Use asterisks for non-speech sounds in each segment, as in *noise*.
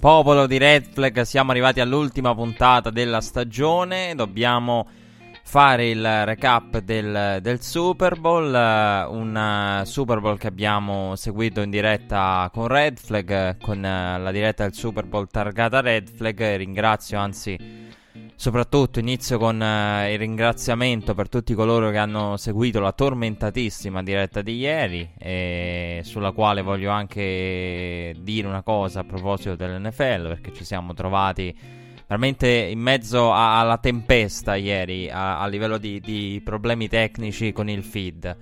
Popolo di Red Flag, siamo arrivati all'ultima puntata della stagione. Dobbiamo fare il recap del, del Super Bowl. eh, un eh, Super Bowl che abbiamo seguito in diretta con Red Flag, eh, con la diretta del Super Bowl targata Red Flag. Ringrazio, anzi, soprattutto inizio con eh, il ringraziamento per tutti coloro che hanno seguito la tormentatissima diretta di ieri, e sulla quale voglio anche dire una cosa a proposito dell'NFL, perché ci siamo trovati veramente in mezzo a- alla tempesta ieri a, a livello di, di problemi tecnici con il feed.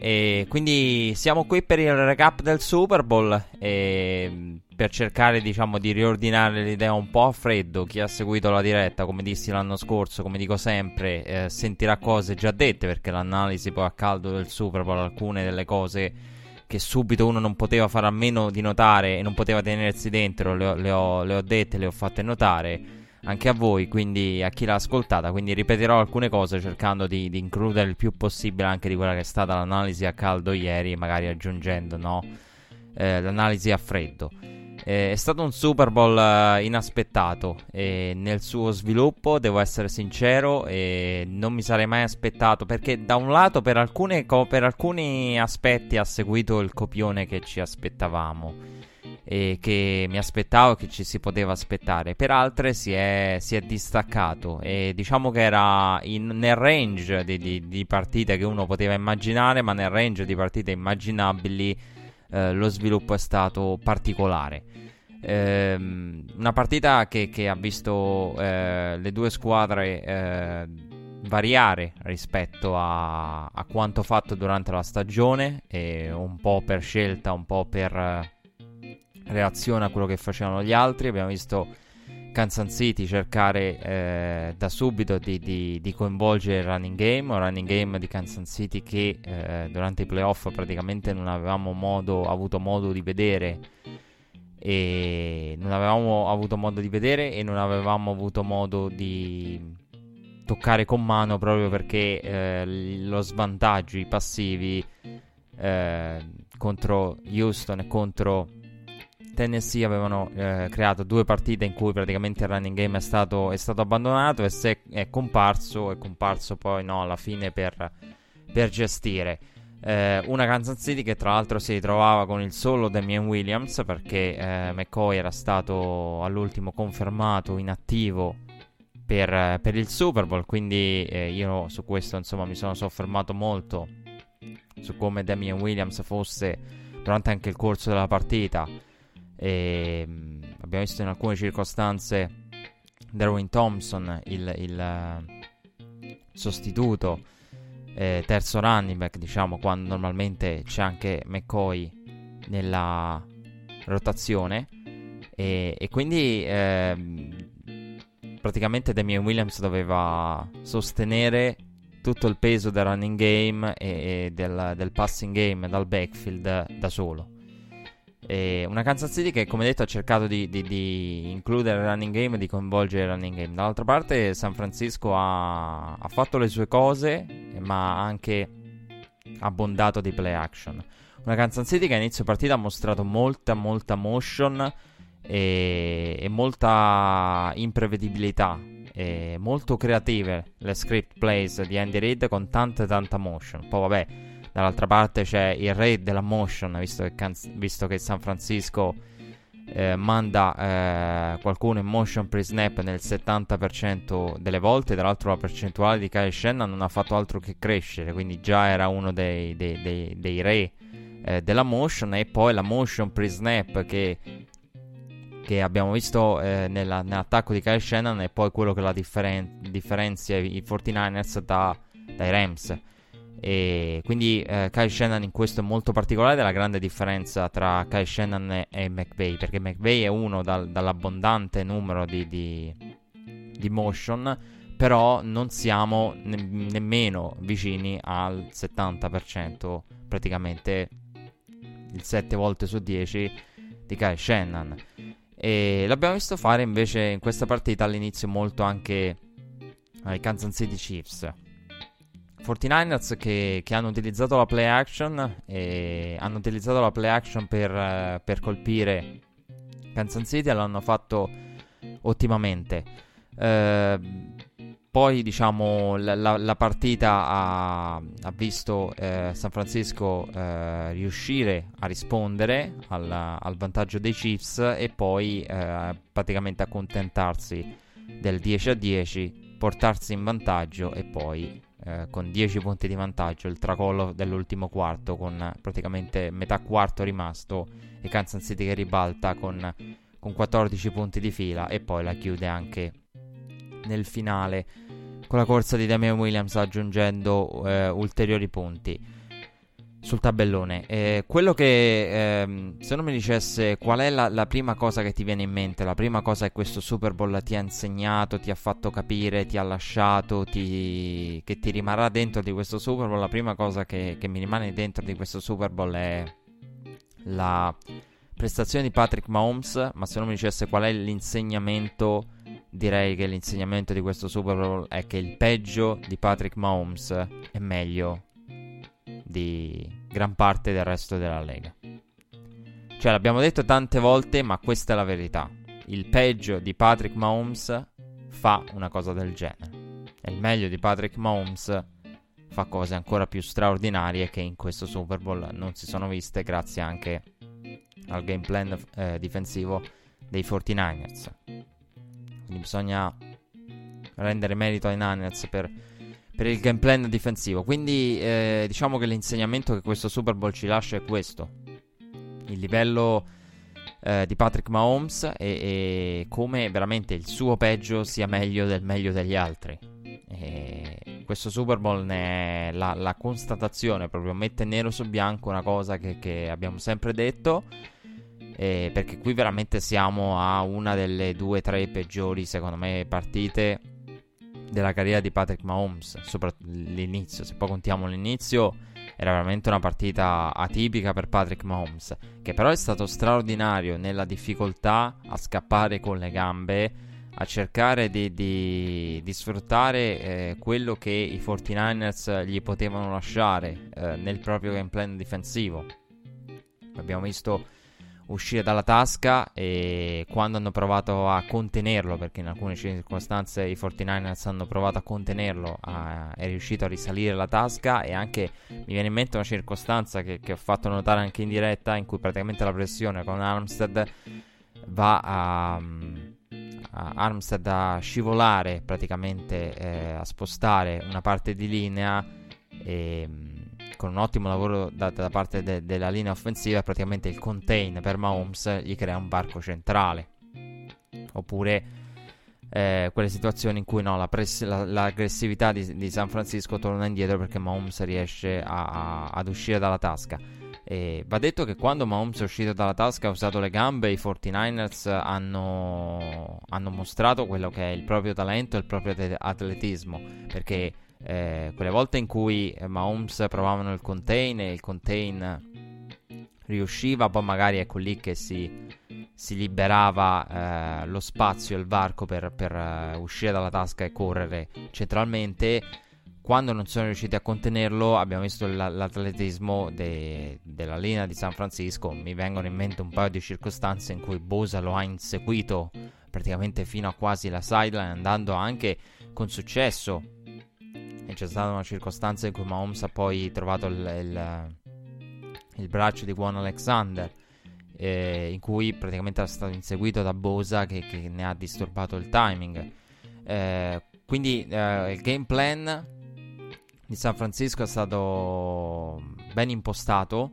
E quindi siamo qui per il recap del Super Bowl e per cercare, diciamo, di riordinare l'idea un po' a freddo. Chi ha seguito la diretta, come dissi l'anno scorso, come dico sempre, eh, sentirà cose già dette perché l'analisi poi a caldo del Super Bowl, alcune delle cose che subito uno non poteva fare a meno di notare e non poteva tenersi dentro, le ho, le ho- le ho dette, le ho fatte notare anche a voi, quindi a chi l'ha ascoltata. Quindi ripeterò alcune cose cercando di, di includere il più possibile anche di quella che è stata l'analisi a caldo ieri, magari aggiungendo no, eh, l'analisi a freddo. Eh, è stato un Super Bowl eh, inaspettato e nel suo sviluppo, devo essere sincero, non mi sarei mai aspettato perché da un lato per, co- per alcuni aspetti ha seguito il copione che ci aspettavamo e che mi aspettavo che ci si poteva aspettare. Per altre si è, si è distaccato e diciamo che era in- nel range di, di- di partite che uno poteva immaginare, ma nel range di partite immaginabili eh, lo sviluppo è stato particolare. Ehm, una partita che, che ha visto eh, le due squadre eh, variare rispetto a, a quanto fatto durante la stagione, un po' per scelta, un po' per reazione a quello che facevano gli altri. Abbiamo visto Kansas City cercare eh, da subito di, di- di coinvolgere il running game, un running game di Kansas City che eh, durante i playoff praticamente non avevamo modo, avuto modo di vedere e non avevamo avuto modo di vedere e non avevamo avuto modo di toccare con mano proprio perché eh, lo svantaggio, i passivi eh, contro Houston e contro Tennessee avevano eh, creato due partite in cui praticamente il running game è stato, è stato abbandonato e se è comparso, è comparso poi no, alla fine per, per gestire. Eh, una Kansas City che tra l'altro si ritrovava con il solo Damien Williams perché eh, McCoy era stato all'ultimo confermato inattivo per, per il Super Bowl, quindi eh, io su questo insomma mi sono soffermato molto su come Damien Williams fosse durante anche il corso della partita e mh, abbiamo visto in alcune circostanze Derwin Thompson, il, il, eh, sostituto, eh, terzo running back, diciamo, quando normalmente c'è anche McCoy nella rotazione. E, e quindi ehm, praticamente Damien Williams doveva sostenere tutto il peso del running game e, e del, del passing game dal backfield da solo. E una Kansas City che, come detto, ha cercato di, di- di includere il running game e di coinvolgere il running game. Dall'altra parte, San Francisco ha, ha fatto le sue cose, ma ha anche abbondato di play action. Una Kansas City che a inizio partita ha mostrato molta, molta motion e, e molta imprevedibilità. E molto creative le script plays di Andy Reid con tanta, tanta motion. Poi, vabbè. Dall'altra parte c'è il re della motion, visto che, Kansas- visto che San Francisco eh, manda eh, qualcuno in motion pre-snap nel 70% delle volte. Tra l'altro la percentuale di Kyle Shannon non ha fatto altro che crescere, quindi già era uno dei, dei- dei- dei re eh, della motion. E poi la motion pre-snap che che abbiamo visto eh, nella, nell'attacco di Kyle Shannon e poi quello che la differen- differenzia i 49ers da, dai Rams. E quindi eh, Kyle Shannon in questo è molto particolare della grande differenza tra Kyle Shannon e, e McVay perché McVay è uno dal, dall'abbondante numero di, di, di, motion però non siamo ne- nemmeno vicini al 70% praticamente il 7 volte su 10 di Kyle Shannon. E l'abbiamo visto fare invece in questa partita all'inizio molto anche ai Kansas City Chiefs 49ers che, che, hanno utilizzato la play action e hanno utilizzato la play action per, uh, per colpire Kansas City e l'hanno fatto ottimamente. Uh, poi diciamo la, la, la partita ha, ha visto uh, San Francisco riuscire a rispondere al, al, vantaggio dei Chiefs e poi praticamente accontentarsi del 10 a 10, portarsi in vantaggio e poi eh, con 10 punti di vantaggio, il tracollo dell'ultimo quarto con praticamente metà quarto rimasto e Kansas City che ribalta con, con 14 punti di fila e poi la chiude anche nel finale con la corsa di Damian Williams aggiungendo eh, ulteriori punti sul tabellone. Eh, quello che ehm, se non mi dicesse qual è la, la, prima cosa che ti viene in mente, la prima cosa che questo Super Bowl ti ha insegnato, ti ha fatto capire, ti ha lasciato, ti, che ti rimarrà dentro di questo Super Bowl, la prima cosa che, che mi rimane dentro di questo Super Bowl è la prestazione di Patrick Mahomes, ma se non mi dicesse qual è l'insegnamento, direi che l'insegnamento di questo Super Bowl è che il peggio di Patrick Mahomes è meglio di gran parte del resto della Lega. Cioè, l'abbiamo detto tante volte, ma questa è la verità. Il peggio di Patrick Mahomes fa una cosa del genere. E il meglio di Patrick Mahomes fa cose ancora più straordinarie che in questo Super Bowl non si sono viste grazie anche al game plan eh, difensivo dei 49ers. Quindi bisogna rendere merito ai Niners per per il game plan difensivo. Quindi eh, diciamo che l'insegnamento che questo Super Bowl ci lascia è questo. Il livello eh, di Patrick Mahomes e, e, come veramente il suo peggio sia meglio del meglio degli altri. E questo Super Bowl ne è la, la, constatazione, proprio mette nero su bianco una cosa che, che abbiamo sempre detto. Eh, perché qui veramente siamo a una delle due o tre peggiori, secondo me, partite della carriera di Patrick Mahomes, soprattutto l'inizio, se poi contiamo l'inizio, era veramente una partita atipica per Patrick Mahomes, che però è stato straordinario nella difficoltà a scappare con le gambe, a cercare di, di, di sfruttare eh, quello che i 49ers gli potevano lasciare eh, nel proprio game plan difensivo. Abbiamo visto uscire dalla tasca e quando hanno provato a contenerlo, perché in alcune circostanze i 49ers hanno provato a contenerlo, a, è riuscito a risalire la tasca e anche mi viene in mente una circostanza che, che ho fatto notare anche in diretta in cui praticamente la pressione con Armstead va a... a Armstead a scivolare praticamente eh, a spostare una parte di linea e con un ottimo lavoro da, da parte de, della linea offensiva, praticamente il contain per Mahomes gli crea un varco centrale. Oppure eh, quelle situazioni in cui no, la press- la, l'aggressività di, di, San Francisco torna indietro perché Mahomes riesce a, a, ad uscire dalla tasca. E va detto che quando Mahomes è uscito dalla tasca ha usato le gambe, i 49ers hanno, hanno mostrato quello che è il proprio talento e il proprio atletismo. Perché eh, quelle volte in cui Mahomes provavano il contain e il contain riusciva, poi magari ecco lì che si, si liberava eh, lo spazio il varco per, per uh, uscire dalla tasca e correre centralmente. Quando non sono riusciti a contenerlo, abbiamo visto l'atletismo de- della linea di San Francisco. Mi vengono in mente un paio di circostanze in cui Bosa lo ha inseguito praticamente fino a quasi la sideline, andando anche con successo e c'è stata una circostanza in cui Mahomes ha poi trovato il, il, il braccio di Juan Alexander. Eh, in cui praticamente era stato inseguito da Bosa che, che ne ha disturbato il timing. Eh, quindi eh, il game plan di San Francisco è stato ben impostato.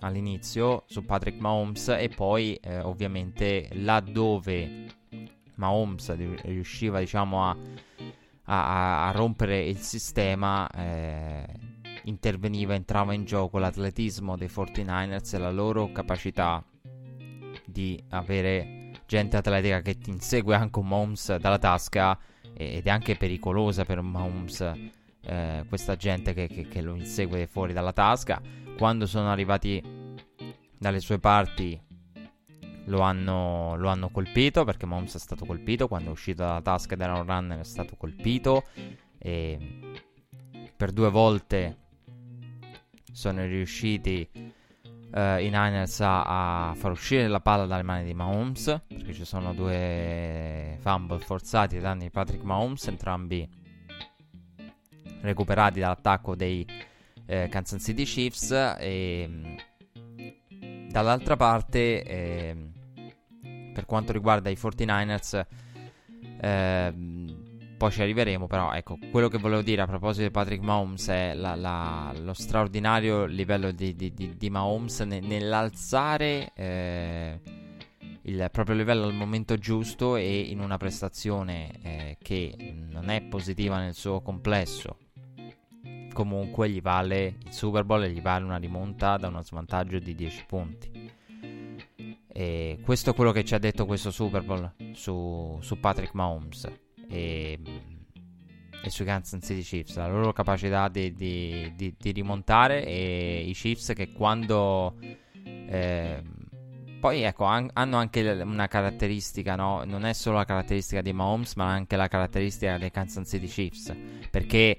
all'inizio su Patrick Mahomes e poi eh, ovviamente laddove Mahomes riusciva diciamo a, a, a rompere il sistema eh, interveniva, entrava in gioco l'atletismo dei 49ers e la loro capacità di avere gente atletica che ti insegue anche un Mahomes dalla tasca ed è anche pericolosa per Mahomes eh, questa gente che, che, che lo insegue fuori dalla tasca. Quando sono arrivati dalle sue parti lo hanno, lo hanno, colpito perché Mahomes è stato colpito quando è uscito dalla tasca dell'Aaron Runner è stato colpito e per due volte sono riusciti uh, i Niners a, a, far uscire la palla dalle mani di Mahomes perché ci sono due fumble forzati ai danni di Patrick Mahomes entrambi recuperati dall'attacco dei eh, Kansas City Chiefs e dall'altra parte eh, per quanto riguarda i 49ers eh, poi ci arriveremo però ecco quello che volevo dire a proposito di Patrick Mahomes è la, la, lo straordinario livello di, di, di, di Mahomes ne, nell'alzare eh, il proprio livello al momento giusto e in una prestazione eh, che non è positiva nel suo complesso comunque gli vale il Super Bowl e gli vale una rimonta da uno svantaggio di 10 punti. E questo è quello che ci ha detto questo Super Bowl su, su Patrick Mahomes e, e sui Kansas City Chiefs, la loro capacità di, di, di, di rimontare e i Chiefs che quando... Eh, poi ecco, han- hanno anche una caratteristica, no? Non è solo la caratteristica di Mahomes, ma anche la caratteristica dei Kansas City Chiefs. Perché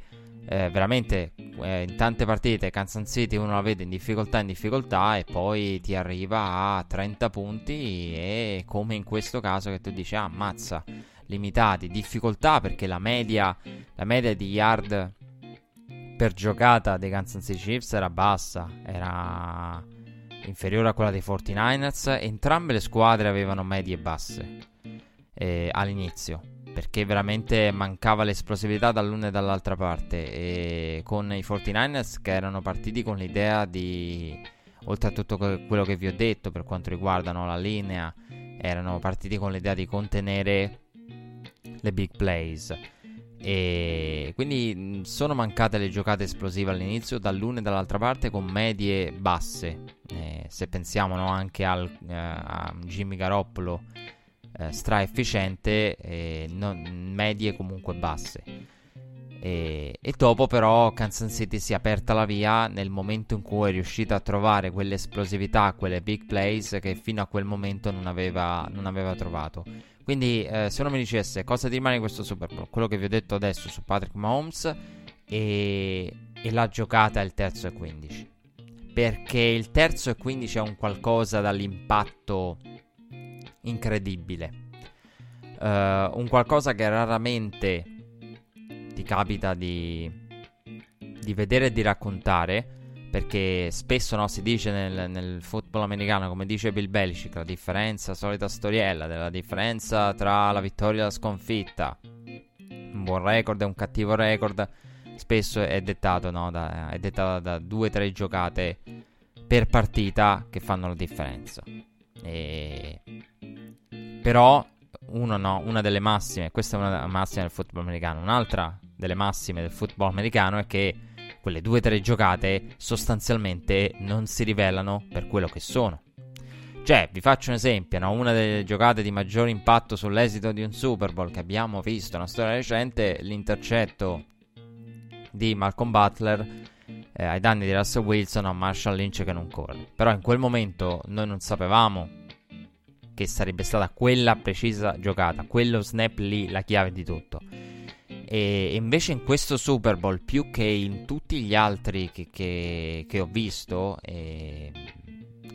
eh, veramente eh, in tante partite Kansas City uno la vede in difficoltà in difficoltà e poi ti arriva a 30 punti e come in questo caso che tu dici ah mazza limitati difficoltà perché la media la media di yard per giocata dei Kansas City Chiefs era bassa era inferiore a quella dei 49ers entrambe le squadre avevano medie basse eh, all'inizio perché veramente mancava l'esplosività dall'una e dall'altra parte. E con i 49ers che erano partiti con l'idea di oltre a tutto quello che vi ho detto per quanto riguarda no, la linea erano partiti con l'idea di contenere le big plays. E quindi sono mancate le giocate esplosive all'inizio dall'una e dall'altra parte con medie basse. Eh, se pensiamo no, anche al, eh, a Jimmy Garoppolo eh, stra efficiente, eh, non, medie comunque basse. E, e, dopo però Kansas City si è aperta la via nel momento in cui è riuscita a trovare quell'esplosività, quelle big plays che fino a quel momento non aveva, non aveva trovato. Quindi eh, se uno mi dicesse cosa ti rimane in questo Super Bowl, quello che vi ho detto adesso su Patrick Mahomes e, e la giocata il terzo e 15. Perché il terzo e 15 è un qualcosa dall'impatto incredibile. Uh, un qualcosa che raramente ti capita di, di vedere e di raccontare. Perché spesso no, si dice nel, nel, football americano, come dice Bill Belichick, la differenza, solita storiella, della differenza tra la vittoria e la sconfitta. Un buon record e un cattivo record. Spesso è dettato, no, da, da due o tre giocate per partita che fanno la differenza. E però, uno no, una delle massime, questa è una massima del football americano, un'altra delle massime del football americano è che quelle due o tre giocate sostanzialmente non si rivelano per quello che sono. Cioè, vi faccio un esempio, no? una delle giocate di maggior impatto sull'esito di un Super Bowl che abbiamo visto nella storia recente, l'intercetto di Malcolm Butler eh, ai danni di Russell Wilson a Marshall Lynch che non corre. Però in quel momento noi non sapevamo che sarebbe stata quella precisa giocata, quello snap lì la chiave di tutto. E invece in questo Super Bowl, più che in tutti gli altri che, che, che ho visto, eh,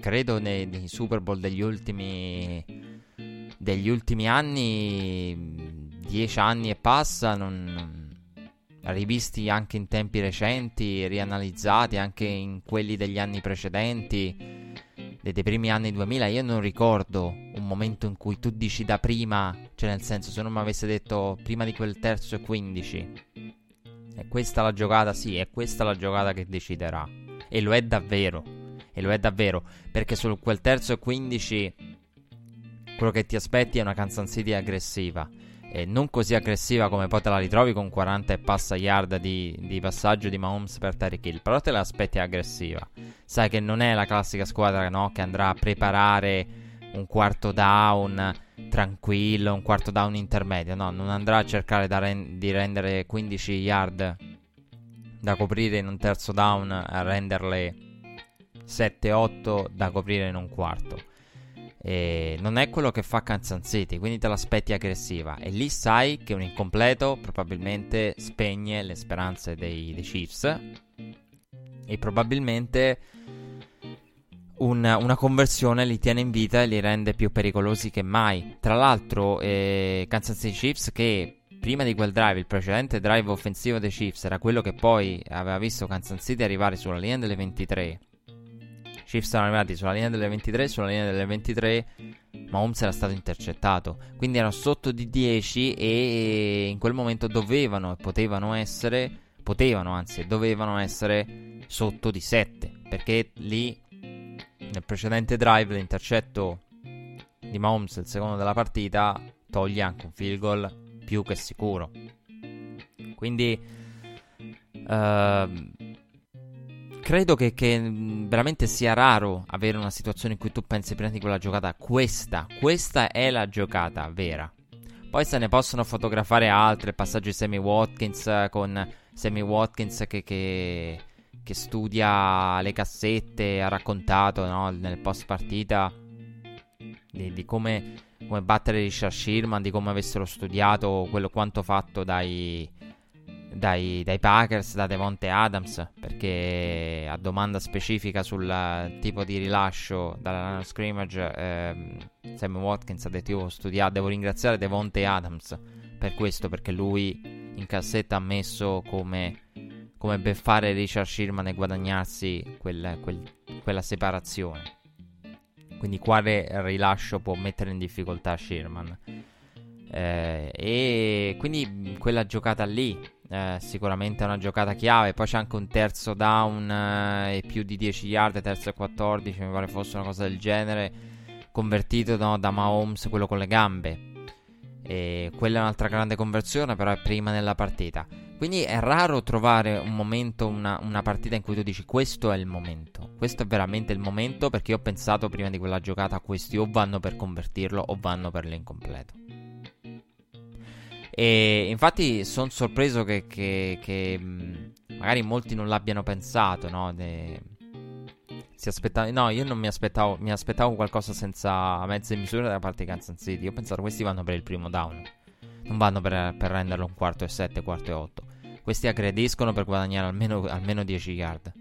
credo nei, nei, Super Bowl degli ultimi, degli ultimi anni, dieci anni e passa, non, rivisti anche in tempi recenti, rianalizzati anche in quelli degli anni precedenti dei primi anni 2000, io non ricordo un momento in cui tu dici da prima, cioè nel senso se non mi avesse detto prima di quel terzo e 15, è questa la giocata, sì, è questa la giocata che deciderà. E lo è davvero. e lo è davvero, perché su quel terzo e 15 quello che ti aspetti è una Kansas City aggressiva. E non così aggressiva come poi te la ritrovi con 40 e passa yard di, di passaggio di Mahomes per Tyreek Hill. Però te l'aspetti aggressiva. Sai che non è la classica squadra no, che andrà a preparare un quarto down tranquillo, un quarto down intermedio. No, non andrà a cercare ren- di rendere 15 yard da coprire in un terzo down a renderle 7-8 da coprire in un quarto. E non è quello che fa Kansas City, quindi te l'aspetti aggressiva. E lì sai che un incompleto probabilmente spegne le speranze dei, dei Chiefs. E probabilmente un, una conversione li tiene in vita e li rende più pericolosi che mai. Tra l'altro, eh, Kansas City Chiefs che prima di quel drive, il precedente drive offensivo dei Chiefs era quello che poi aveva visto Kansas City arrivare sulla linea delle 23 Chiefs sono arrivati sulla linea delle 23, sulla linea delle 23 Mahomes era stato intercettato, quindi erano sotto di 10 e in quel momento dovevano e potevano essere, potevano anzi dovevano essere sotto di 7, perché lì nel precedente drive l'intercetto di Mahomes, il secondo della partita, toglie anche un field goal più che sicuro. Quindi uh, credo che, che, mm, veramente sia raro avere una situazione in cui tu pensi prima di quella giocata, questa, questa è la giocata vera. Poi se ne possono fotografare altre, il passaggio di Sammy Watkins con Sammy Watkins che, che, che studia le cassette, ha raccontato no, nel post partita di, di come, come, battere Richard Sherman, di come avessero studiato quello quanto fatto dai, dai, dai, Packers, da Devonte Adams, perché a domanda specifica sul tipo di rilascio dalla scrimmage, ehm, Sam Watkins ha detto io studiato, devo ringraziare Devonte Adams per questo, perché lui in cassetta ha messo come, come beffare Richard Sherman e guadagnarsi quel, quel, quella separazione. Quindi quale rilascio può mettere in difficoltà Sherman? Eh, e quindi quella giocata lì eh, sicuramente è una giocata chiave. Poi c'è anche un terzo down eh, e più di 10 yard, terzo e 14, mi pare fosse una cosa del genere, convertito no, da Mahomes, quello con le gambe. E quella è un'altra grande conversione, però è prima nella partita. Quindi è raro trovare un momento, una, una, partita in cui tu dici questo è il momento. Questo è veramente il momento perché ho pensato prima di quella giocata questi o vanno per convertirlo o vanno per l'incompleto. E infatti sono sorpreso che, che, che, magari molti non l'abbiano pensato, no? De... Si aspettava... No, io non mi aspettavo, mi aspettavo qualcosa senza mezze misure da parte di Kansas City. Io ho pensato questi vanno per il primo down. Non vanno per, per renderlo un quarto e sette, quarto e otto. Questi aggrediscono per guadagnare almeno, almeno 10 yard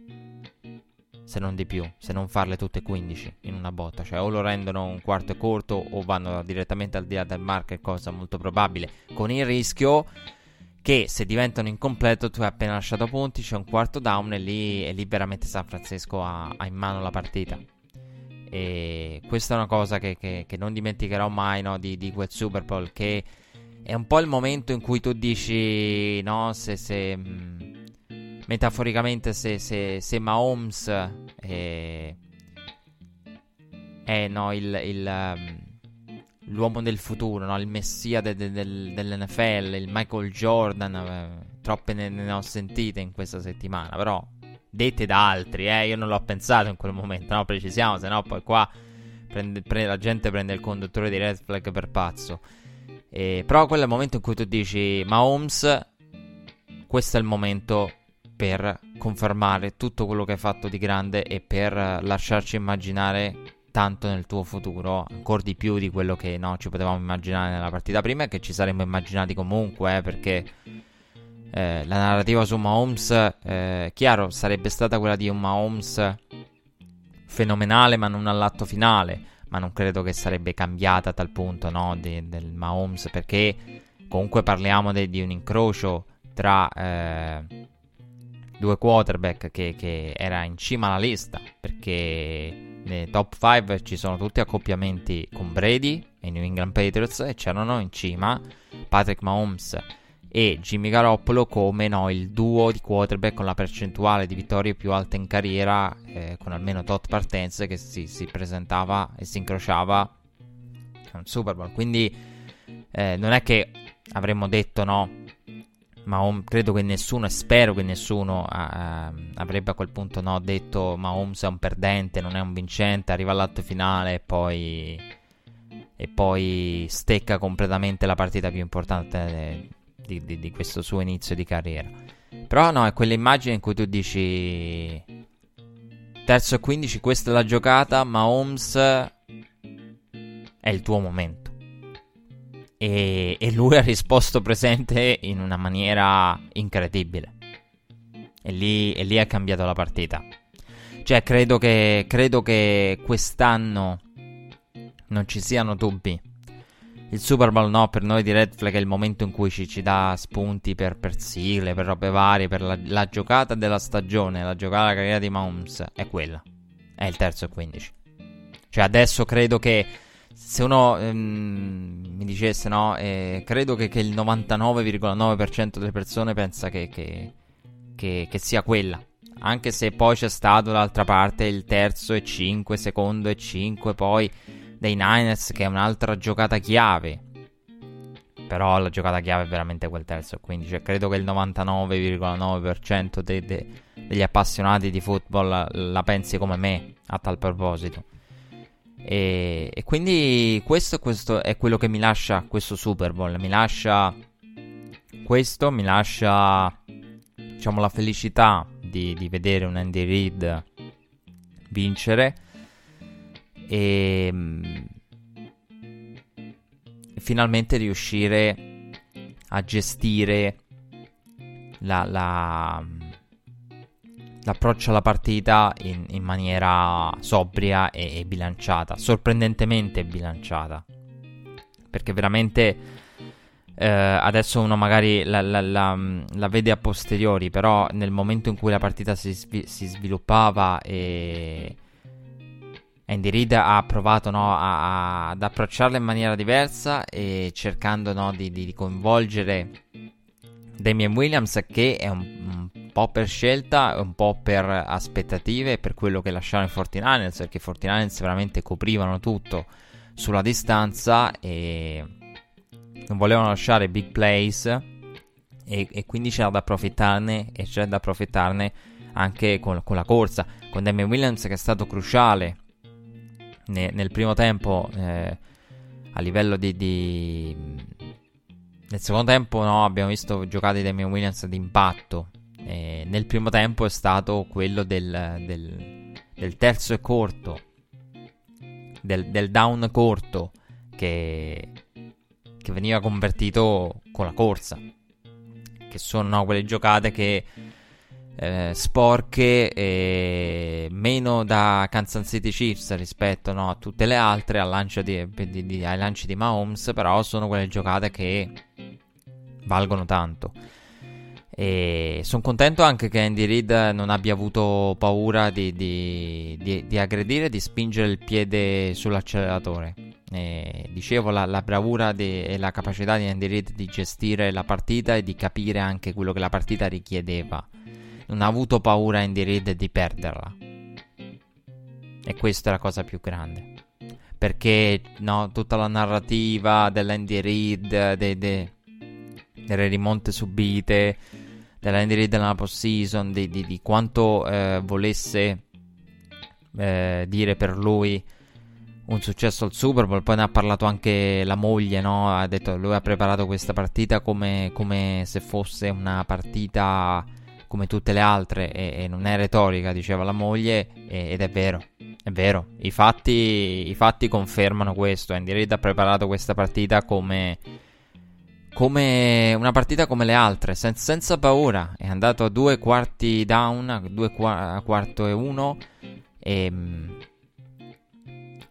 se non di più, se non farle tutte 15 in una botta, cioè o lo rendono un quarto e corto o vanno direttamente al di là del marker, cosa molto probabile, con il rischio che se diventano incompleto tu hai appena lasciato punti, c'è un quarto down e lì, e lì veramente San Francisco ha, ha, in mano la partita. E questa è una cosa che, che, che non dimenticherò mai no, di, di, quel Super Bowl, che è un po' il momento in cui tu dici, no, se... se mh, mm, metaforicamente se, se, se Mahomes è, è no, il, il, um, l'uomo del futuro, no? il messia de, de, del, dell'NFL, il Michael Jordan, eh, troppe ne, ne, ho sentite in questa settimana, però dette da altri, eh? io non l'ho pensato in quel momento, no? precisiamo, se no poi qua prende, prende, la gente prende il conduttore di Red Flag per pazzo. Eh, però quello è il momento in cui tu dici Mahomes, questo è il momento per confermare tutto quello che hai fatto di grande e per lasciarci immaginare tanto nel tuo futuro, ancora di più di quello che no, ci potevamo immaginare nella partita prima e che ci saremmo immaginati comunque, eh, perché eh, la narrativa su Mahomes, eh, chiaro, sarebbe stata quella di un Mahomes fenomenale ma non all'atto finale, ma non credo che sarebbe cambiata a tal punto no, de, del Mahomes, perché comunque parliamo de, di un incrocio tra eh, due quarterback che, che, era in cima alla lista perché nei top 5 ci sono tutti accoppiamenti con Brady e New England Patriots e c'erano in cima Patrick Mahomes e Jimmy Garoppolo come no, il duo di quarterback con la percentuale di vittorie più alta in carriera, eh, con almeno tot partenze che si, si, presentava e si incrociava un Super Bowl. Quindi eh, non è che avremmo detto no, ma credo che nessuno, e spero che nessuno uh, avrebbe a quel punto no, detto Mahomes è un perdente, non è un vincente, arriva all'atto finale e poi, e poi stecca completamente la partita più importante di, di, di questo suo inizio di carriera. Però no, è quell'immagine in cui tu dici terzo e 15, questa è la giocata, ma Holmes è il tuo momento. E, e, lui *laughs* ha risposto presente in una maniera incredibile. E lì, e lì ha cambiato la partita. Cioè, credo che, credo che quest'anno non ci siano dubbi il Super Bowl no, per noi di Red Flag è il momento in cui ci, ci dà spunti per, per sigle, per robe varie, per la, la, giocata della stagione, la giocata della carriera di Mahomes, è quella. È il terzo e 15. Cioè adesso credo che se uno ehm, mi dicesse no, eh, credo che, che, il 99,9% delle persone pensa che, che, che, sia quella. Anche se poi c'è stato dall'altra parte il terzo e 5, secondo e 5, poi dei Niners che è un'altra giocata chiave. Però la giocata chiave è veramente quel terzo. Quindi cioè, credo che il 99,9% de- de- degli appassionati di football la, la, pensi come me a tal proposito. E, e quindi questo, questo, è quello che mi lascia questo Super Bowl. Mi lascia questo, mi lascia diciamo la felicità di, di vedere un Andy Reid vincere e mm, finalmente riuscire a gestire la, la, l'approccio alla partita in, in maniera sobria e, e, bilanciata, sorprendentemente bilanciata. Perché veramente eh, adesso uno magari la, la, la, vede a posteriori, però nel momento in cui la partita si, si sviluppava e Andy Reid ha provato no, a, a, ad approcciarla in maniera diversa e cercando no, di, di, coinvolgere Damien Williams che è un po' per scelta, un po' per aspettative per quello che lasciavano i 49ers perché i 49ers veramente coprivano tutto sulla distanza e non volevano lasciare big plays e, e quindi c'era da approfittarne e c'era da approfittarne anche con, con la corsa. Con Damien Williams che è stato cruciale ne, nel primo tempo eh, a livello di, di, nel secondo tempo no, abbiamo visto giocate di Damian Williams d'impatto eh, nel primo tempo è stato quello del, del, del terzo e corto del, del down corto che, che, veniva convertito con la corsa che sono no, quelle giocate che eh, sporche e meno da Kansas City Chiefs rispetto no, a tutte le altre di, di, di, ai lanci di Mahomes però sono quelle giocate che valgono tanto e sono contento anche che Andy Reid non abbia avuto paura di, di, di, di aggredire, di spingere il piede sull'acceleratore. E dicevo, la, la bravura e la capacità di Andy Reid di gestire la partita e di capire anche quello che la partita richiedeva non ha avuto paura Andy Reid di perderla. E questa è la cosa più grande. Perché no, tutta la narrativa dell'Andy Reid, de, de, delle rimonte subite, dell'Andy Reid nella post-season, di, di, di quanto eh, volesse eh, dire per lui un successo al Super Bowl. Poi ne ha parlato anche la moglie, no? Ha detto che lui ha preparato questa partita come, come se fosse una partita come tutte le altre e, e non è retorica, diceva la moglie, e, ed è vero, è vero, I fatti, i fatti confermano questo, Andy Reid ha preparato questa partita come, come una partita come le altre, sen- senza paura, è andato a due quarti down, a due qua- a quarto e uno, e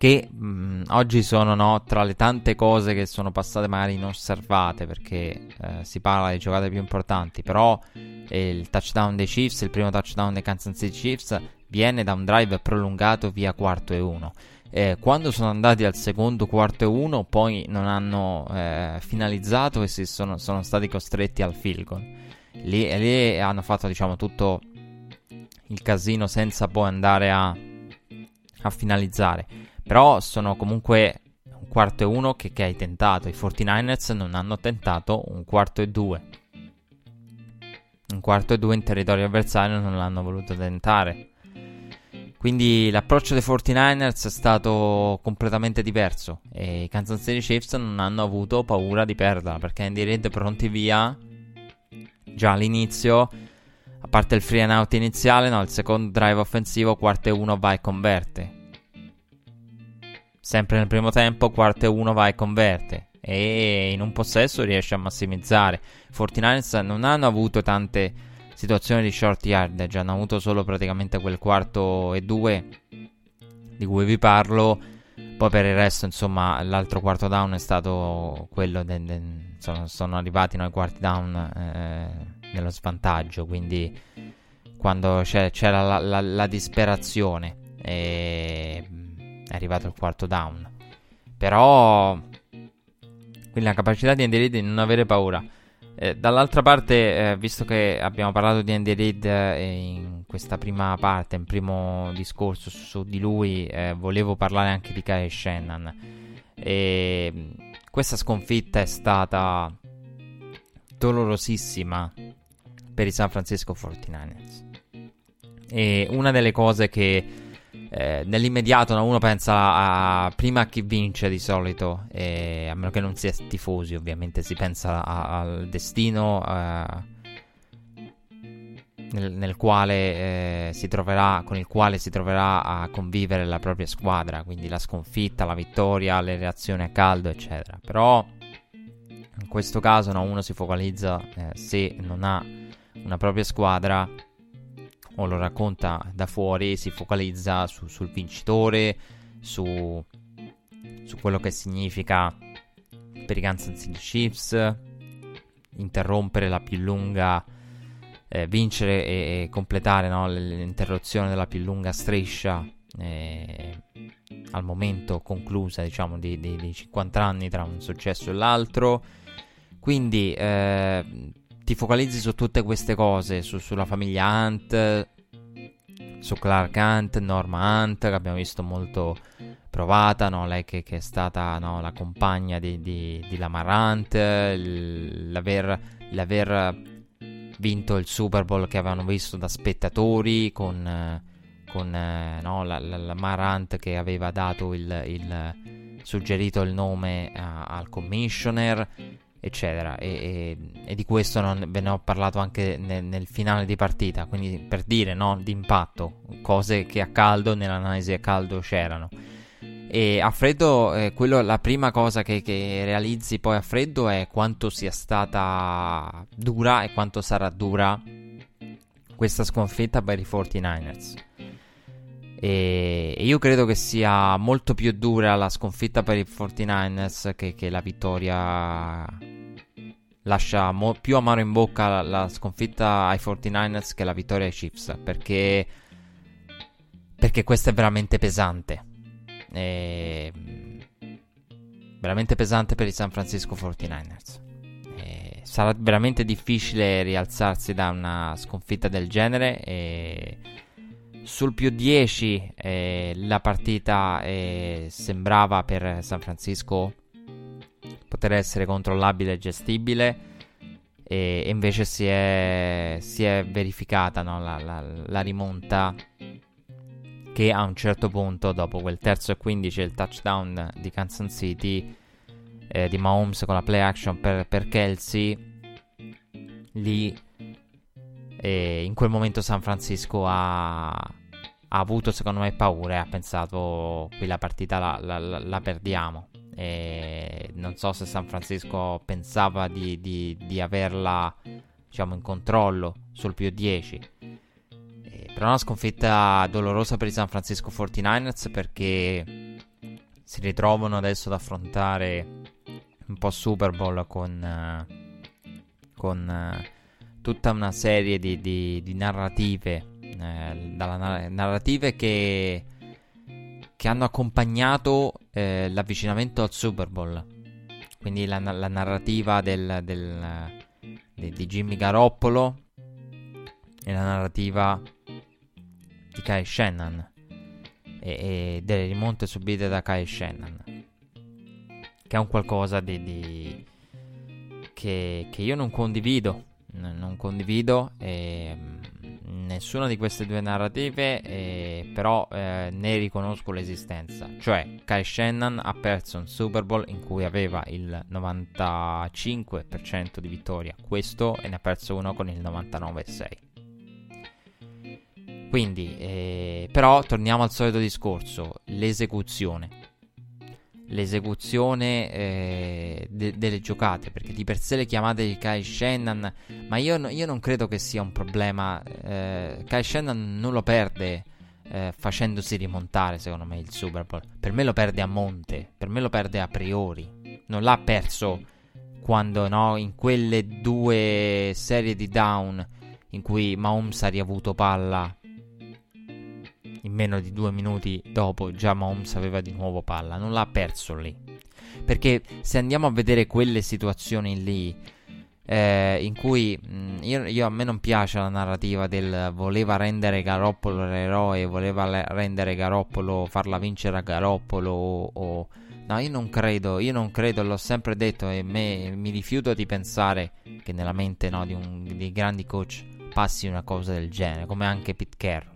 che mh, mm, oggi sono no, tra le tante cose che sono passate magari inosservate perché eh, si parla di giocate più importanti, però eh, il touchdown dei Chiefs, il primo touchdown dei Kansas City Chiefs viene da un drive prolungato via quarto e uno Eh, quando sono andati al secondo quarto e uno, poi non hanno eh, finalizzato e sono, sono, stati costretti al field goal. Lì, lì hanno fatto, diciamo, tutto il casino senza poi andare a, a finalizzare. Però sono comunque un quarto e uno che, che hai tentato. I 49ers non hanno tentato un quarto e due. Un quarto e due in territorio avversario non l'hanno voluto tentare. Quindi l'approccio dei 49ers è stato completamente diverso e i Kansas City Chiefs non hanno avuto paura di perderla perché Andy Reid pronti via già all'inizio, a parte il free and out iniziale, no, il secondo drive offensivo, quarto e uno vai e converte. Sempre nel primo tempo, quarto e uno vai e converte. E in un possesso riesce a massimizzare. I 49ers non hanno avuto tante situazione di short yardage. Hanno avuto solo praticamente quel quarto e due di cui vi parlo. Poi per il resto, insomma, l'altro quarto down è stato quello. De, de, sono, sono, arrivati noi quarti down eh, nello svantaggio. Quindi quando c'era la, la, la disperazione e è arrivato il quarto down. Però quindi la capacità di Andy di non avere paura. Eh, dall'altra parte, eh, visto che abbiamo parlato di Andy Reid eh, in questa prima parte, in primo discorso su, di lui, eh, volevo parlare anche di Kyle Shannon. E questa sconfitta è stata dolorosissima per i San Francisco 49ers. E una delle cose che eh, nell'immediato no, uno pensa a, prima a chi vince di solito, eh, a meno che non sia tifosi, ovviamente si pensa a, al destino eh, nel, nel, quale eh, si troverà, con il quale si troverà a convivere la propria squadra, quindi la sconfitta, la vittoria, le reazioni a caldo, eccetera. Però in questo caso no, uno si focalizza eh, se non ha una propria squadra o lo racconta da fuori, si focalizza su, sul vincitore, su, su, quello che significa per i Kansas City Chiefs, interrompere la più lunga, eh, vincere e, e completare no, l'interruzione della più lunga striscia eh, al momento conclusa, diciamo, di, di, di, 50 anni tra un successo e l'altro. Quindi eh, ti focalizzi su tutte queste cose, su, sulla famiglia Hunt, su Clark Hunt, Norma Hunt, che abbiamo visto molto provata, no? lei che, che, è stata no, la compagna di, di, di Lamar Hunt, l'aver, l'aver, vinto il Super Bowl che avevano visto da spettatori con, con no, la, la, Lamar Hunt che aveva dato il, il suggerito il nome a, al commissioner eccetera. E, e, e, di questo non, ve ne ho parlato anche nel, nel finale di partita. Quindi per dire no, impatto, cose che a caldo, nell'analisi a caldo c'erano. E a freddo, eh, quello, la prima cosa che, che, realizzi poi a freddo è quanto sia stata dura e quanto sarà dura questa sconfitta per i 49ers. E io credo che sia molto più dura la sconfitta per i 49ers che, che la vittoria lascia mo- più amaro in bocca la, la, sconfitta ai 49ers che la vittoria ai Chiefs perché perché questo è veramente pesante. E... veramente pesante per i San Francisco 49ers e... sarà veramente difficile rialzarsi da una sconfitta del genere e sul più 10 eh, la partita eh, sembrava per San Francisco poter essere controllabile e gestibile e, invece si è, si è verificata no, la, la, la, rimonta che a un certo punto dopo quel terzo e 15 il touchdown di Kansas City eh, di Mahomes con la play action per, per Kelsey lì e in quel momento San Francisco ha, ha avuto secondo me paura e ha pensato qui la partita la, la, la perdiamo. E non so se San Francisco pensava di, di, di averla diciamo in controllo sul più 10. E, però una sconfitta dolorosa per i San Francisco 49ers perché si ritrovano adesso ad affrontare un po' Super Bowl con, con tutta una serie di, di, di narrative, eh, dalla, narrative che, che hanno accompagnato eh, l'avvicinamento al Super Bowl. Quindi la, la narrativa del, del, de, di Jimmy Garoppolo e la narrativa di Kai Shannon e, e, delle rimonte subite da Kai Shannon. Che è un qualcosa di, di che, che, io non condivido. Non condivido. E, nessuna di queste due narrative, eh, però eh, ne riconosco l'esistenza. Cioè, Kai Shannon ha perso un Super Bowl in cui aveva il 95% di vittoria, questo e ne ha perso uno con il 99,6%. Quindi, eh, però, torniamo al solito discorso, l'esecuzione l'esecuzione eh, de- delle giocate, perché di per sé le chiamate di Kai Shannon, ma io, no, io non credo che sia un problema. Eh, Kai Shannon non lo perde eh, facendosi rimontare, secondo me, il Super Bowl. Per me lo perde a monte, per me lo perde a priori. Non l'ha perso quando, no, in quelle due serie di down in cui Mahomes ha riavuto palla in meno di due minuti dopo già Mahomes aveva di nuovo palla, non l'ha perso lì. Perché se andiamo a vedere quelle situazioni lì, eh, in cui mh, mm, io, io, a me non piace la narrativa del voleva rendere Garoppolo l'eroe, voleva le, rendere Garoppolo, farla vincere a Garoppolo o, o, No, io non credo, io non credo, l'ho sempre detto e me, mi rifiuto di pensare che nella mente no, di, un, di grandi coach passi una cosa del genere, come anche Pete Carroll.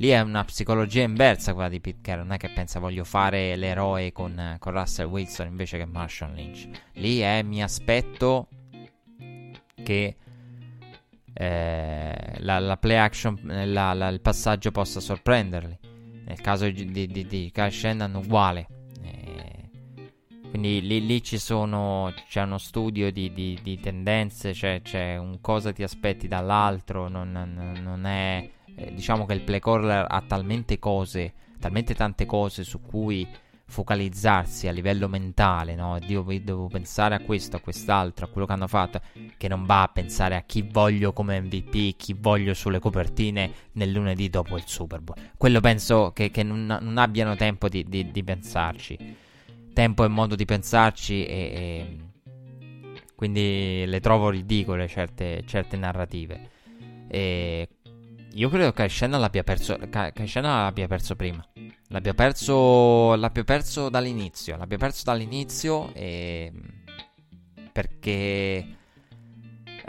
Lì è una psicologia inversa quella di Pete Carroll, non è che pensa voglio fare l'eroe con, con Russell Wilson invece che Marshall Lynch. Lì è mi aspetto che eh, la, la, play action, la, la, il passaggio possa sorprenderli. Nel caso di, di, di, Kyle Shannon uguale. Eh, quindi lì, lì, ci sono, c'è uno studio di, di, tendenze, c'è, c'è, un cosa ti aspetti dall'altro, non, non, non è eh, diciamo che il play caller ha talmente cose, talmente tante cose su cui focalizzarsi a livello mentale, no? Devo, devo, pensare a questo, a quest'altro, a quello che hanno fatto, che non va a pensare a chi voglio come MVP, chi voglio sulle copertine nel lunedì dopo il Super Bowl. Quello penso che, che non, non, abbiano tempo di, di, di, pensarci. Tempo e modo di pensarci e, e, quindi le trovo ridicole certe, certe narrative. E io credo che Shannon l'abbia perso. Che Shannon l'abbia perso prima. L'abbia perso. L'abbia perso dall'inizio. L'abbia perso dall'inizio. E. Perché.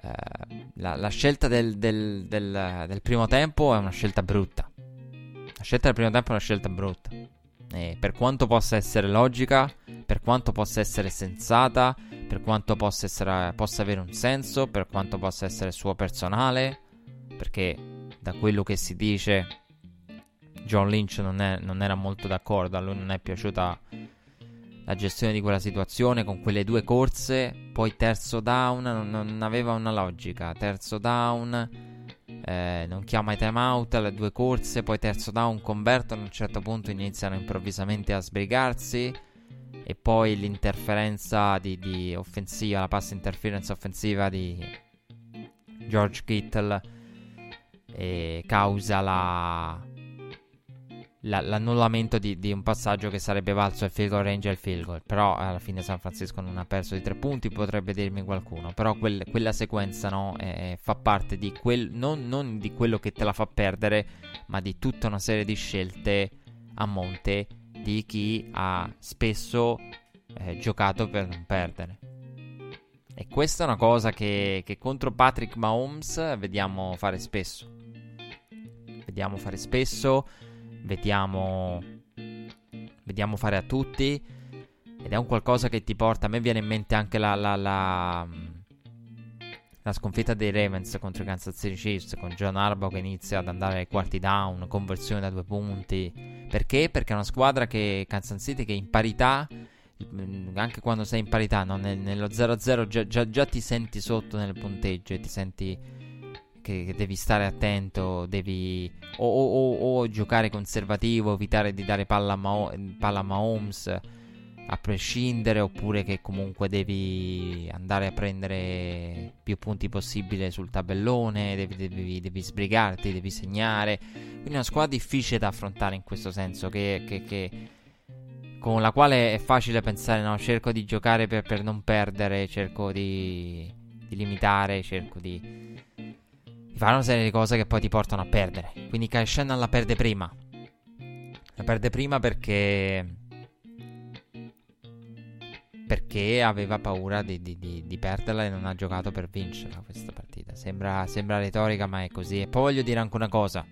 Eh, la, la, scelta del, del, del, del, primo tempo è una scelta brutta. La scelta del primo tempo è una scelta brutta. E per quanto possa essere logica, per quanto possa essere sensata, per quanto possa, essere, possa avere un senso, per quanto possa essere suo personale, perché da quello che si dice, John Lynch non, è, non era molto d'accordo, a lui non è piaciuta la gestione di quella situazione con quelle due corse, poi terzo down non, non aveva una logica, terzo down eh, non chiama i timeout, le due corse, poi terzo down convertono, a un certo punto iniziano improvvisamente a sbrigarsi e poi l'interferenza di, di offensiva, la pass interference offensiva di George Kittle e causa la, la, l'annullamento di, di, un passaggio che sarebbe valso il field goal range e il field goal. Però alla fine San Francisco non ha perso di tre punti, potrebbe dirmi qualcuno. Però quel, quella sequenza no, eh, fa parte di quel, non, non di quello che te la fa perdere, ma di tutta una serie di scelte a monte di chi ha spesso eh, giocato per non perdere. E questa è una cosa che, che contro Patrick Mahomes vediamo fare spesso vediamo fare spesso, vediamo, vediamo fare a tutti. Ed è un qualcosa che ti porta. A me viene in mente anche la, la, la, la sconfitta dei Ravens contro i Kansas City Chiefs con John Arbo che inizia ad andare ai quarti down, conversione da due punti. Perché? Perché è una squadra che Kansas City che in parità anche quando sei in parità, no? nello 0-0 già, già, già, ti senti sotto nel punteggio e ti senti che, devi stare attento, devi o, o, o, o, giocare conservativo, evitare di dare palla a, Mah- palla a Mahomes a prescindere, oppure che comunque devi andare a prendere più punti possibile sul tabellone, devi, devi, devi sbrigarti, devi segnare. Quindi una squadra difficile da affrontare in questo senso, che, che, che con la quale è facile pensare, no, cerco di giocare per, per non perdere, cerco di, di limitare, cerco di, fare una serie di cose che poi ti portano a perdere. Quindi Kai Shannon la perde prima. La perde prima perché perché aveva paura di, di, di, di, perderla e non ha giocato per vincerla questa partita. Sembra, sembra retorica, ma è così. E poi voglio dire anche una cosa.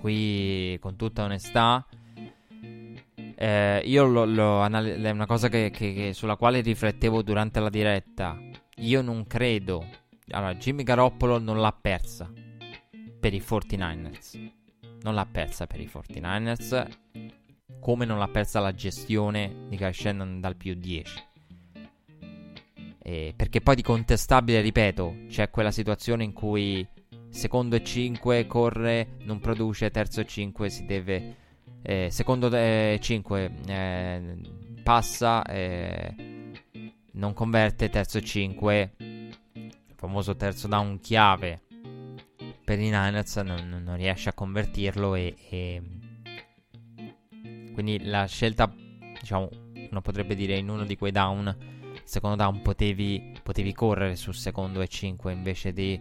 Qui, con tutta onestà, eh, io lo, lo anal- è una cosa che, che, che, sulla quale riflettevo durante la diretta. Io non credo. Allora, Jimmy Garoppolo non l'ha persa per i 49ers. Non l'ha persa per i 49ers come non l'ha persa la gestione di Kyle Shannon dal più 10. Eh, perché poi di contestabile, ripeto, c'è quella situazione in cui secondo e 5 corre, non produce, terzo e 5 si deve... Eh, secondo e 5 eh, passa, eh, non converte, terzo e 5, il famoso terzo down chiave per i Niners, non, non riesce a convertirlo e, e quindi la scelta, diciamo, uno potrebbe dire in uno di quei down, secondo down potevi, potevi correre sul secondo e 5 invece di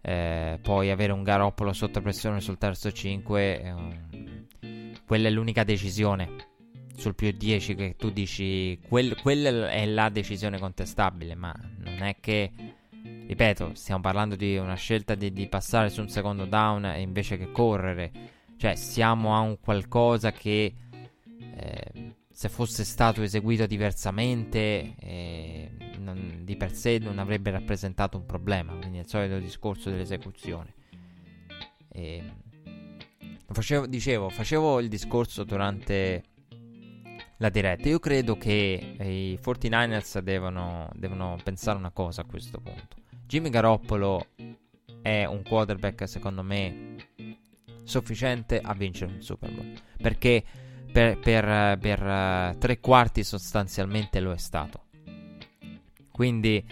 eh, poi avere un garoppolo sotto pressione sul terzo 5. Eh, quella è l'unica decisione sul più 10 che tu dici quel, quella è la decisione contestabile, ma non è che ripeto, stiamo parlando di una scelta di, di passare su un secondo down invece che correre. Cioè, siamo a un qualcosa che eh, se fosse stato eseguito diversamente, eh, non, di per sé non avrebbe rappresentato un problema. Quindi è il solito discorso dell'esecuzione. E, facevo, dicevo, facevo il discorso durante la diretta. Io credo che i 49ers devono, devono pensare una cosa a questo punto. Jimmy Garoppolo è un quarterback, secondo me, sufficiente a vincere un Super Bowl. Perché per, per, per uh, tre quarti sostanzialmente lo è stato. Quindi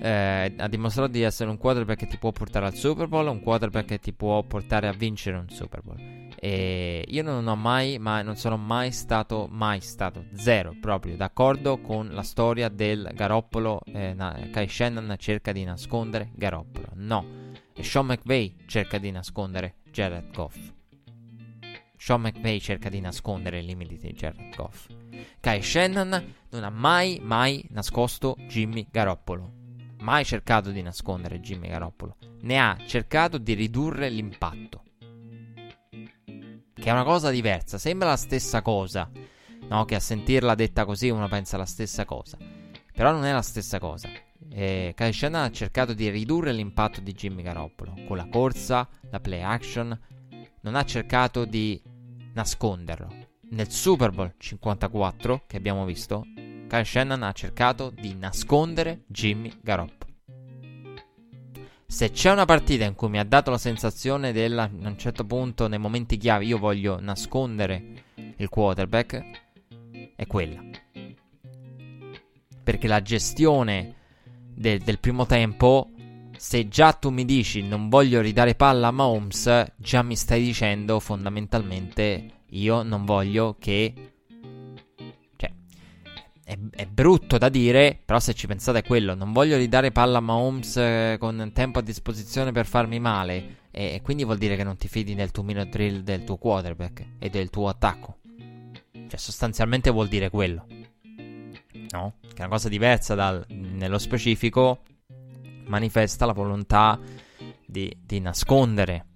eh, ha dimostrato di essere un quarterback che ti può portare al Super Bowl, un quarterback che ti può portare a vincere un Super Bowl. E io non ho mai, ma non sono mai stato, mai stato, zero proprio, d'accordo con la storia del Garoppolo. Eh, na- Kai Shannon cerca di nascondere Garoppolo. No, e Sean McVay cerca di nascondere Jared Goff. Sean McVay cerca di nascondere i limiti di Jared Goff. Kai Shannon non ha mai, mai nascosto Jimmy Garoppolo. Mai cercato di nascondere Jimmy Garoppolo. Ne ha cercato di ridurre l'impatto. Che è una cosa diversa. Sembra la stessa cosa. No, che a sentirla detta così uno pensa la stessa cosa. Però non è la stessa cosa. Eh, Kai Shannon ha cercato di ridurre l'impatto di Jimmy Garoppolo. Con la corsa, la play action. Non ha cercato di nasconderlo. Nel Super Bowl 54 che abbiamo visto, Kyle Shannon ha cercato di nascondere Jimmy Garoppolo. Se c'è una partita in cui mi ha dato la sensazione del a un certo punto, nei momenti chiave, io voglio nascondere il quarterback, è quella. Perché la gestione del, del primo tempo se già tu mi dici non voglio ridare palla a Mahomes, già mi stai dicendo fondamentalmente io non voglio che... È, è, brutto da dire, però se ci pensate è quello, non voglio ridare palla a Mahomes eh, con tempo a disposizione per farmi male, e, e quindi vuol dire che non ti fidi del tuo minute drill del tuo quarterback e del tuo attacco. Cioè, sostanzialmente vuol dire quello. No? Che è una cosa diversa dal, nello specifico manifesta la volontà di, di nascondere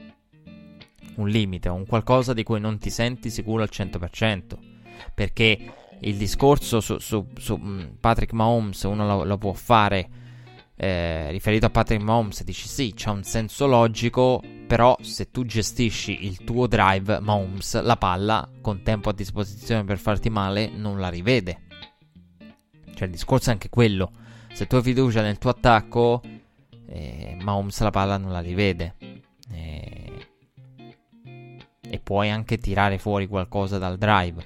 un limite, un qualcosa di cui non ti senti sicuro al 100%. Perché il discorso su, su, su mm, Patrick Mahomes uno lo, lo può fare eh, riferito a Patrick Mahomes, dici sì, c'è un senso logico, però se tu gestisci il tuo drive, Mahomes la palla con tempo a disposizione per farti male non la rivede. Cioè il discorso è anche quello. Se tu hai fiducia nel tuo attacco, eh, Mahomes la palla non la rivede. Eh, e puoi anche tirare fuori qualcosa dal drive.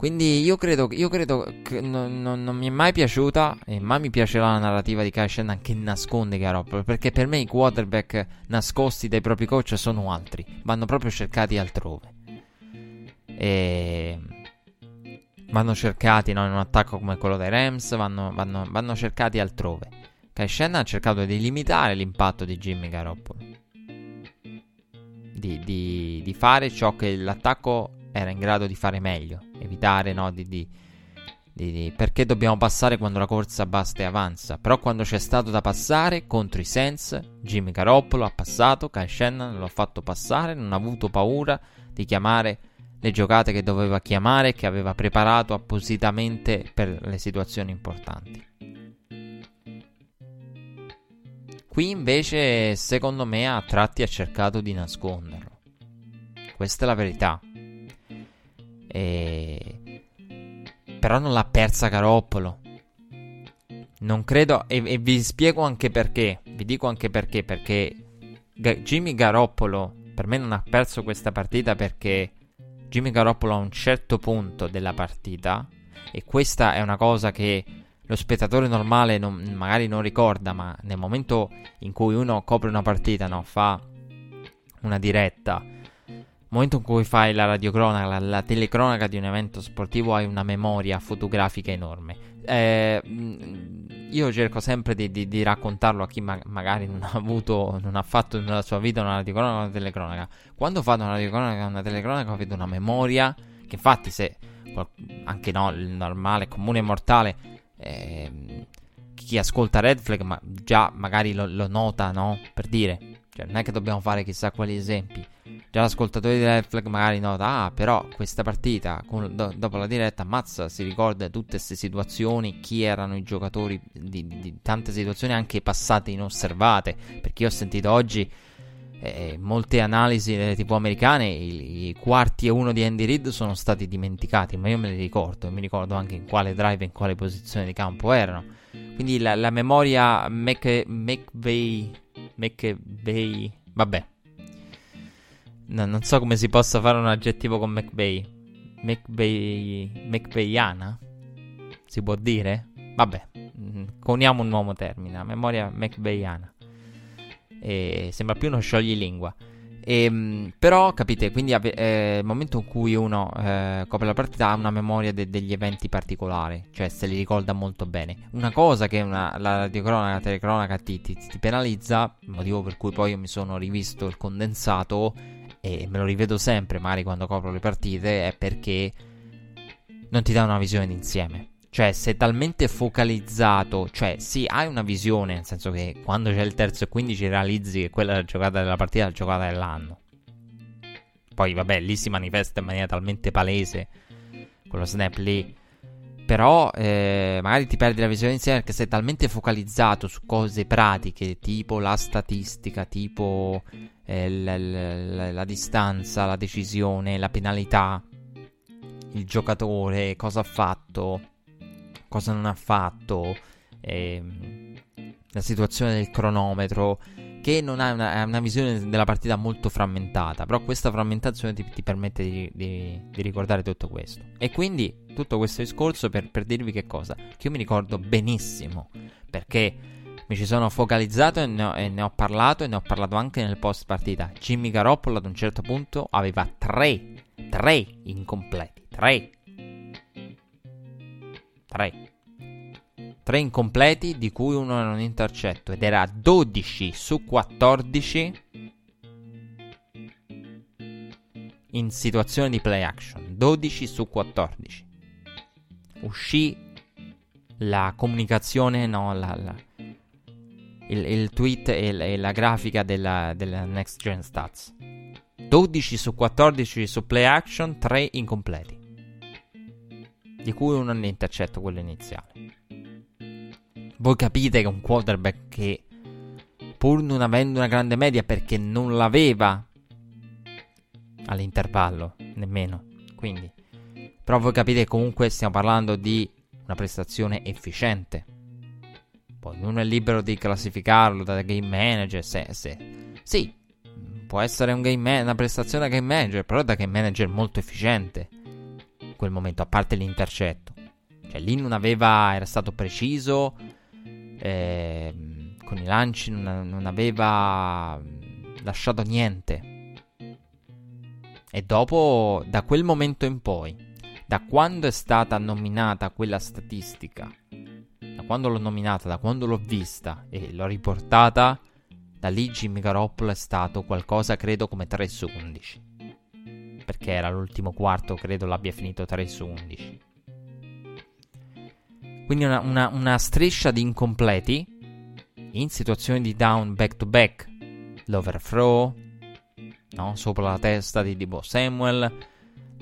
Quindi io credo, io credo che non, non, non, mi è mai piaciuta e mai mi piacerà la narrativa di Kyle Shannon che nasconde Garoppolo. Perché per me i quarterback nascosti dai propri coach sono altri. Vanno proprio cercati altrove. E vanno cercati no, in un attacco come quello dei Rams, vanno, vanno, vanno cercati altrove. Kai Shannon ha cercato di limitare l'impatto di Jimmy Garoppolo. Di, di, di, fare ciò che l'attacco era in grado di fare meglio. Evitare no, di, di di, perché dobbiamo passare quando la corsa basta e avanza. Però quando c'è stato da passare contro i Sens, Jimmy Garoppolo ha passato, Kyle Shannon lo ha fatto passare, non ha avuto paura di chiamare le giocate che doveva chiamare, che aveva preparato appositamente per le situazioni importanti. Qui invece, secondo me, a tratti ha cercato di nasconderlo. Questa è la verità. E però non l'ha persa Garoppolo. Non credo, e, e, vi spiego anche perché. Vi dico anche perché. Perché Ga- Jimmy Garoppolo per me non ha perso questa partita perché Jimmy Garoppolo a un certo punto della partita, e questa è una cosa che lo spettatore normale non, magari non ricorda, ma nel momento in cui uno copre una partita, no, fa una diretta momento in cui fai la radiocronaca, la, la telecronaca di un evento sportivo, hai una memoria fotografica enorme. Eh, io cerco sempre di, di, di raccontarlo a chi ma- magari non ha avuto, non ha fatto nella sua vita una radiocronaca o una telecronaca. Quando fate una radiocronaca o una telecronaca, avete una memoria che, infatti, se anche no, il normale, comune mortale. Eh, chi ascolta Red Flag ma già magari lo, lo nota, no? Per dire, cioè, non è che dobbiamo fare chissà quali esempi. Già l'ascoltatore di Red Flag magari nota, ah, però questa partita, con, do, dopo la diretta, Mazza si ricorda tutte queste situazioni, chi erano i giocatori di, di, di tante situazioni anche passate inosservate. Perché io ho sentito oggi eh, molte analisi delle tv americane, i, i, quarti e uno di Andy Reid sono stati dimenticati, ma io me li ricordo, e mi ricordo anche in quale drive e in quale posizione di campo erano. Quindi la, la memoria McVeigh, McVeigh, vabbè, No, non so come si possa fare un aggettivo con McVeigh. McVeigh. McVeighana? Si può dire? Vabbè, mm, coniamo un nuovo termine. La memoria McVeighana. E sembra più uno scioglilingua. E, ehm, però capite, quindi eh, il momento in cui uno eh, copre la partita ha una memoria de- degli eventi particolari, cioè se li ricorda molto bene. Una cosa che una, la radiocronaca, la telecronaca ti, ti, ti penalizza, motivo per cui poi io mi sono rivisto il condensato e me lo rivedo sempre, magari quando copro le partite, è perché non ti dà una visione d'insieme. Cioè, sei talmente focalizzato, cioè, sì, hai una visione, nel senso che quando c'è il terzo e 15 realizzi che quella è la giocata della partita è la giocata dell'anno. Poi, vabbè, lì si manifesta in maniera talmente palese quello snap lì. Però, eh, magari ti perdi la visione insieme perché sei talmente focalizzato su cose pratiche, tipo la statistica, tipo eh, la, la, la distanza, la decisione, la penalità, il giocatore, cosa ha fatto, cosa non ha fatto, ehm, la situazione del cronometro, che non ha una, una, visione della partita molto frammentata, però questa frammentazione ti, ti permette di, di, di, ricordare tutto questo. E quindi tutto questo discorso per, per dirvi che cosa? Che io mi ricordo benissimo, perché mi ci sono focalizzato e ne, ho, e ne, ho, parlato e ne ho parlato anche nel post partita. Jimmy Garoppolo ad un certo punto aveva tre, tre incompleti, tre. Tre. Tre incompleti di cui uno era un intercetto ed era 12 su 14 in situazione di play action. 12 su 14. Uscì la comunicazione, no, la, la il, il tweet e la, e la grafica della, della, Next Gen Stats. 12 su 14 su play action, 3 incompleti. Di cui uno nell'intercetto, quello iniziale. Voi capite che un quarterback che, pur non avendo una grande media perché non l'aveva all'intervallo, nemmeno. Quindi, però voi capite che comunque stiamo parlando di una prestazione efficiente poi uno è libero di classificarlo da game manager. Se, se. Sì, può essere un man- una prestazione da game manager, però da game manager molto efficiente. In quel momento, a parte l'intercetto. Cioè, lì non aveva. Era stato preciso. Eh, con i lanci non, non aveva lasciato niente. E dopo, da quel momento in poi, da quando è stata nominata quella statistica, da quando l'ho nominata, da quando l'ho vista e l'ho riportata, da lì Jimmy Garoppolo è stato qualcosa credo come 3 su 11. Perché era l'ultimo quarto, credo l'abbia finito 3 su 11. Quindi una, una, una striscia di incompleti in situazioni di down back to back. L'overthrow, no? sopra la testa di Debo Samuel,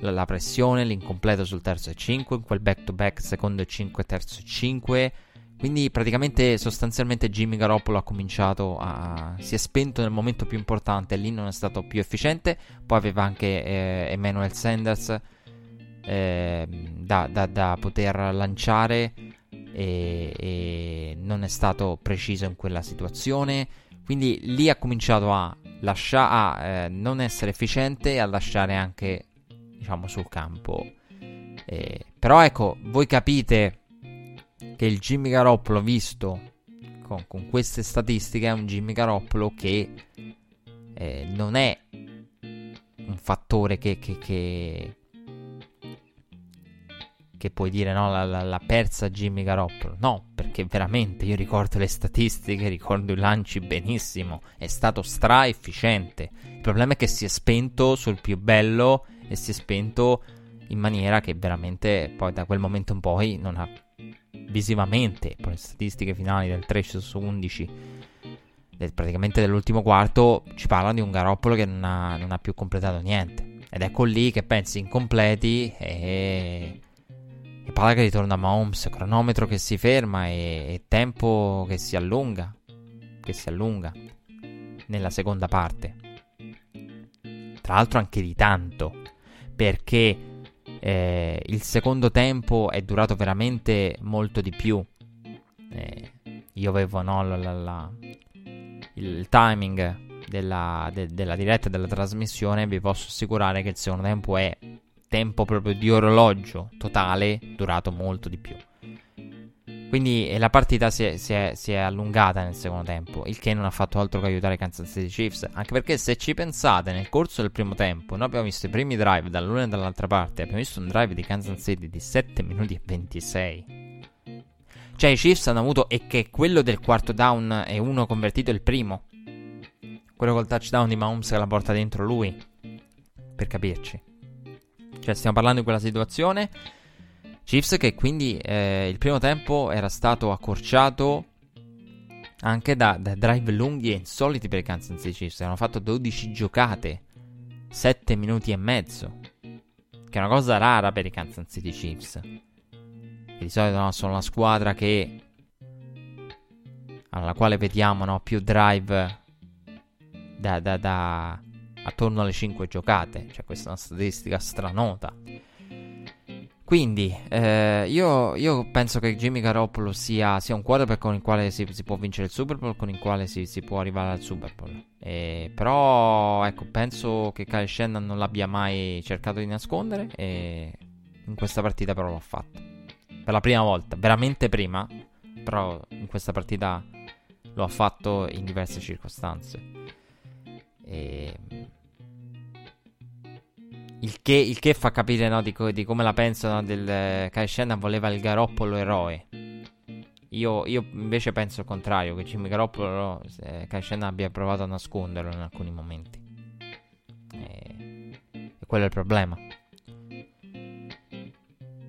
la, la, pressione, l'incompleto sul terzo e 5, quel back to back secondo e 5, terzo e 5. Quindi praticamente sostanzialmente Jimmy Garoppolo ha cominciato a... si è spento nel momento più importante, lì non è stato più efficiente, poi aveva anche eh, Emmanuel Sanders eh, da, da, da poter lanciare e, e non è stato preciso in quella situazione. Quindi lì ha cominciato a, lascia- a eh, non essere efficiente e a lasciare anche, diciamo, sul campo. Eh, però ecco, voi capite che il Jimmy Garoppolo visto con, con queste statistiche è un Jimmy Garoppolo che eh, non è un fattore che, che, che, che puoi dire no, la, la, la, persa Jimmy Garoppolo. No, perché veramente io ricordo le statistiche, ricordo i lanci benissimo, è stato stra efficiente. Il problema è che si è spento sul più bello e si è spento in maniera che veramente poi da quel momento in poi non ha visivamente, poi le statistiche finali del 3 su 11 del, praticamente dell'ultimo quarto ci parlano di un Garoppolo che non ha, non ha più completato niente. Ed ecco lì che pensi incompleti e e palla che ritorna a Mahomes, cronometro che si ferma e, e tempo che si allunga. Che si allunga nella seconda parte. Tra l'altro anche di tanto. Perché eh, il secondo tempo è durato veramente molto di più. Eh, io avevo no, la, la, la, il, timing della, de, della diretta della trasmissione. Vi posso assicurare che il secondo tempo è tempo proprio di orologio totale durato molto di più. Quindi la partita si è, si, è, si è, allungata nel secondo tempo, il che non ha fatto altro che aiutare i Kansas City Chiefs. Anche perché se ci pensate, nel corso del primo tempo, noi abbiamo visto i primi drive dall'una e dall'altra parte, abbiamo visto un drive di Kansas City di 7 minuti e 26. Cioè i Chiefs hanno avuto, e che quello del quarto down è uno convertito il primo. Quello col touchdown di Mahomes che la porta dentro lui. Per capirci. Cioè, stiamo parlando di quella situazione. Chiefs che quindi eh, il primo tempo era stato accorciato anche da, da, drive lunghi e insoliti per i Kansas City Chiefs. Hanno fatto 12 giocate, 7 minuti e mezzo. Che è una cosa rara per i Kansas City Chiefs. Che di solito no, sono la squadra che alla quale vediamo no, più drive da, da, da attorno alle 5 giocate, cioè questa è una statistica stranota. Quindi eh, io, io, penso che Jimmy Garoppolo sia, sia un quarterback con il quale si, si, può vincere il Super Bowl, con il quale si, si può arrivare al Super Bowl. E, però ecco, penso che Kyle Shannon non l'abbia mai cercato di nascondere e in questa partita però l'ha fatto. Per la prima volta, veramente prima, però in questa partita lo ha fatto in diverse circostanze. E il che, il che, fa capire no, di, co- di, come la pensano del eh, Kai Shannon voleva il Garoppolo eroe. Io, io, invece penso il contrario, che Jimmy Garoppolo eh, Kai Shannon abbia provato a nasconderlo in alcuni momenti. E, e quello è il problema.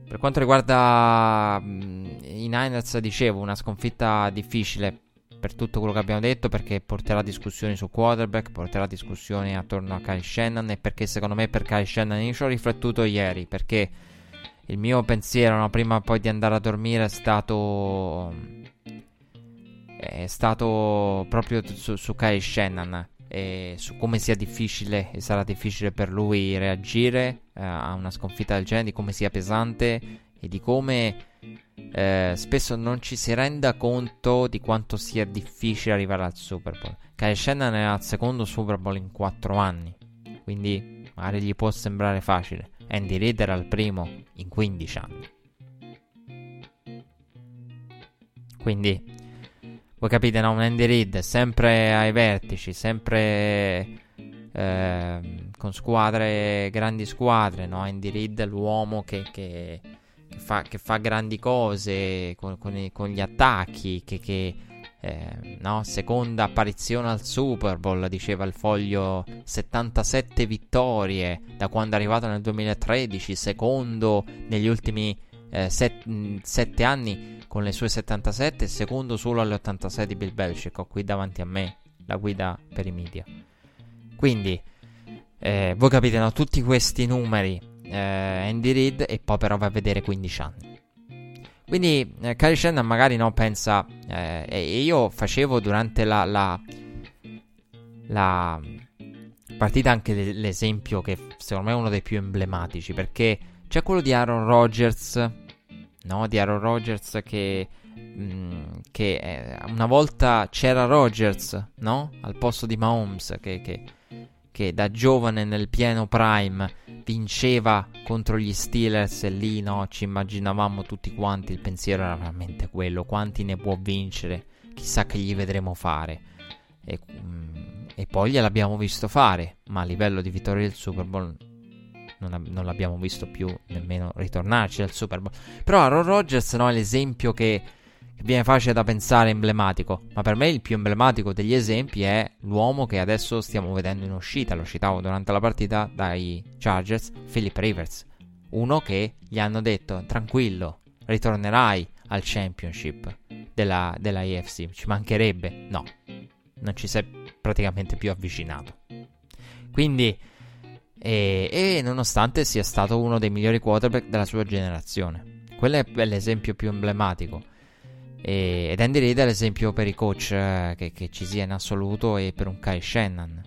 Per quanto riguarda mh, i Niners, dicevo, una sconfitta difficile per tutto quello che abbiamo detto, perché porterà discussioni su quarterback, porterà discussioni attorno a Kyle Shannon e perché secondo me per Kyle Shannon io ci ho riflettuto ieri, perché il mio pensiero no, prima poi di andare a dormire è stato è stato proprio su, su Kyle Shannon e su come sia difficile e sarà difficile per lui reagire eh, a una sconfitta del genere, di come sia pesante e di come eh, spesso non ci si renda conto di quanto sia difficile arrivare al Super Bowl. Kyle Shannon è al secondo Super Bowl in 4 anni, quindi magari gli può sembrare facile. Andy Reid era il primo in 15 anni. Quindi, voi capite, no? Un Andy Reid sempre ai vertici, sempre eh, con squadre, grandi squadre, no? Andy Reid l'uomo che, che, fa, che, fa, grandi cose con, con, con gli attacchi, che, che eh, no? seconda apparizione al Super Bowl, diceva il foglio, 77 vittorie da quando è arrivato nel 2013, secondo negli ultimi 7 eh, anni con le sue 77, secondo solo alle 86 di Bill Belichick, ho qui davanti a me la guida per i media. Quindi, eh, voi capite, no? tutti questi numeri, eh, Andy Reid e poi però va a vedere 15 anni. Quindi eh, Kylie Shannon magari no, pensa, eh, e io facevo durante la, la, la partita anche l'esempio che secondo me è uno dei più emblematici, perché c'è quello di Aaron Rodgers, no? Di Aaron Rodgers che, mh, mm, che eh, una volta c'era Rodgers, no? Al posto di Mahomes, che, che che da giovane nel pieno prime vinceva contro gli Steelers e lì no, ci immaginavamo tutti quanti, il pensiero era veramente quello, quanti ne può vincere, chissà che gli vedremo fare. E, mm, e poi gliel'abbiamo visto fare, ma a livello di vittoria del Super Bowl non, non, l'abbiamo visto più nemmeno ritornarci al Super Bowl. Però Aaron Rodgers no, è l'esempio che viene facile da pensare emblematico, ma per me il più emblematico degli esempi è l'uomo che adesso stiamo vedendo in uscita, lo citavo durante la partita dai Chargers, Philip Rivers, uno che gli hanno detto tranquillo, ritornerai al championship della, della AFC, ci mancherebbe, no, non ci sei praticamente più avvicinato. Quindi, e, e nonostante sia stato uno dei migliori quarterback della sua generazione, quello è l'esempio più emblematico. E, ed Andy Reid è l'esempio per i coach eh, che, che, ci sia in assoluto e per un Kai Shannon.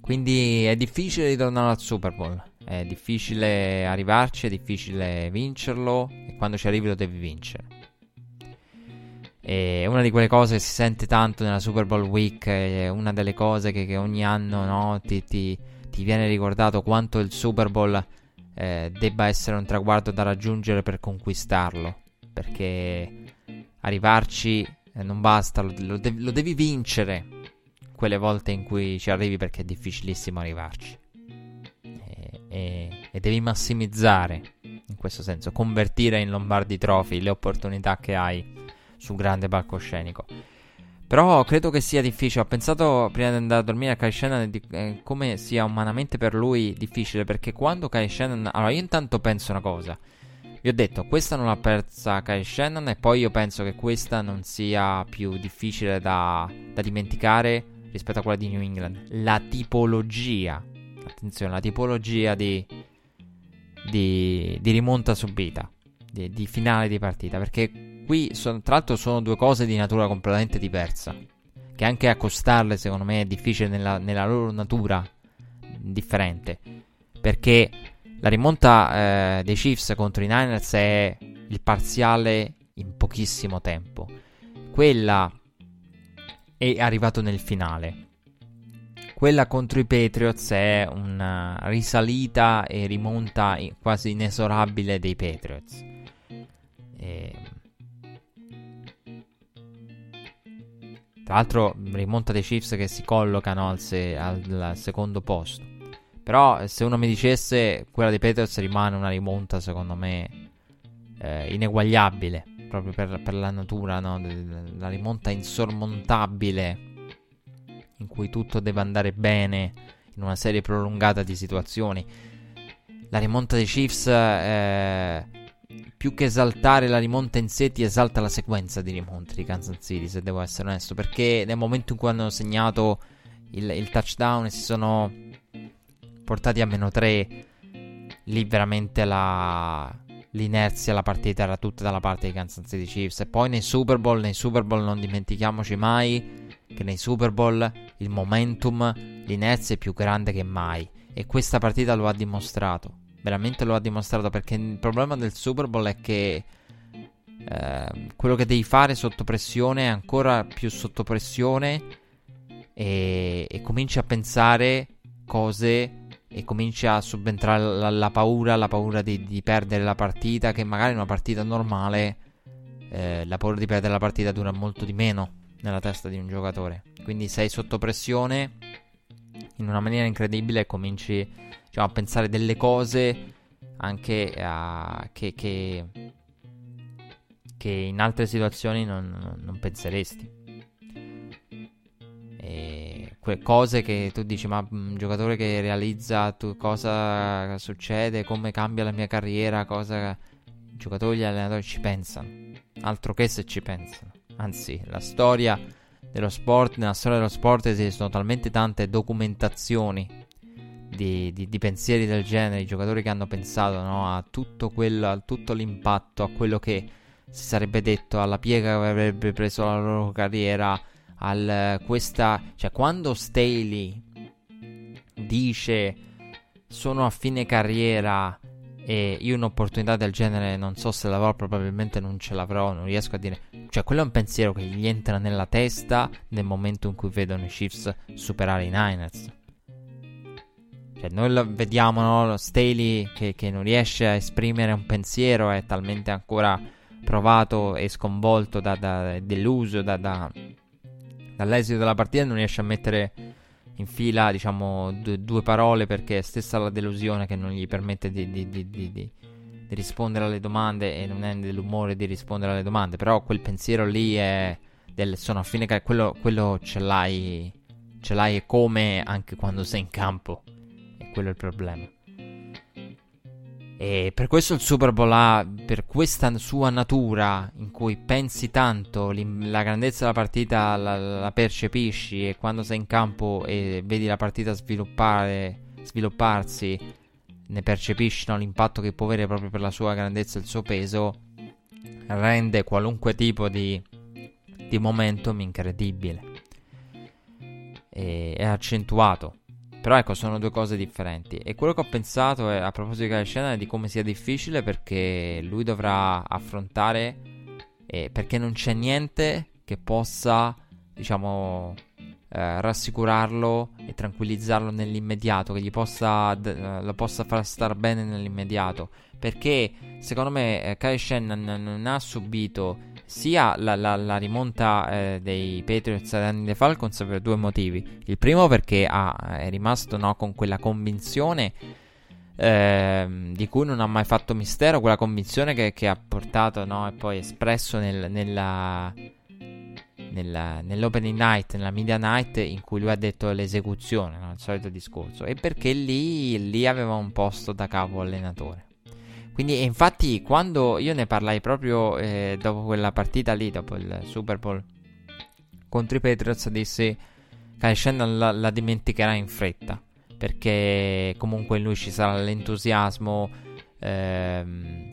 Quindi è difficile ritornare al Super Bowl. È difficile arrivarci, è difficile vincerlo. E quando ci arrivi lo devi vincere. E una di quelle cose che si sente tanto nella Super Bowl Week. È una delle cose che, che ogni anno no, ti, ti, ti, viene ricordato quanto il Super Bowl eh, debba essere un traguardo da raggiungere per conquistarlo. Perché arrivarci eh, non basta, lo, lo, de- lo, devi vincere quelle volte in cui ci arrivi perché è difficilissimo arrivarci. E, e, e devi massimizzare, in questo senso, convertire in Lombardi Trophy le opportunità che hai sul grande palcoscenico. Però credo che sia difficile. Ho pensato prima di andare a dormire a Kai Shannon di eh, come sia umanamente per lui difficile. Perché quando Kai Shannon. Allora, io intanto penso una cosa. Vi ho detto, questa non l'ha persa Kyle Shannon e poi io penso che questa non sia più difficile da, da dimenticare rispetto a quella di New England. La tipologia, attenzione, la tipologia di, di, di rimonta subita, di, di, finale di partita, perché qui sono, tra l'altro sono due cose di natura completamente diversa, che anche accostarle secondo me è difficile nella, nella loro natura differente, perché la rimonta eh, dei Chiefs contro i Niners è il parziale in pochissimo tempo. Quella è arrivato nel finale. Quella contro i Patriots è una risalita e rimonta quasi inesorabile dei Patriots. E... Tra l'altro, rimonta dei Chiefs che si collocano al, se- al secondo posto. Però se uno mi dicesse quella dei Patriots rimane una rimonta secondo me eh, ineguagliabile proprio per, per la natura, no? la rimonta insormontabile in cui tutto deve andare bene in una serie prolungata di situazioni. La rimonta dei Chiefs, eh, più che esaltare la rimonta in sé, ti esalta la sequenza di rimonte di Kansas City, se devo essere onesto, perché nel momento in cui hanno segnato il, il touchdown e si sono portati a meno 3, lì veramente la, l'inerzia, la partita era tutta dalla parte dei Kansas City Chiefs. E poi nei Super Bowl, nei Super Bowl non dimentichiamoci mai che nei Super Bowl il momentum, l'inerzia è più grande che mai. E questa partita lo ha dimostrato. Veramente lo ha dimostrato perché il problema del Super Bowl è che eh, quello che devi fare sotto pressione è ancora più sotto pressione e, e cominci a pensare cose e comincia a subentrare la, la paura, la paura di, di, perdere la partita, che magari in una partita normale eh, la paura di perdere la partita dura molto di meno nella testa di un giocatore. Quindi sei sotto pressione in una maniera incredibile e cominci diciamo, a pensare delle cose anche uh, che, che, che, in altre situazioni non, non, penseresti. E cose che tu dici, ma un giocatore che realizza tu, cosa succede, come cambia la mia carriera, cosa... I giocatori gli allenatori ci pensano, altro che se ci pensano. Anzi, la storia dello sport, nella storia dello sport esistono talmente tante documentazioni di, di, di, pensieri del genere, i giocatori che hanno pensato no, a tutto, quello, a tutto l'impatto, a quello che si sarebbe detto, alla piega che avrebbe preso la loro carriera, al questa, cioè quando Staley dice sono a fine carriera e io un'opportunità del genere non so se l'avrò, probabilmente non ce l'avrò, non riesco a dire. Cioè, quello è un pensiero che gli entra nella testa nel momento in cui vedono i Chiefs superare i Niners. Cioè, noi vediamo, no? Staley che, che non riesce a esprimere un pensiero, è talmente ancora provato e sconvolto, da, da, deluso da, da, dall'esito della partita, non riesce a mettere in fila, diciamo, d- due parole perché è stessa la delusione che non gli permette di, di, di, di, rispondere alle domande e non è nell'umore di rispondere alle domande. Però quel pensiero lì è del sono a fine carriera, quello, quello ce l'hai, ce l'hai come anche quando sei in campo. E quello è il problema. E per questo il Super Bowl ha, per questa sua natura in cui pensi tanto, la grandezza della partita la, la, percepisci e quando sei in campo e vedi la partita svilupparsi, ne percepisci no, l'impatto che può avere proprio per la sua grandezza e il suo peso, rende qualunque tipo di, di momentum incredibile. E è accentuato però ecco, sono due cose differenti. E quello che ho pensato è, a proposito di Kyle Shannon è di come sia difficile perché lui dovrà affrontare. Eh, perché non c'è niente che possa, diciamo, eh, rassicurarlo e tranquillizzarlo nell'immediato, che gli possa, d- eh, lo possa far star bene nell'immediato. Perché secondo me eh, Kyle Shannon non ha subito sia la, la, la rimonta eh, dei Patriots ai danni dei Falcons per due motivi. Il primo perché ha, è rimasto no, con quella convinzione eh, di cui non ha mai fatto mistero, quella convinzione che, che ha portato no, e poi espresso nel, nella, nella, nell'opening night, nella media night in cui lui ha detto l'esecuzione, no, il solito discorso, e perché lì, lì aveva un posto da capo allenatore. Quindi, infatti, quando io ne parlai proprio eh, dopo quella partita lì, dopo il Super Bowl contro i Patriots, dissi che Shannon la, la dimenticherà in fretta. Perché comunque lui ci sarà l'entusiasmo, ehm,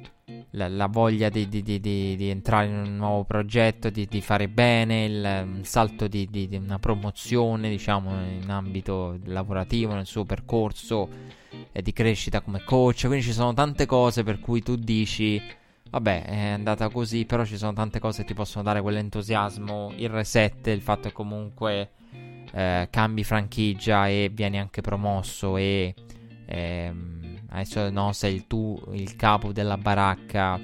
la, la, voglia di, di, di, di, entrare in un nuovo progetto, di, fare bene, il, un salto di, una promozione, diciamo, in ambito lavorativo, nel suo percorso e di crescita come coach. Quindi ci sono tante cose per cui tu dici, vabbè, è andata così, però ci sono tante cose che ti possono dare quell'entusiasmo, il reset, il fatto che comunque eh, cambi franchigia e vieni anche promosso e ehm, adesso no, sei tu il capo della baracca.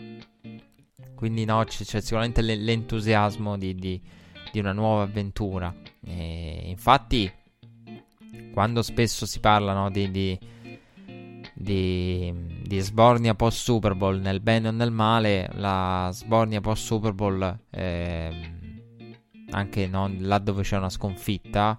Quindi no, c'è, c'è sicuramente l'entusiasmo di, di, di, una nuova avventura. E infatti, quando spesso si parla no, di, di di, di Sbornia post Super Bowl nel bene o nel male, la Sbornia post Super Bowl, eh, anche non, là dove c'è una sconfitta,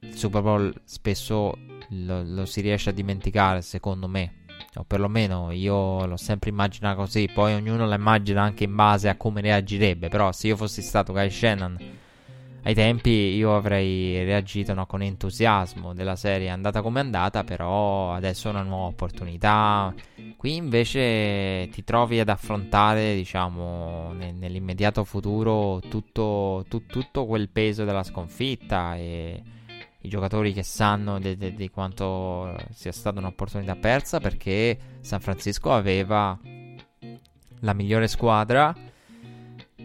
il Super Bowl spesso lo, lo, si riesce a dimenticare, secondo me. O perlomeno io l'ho sempre immaginato così. Poi ognuno la immagina anche in base a come reagirebbe. Però se io fossi stato Guy Shannon ai tempi io avrei reagito no, con entusiasmo della serie è andata come è andata, però adesso è una nuova opportunità. Qui invece ti trovi ad affrontare, diciamo, ne- nell'immediato futuro tutto, tu- tutto, quel peso della sconfitta e i giocatori che sanno di de- de- quanto sia stata un'opportunità persa perché San Francisco aveva la migliore squadra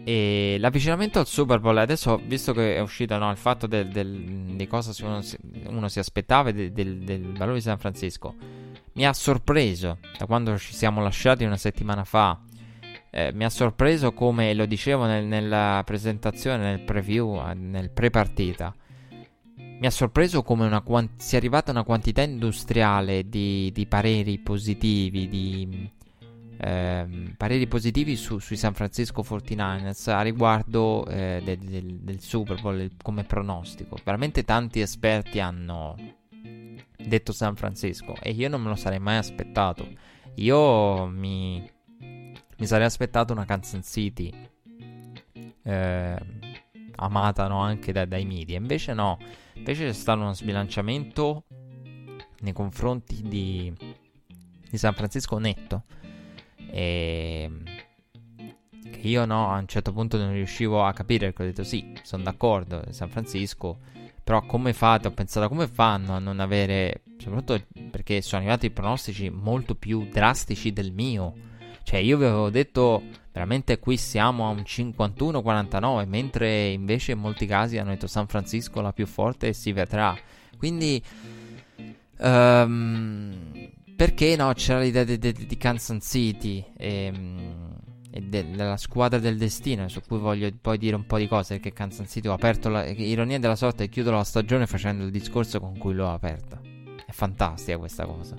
e l'avvicinamento al Super Bowl, adesso visto che è uscito no, il fatto del, del, di cosa uno si, uno si aspettava del, del, valore di San Francisco, mi ha sorpreso da quando ci siamo lasciati una settimana fa. Eh, mi ha sorpreso come lo dicevo nel, nella presentazione, nel preview, nel pre-partita. mi ha sorpreso come una, sia arrivata una quantità industriale di, di pareri positivi, di eh, pareri positivi su, sui San Francisco 49ers a riguardo eh, del, del, del, Super Bowl come pronostico. Veramente tanti esperti hanno detto San Francisco e io non me lo sarei mai aspettato. Io mi, mi sarei aspettato una Kansas City eh, amata no, anche da, dai media. Invece no, invece c'è stato uno sbilanciamento nei confronti di, di San Francisco netto. E che io no, a un certo punto non riuscivo a capire perché ho detto sì, sono d'accordo, San Francisco, però come fate, ho pensato come fanno a non avere, soprattutto perché sono arrivati pronostici molto più drastici del mio, cioè io vi avevo detto veramente qui siamo a un 51-49, mentre invece in molti casi hanno detto San Francisco la più forte e si vedrà, quindi... Um, perché no, c'era l'idea di, di, di Kansas City e, ehm, e de, della squadra del destino, su cui voglio poi dire un po' di cose. Perché Kansas City ho aperto la ironia della sorte e chiudo la stagione facendo il discorso con cui l'ho aperta. È fantastica questa cosa.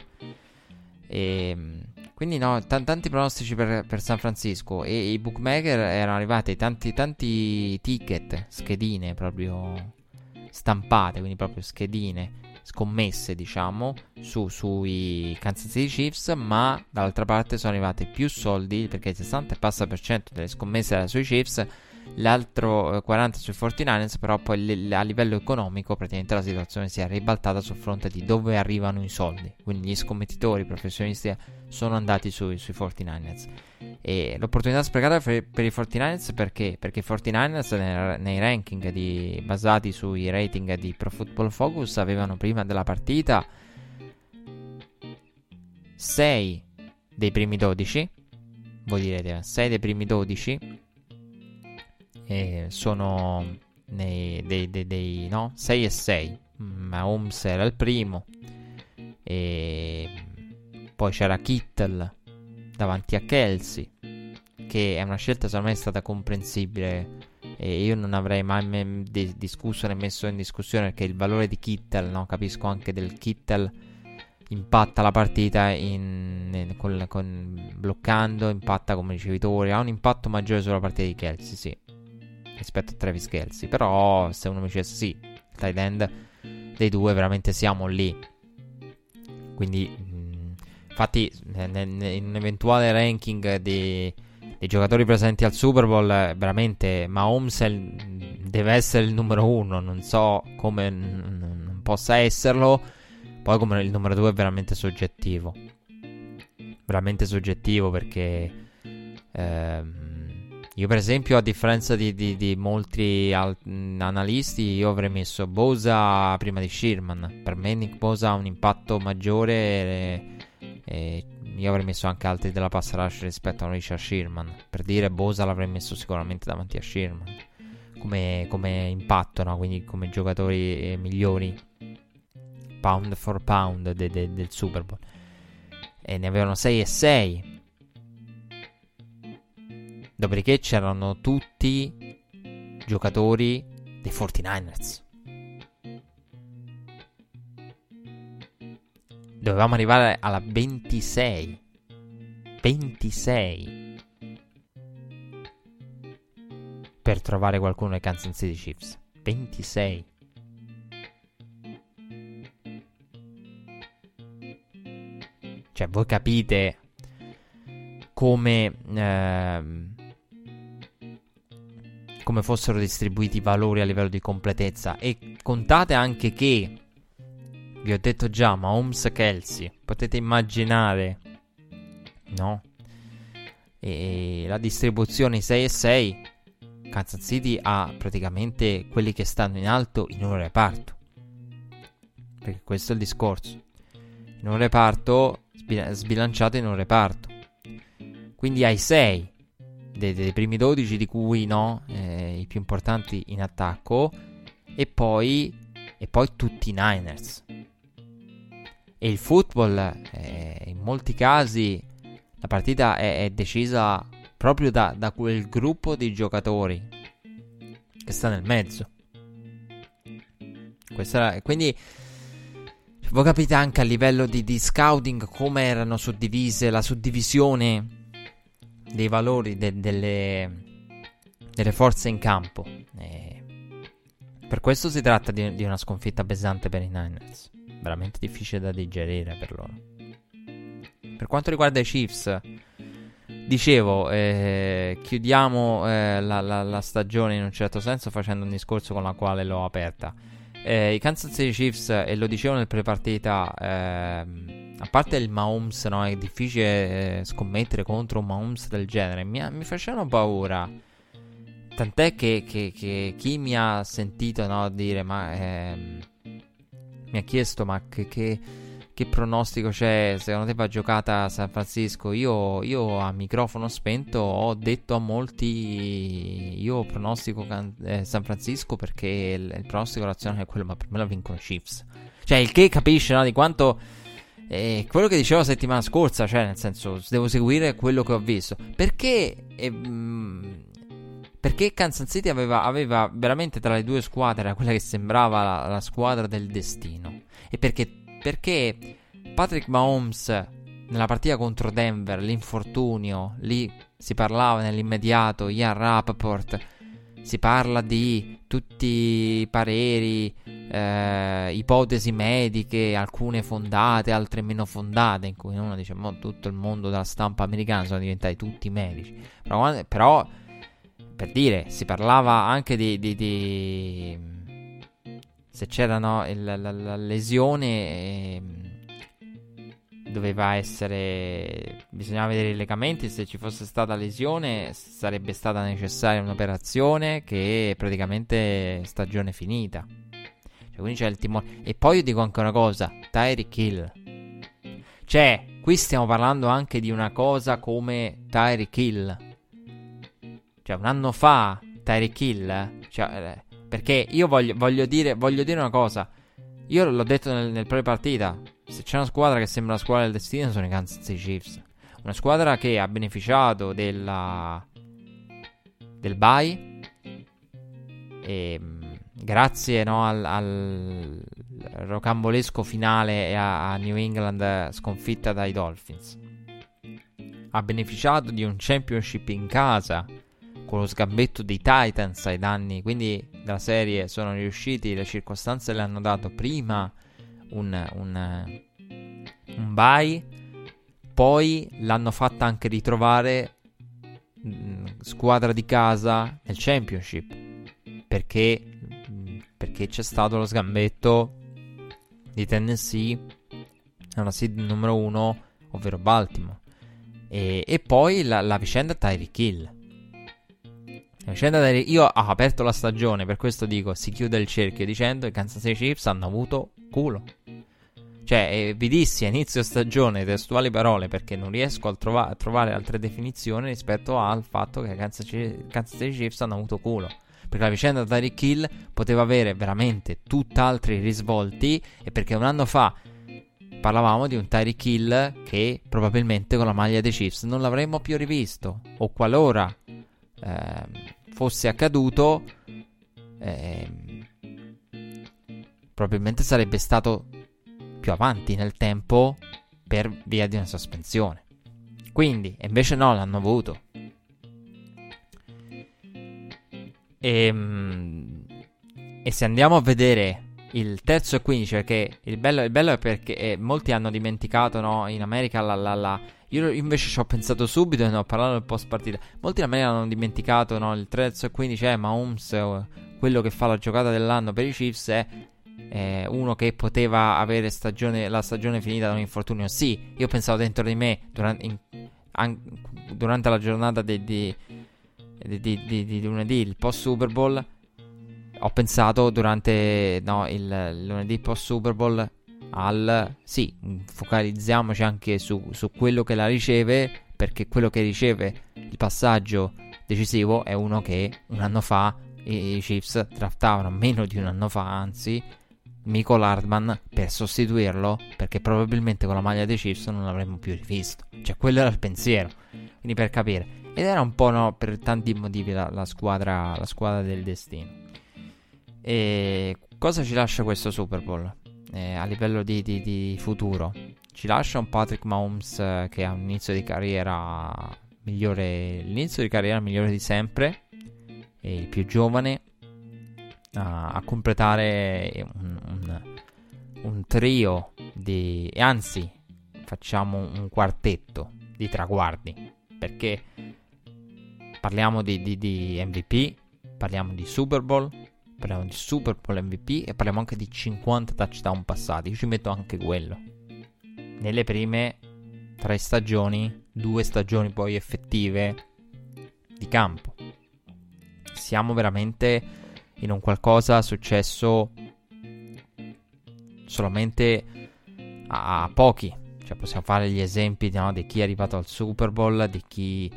E, ehm, quindi no, t- tanti pronostici per, per, San Francisco e i bookmaker erano arrivati tanti, tanti ticket, schedine proprio stampate, quindi proprio schedine scommesse, diciamo, su, sui Kansas City Chiefs, ma dall'altra parte sono arrivati più soldi perché il 60 e passa per cento delle scommesse era sui Chiefs l'altro 40 eh, sui 49ers, però poi a livello economico praticamente la situazione si è ribaltata sul fronte di dove arrivano i soldi, quindi gli scommettitori, professionisti sono andati sui, sui 49ers. E l'opportunità sprecata per, i 49ers perché? Perché i 49ers nei, ranking di, basati sui rating di Pro Football Focus avevano prima della partita 6 dei primi 12 voi direte 6 dei primi 12 eh, sono nei, dei, dei, dei, no? 6 e 6. Mahomes era il primo. E poi c'era Kittel davanti a Kelsey. Che è una scelta secondo me è stata comprensibile. E io non avrei mai me- di- discusso né messo in discussione perché il valore di Kittel, no? Capisco anche del Kittel impatta la partita in, in, con, con, bloccando, impatta come ricevitore, ha un impatto maggiore sulla partita di Kelsey, sì rispetto a Travis Kelsey. Però se uno mi dicesse sì, tight end dei due veramente siamo lì. Quindi, infatti, in un eventuale ranking dei, dei, giocatori presenti al Super Bowl, veramente Mahomes deve essere il numero uno. Non so come n- possa esserlo. Poi, come il numero due è veramente soggettivo. Veramente soggettivo perché. Ehm, io, per esempio, a differenza di, di, di molti al- analisti, io avrei messo Bosa prima di Sherman. Per me, Nick Bosa ha un impatto maggiore. E, e io avrei messo anche altri della pass rush rispetto a Richard Sherman. Per dire, Bosa l'avrei messo sicuramente davanti a Sherman. Come, come impatto, no? quindi come giocatori eh, migliori pound for pound de, de, del Super Bowl. E ne avevano 6 e 6 Dopodiché c'erano tutti giocatori dei 49ers. Dovevamo arrivare alla 26. 26. Per trovare qualcuno ai Kansas City Chiefs. 26. Cioè, voi capite come... Ehm, come fossero distribuiti i valori a livello di completezza. E contate anche che, vi ho detto già, ma Holmes Kelsey, potete immaginare, no? E la distribuzione 6 e 6, Kansas City ha praticamente quelli che stanno in alto in un reparto. Perché questo è il discorso. In un reparto sbilanciato in un reparto. Quindi hai 6 dei, dei primi 12 di cui no, eh, i più importanti in attacco e poi, e poi tutti i Niners. E il football, eh, in molti casi, la partita è, è decisa proprio da, da, quel gruppo di giocatori che sta nel mezzo. Era, quindi voi capite anche a livello di, di scouting come erano suddivise la suddivisione dei valori de, delle, delle, forze in campo. E per questo si tratta di, di, una sconfitta pesante per i Niners. Veramente difficile da digerire per loro. Per quanto riguarda i Chiefs, dicevo, eh, chiudiamo eh, la, la, la stagione in un certo senso facendo un discorso con la quale l'ho aperta. Eh, I Kansas City Chiefs, e lo dicevo nel pre-partita, ehm, a parte il Mahomes, no, è difficile eh, scommettere contro un Mahomes del genere. Mi, mi facevano paura. Tant'è che, che, che, chi mi ha sentito no, dire, ma ehm, mi ha chiesto, ma che, che che pronostico c'è? Secondo te va giocata a San Francisco? Io, io, a microfono spento ho detto a molti: Io pronostico can- eh, San Francisco perché il, il pronostico razionale è quello, ma per me la vincono Chiefs. Cioè, il che capisce no, di quanto. Eh, quello che dicevo la settimana scorsa, cioè, nel senso, devo seguire quello che ho visto. Perché. Eh, mh, perché Kansas City aveva, aveva, veramente tra le due squadre quella che sembrava la, la squadra del destino. E perché perché Patrick Mahomes nella partita contro Denver, l'infortunio, lì si parlava nell'immediato, Ian Rappaport, si parla di tutti i pareri, eh, ipotesi mediche, alcune fondate, altre meno fondate, in cui uno dice, mo, tutto il mondo della stampa americana sono diventati tutti medici. Però, però per dire, si parlava anche di, di, di se c'era no, il, la, la, lesione eh, doveva essere bisognava vedere i legamenti se ci fosse stata lesione sarebbe stata necessaria un'operazione che è praticamente stagione finita. Cioè, quindi c'è il timore. E poi io dico anche una cosa Tyreek Hill. Cioè qui stiamo parlando anche di una cosa come Tyreek Hill cioè un anno fa Tyreek Hill cioè, perché io voglio, voglio, dire, voglio dire, una cosa. Io l'ho detto nel, nel pre-partita. Se c'è una squadra che sembra la squadra del destino, sono i Kansas City Chiefs. Una squadra che ha beneficiato della, del bye. E grazie no, al, al, rocambolesco finale a, a New England sconfitta dai Dolphins. Ha beneficiato di un championship in casa con lo sgambetto dei Titans ai danni, quindi della serie sono riusciti, le circostanze le hanno dato prima un, un, un bye, poi l'hanno fatta anche ritrovare mh, mm, squadra di casa nel championship, perché, mh, perché c'è stato lo sgambetto di Tennessee alla seed numero uno, ovvero Baltimore. E, e poi la, la vicenda Tyreek Hill io ho aperto la stagione, per questo dico, si chiude il cerchio dicendo che i Kansas City Chiefs hanno avuto culo. Cioè, eh, vi dissi a inizio stagione testuali parole perché non riesco a, trova- a, trovare altre definizioni rispetto al fatto che i Kansas, C- Kansas City Chiefs hanno avuto culo. Perché la vicenda Tyreek Hill poteva avere veramente tutt'altri risvolti e perché un anno fa parlavamo di un Tyreek Hill che probabilmente con la maglia dei Chiefs non l'avremmo più rivisto o qualora eh, fosse accaduto, eh, probabilmente sarebbe stato più avanti nel tempo per via di una sospensione. Quindi, invece no, l'hanno avuto. E, ehm, e se andiamo a vedere il terzo e 15, perché il bello, il bello è perché eh, molti hanno dimenticato no, in America la, la, la io invece ci ho pensato subito e ne ho parlato nel post partita. Molti da me hanno dimenticato no, il 3 e 15 è Mahomes, eh, quello che fa la giocata dell'anno per i Chiefs è eh, uno che poteva avere stagione, la stagione finita da un infortunio. Sì, io pensavo dentro di me durante, in, an, durante la giornata di, di, di, di, lunedì, il post Super Bowl. Ho pensato durante no, il lunedì post Super Bowl al sì, focalizziamoci anche su, su quello che la riceve, perché quello che riceve il passaggio decisivo è uno che un anno fa i Chiefs draftavano, meno di un anno fa anzi, Michael Hardman per sostituirlo, perché probabilmente con la maglia dei Chiefs non l'avremmo più rivisto. Cioè, quello era il pensiero. Quindi per capire. Ed era un po' no, per tanti motivi la, la, squadra, la squadra del destino. E cosa ci lascia questo Super Bowl eh, a livello di, di, di, futuro? Ci lascia un Patrick Mahomes eh, che ha un inizio di carriera migliore, l'inizio di carriera migliore di sempre, e il più giovane, a, a completare un, un, un trio di, anzi, facciamo un quartetto di traguardi, perché parliamo di, di, di MVP, parliamo di Super Bowl, parliamo di Super Bowl MVP e parliamo anche di 50 touchdown passati. Io ci metto anche quello. Nelle prime tre stagioni, due stagioni poi effettive di campo. Siamo veramente in un qualcosa successo solamente a, pochi. Cioè possiamo fare gli esempi no, di chi è arrivato al Super Bowl, di chi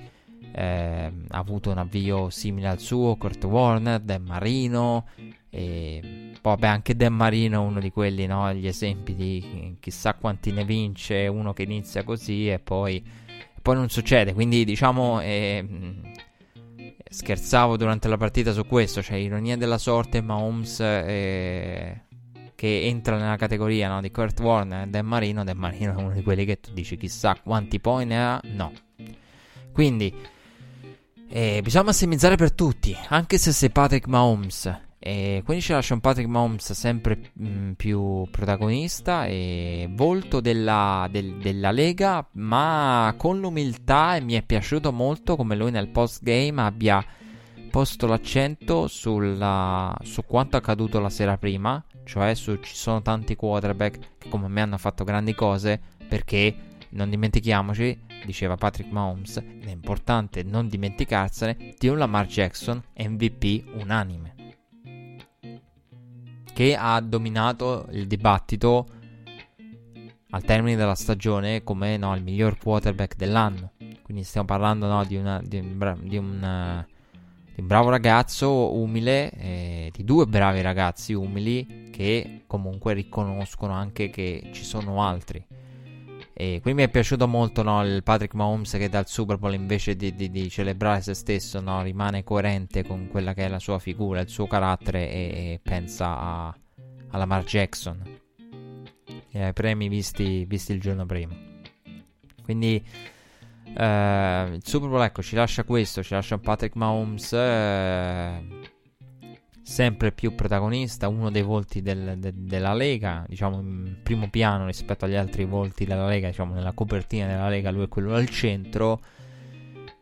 eh, ha avuto un avvio simile al suo, Kurt Warner, Dan Marino, e poi vabbè, anche Dan Marino è uno di quelli, no? Gli esempi di chissà quanti ne vince, uno che inizia così e poi, poi non succede. Quindi diciamo, eh, scherzavo durante la partita su questo, cioè ironia della sorte, Mahomes eh, che entra nella categoria no? di Kurt Warner e Dan Marino. Dan Marino è uno di quelli che tu dici chissà quanti poi ne ha, no. Quindi eh, bisogna massimizzare per tutti, anche se sei Patrick Mahomes. E quindi ci lascia un Patrick Mahomes sempre mh, mm, più protagonista e volto della, del, della Lega, ma con l'umiltà e mi è piaciuto molto come lui nel post game abbia posto l'accento sulla, su quanto accaduto la sera prima, cioè su ci sono tanti quarterback che come me hanno fatto grandi cose perché non dimentichiamoci diceva Patrick Mahomes, ed è importante non dimenticarsene, di un Lamar Jackson MVP unanime, che ha dominato il dibattito al termine della stagione come no, il miglior quarterback dell'anno. Quindi stiamo parlando no, di, una, di, un bra- di, un, uh, di, un, bravo ragazzo umile, eh, di due bravi ragazzi umili che comunque riconoscono anche che ci sono altri e quindi mi è piaciuto molto no, il Patrick Mahomes che dal Super Bowl invece di, di, di celebrare se stesso no, rimane coerente con quella che è la sua figura, il suo carattere e, e pensa a, a Lamar Jackson e ai premi visti, visti il giorno prima. Quindi eh, il Super Bowl ecco ci lascia questo, ci lascia Patrick Mahomes. Eh, sempre più protagonista, uno dei volti del, de, della Lega, diciamo in primo piano rispetto agli altri volti della Lega, diciamo nella copertina della Lega lui è quello al centro,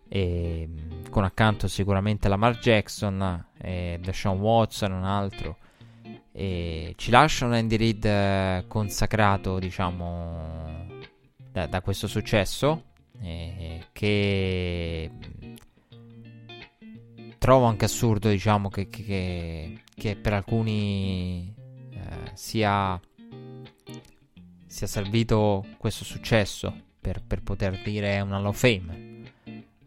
e, con accanto sicuramente Lamar Jackson, e Deshaun Watson, un altro. E ci lascia un Andy Reid eh, consacrato, diciamo, da, da questo successo, eh, che trovo anche assurdo, diciamo, che, che, che per alcuni eh, sia, sia servito questo successo per, per poter dire una Hall of Fame.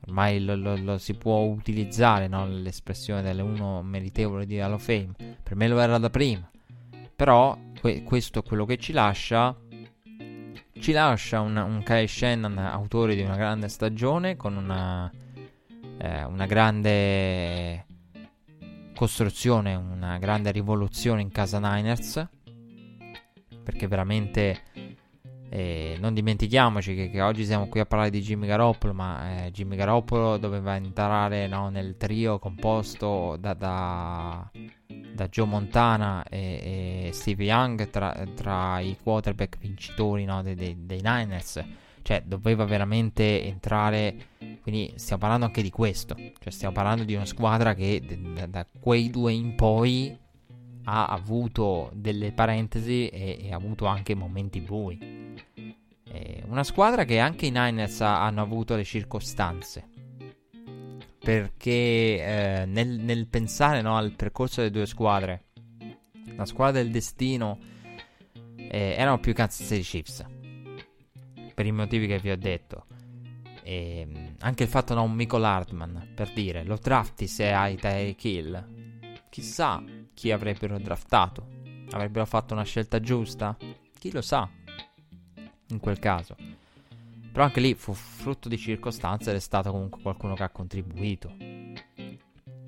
Ormai lo, lo, lo si può utilizzare no? l'espressione dell'uno meritevole di Hall of Fame. Per me lo era da prima. Però que- questo è quello che ci lascia. Ci lascia un, un Kyle Shannon, autore di una grande stagione, con una eh, una grande costruzione, una grande rivoluzione in casa Niners. Perché veramente eh, non dimentichiamoci che, che, oggi siamo qui a parlare di Jimmy Garoppolo, ma eh, Jimmy Garoppolo doveva entrare no, nel trio composto da, da, da Joe Montana e, e Steve Young tra, tra, i quarterback vincitori no, dei, dei, dei Niners cioè, doveva veramente entrare. Quindi stiamo parlando anche di questo. Cioè, stiamo parlando di una squadra che da, da quei due in poi ha avuto delle parentesi e, e ha avuto anche momenti bui. Eh, una squadra che anche i Niners hanno avuto le circostanze. Perché eh, nel, nel, pensare no, al percorso delle due squadre, la squadra del destino eh, erano più Kansas City Chiefs per i motivi che vi ho detto. E ehm, anche il fatto da un Michael Hartman, per dire, lo drafti se hai Tyreek Hill. Chissà chi avrebbero draftato. Avrebbero fatto una scelta giusta? Chi lo sa? In quel caso. Però anche lì fu frutto di circostanze ed è stato comunque qualcuno che ha contribuito.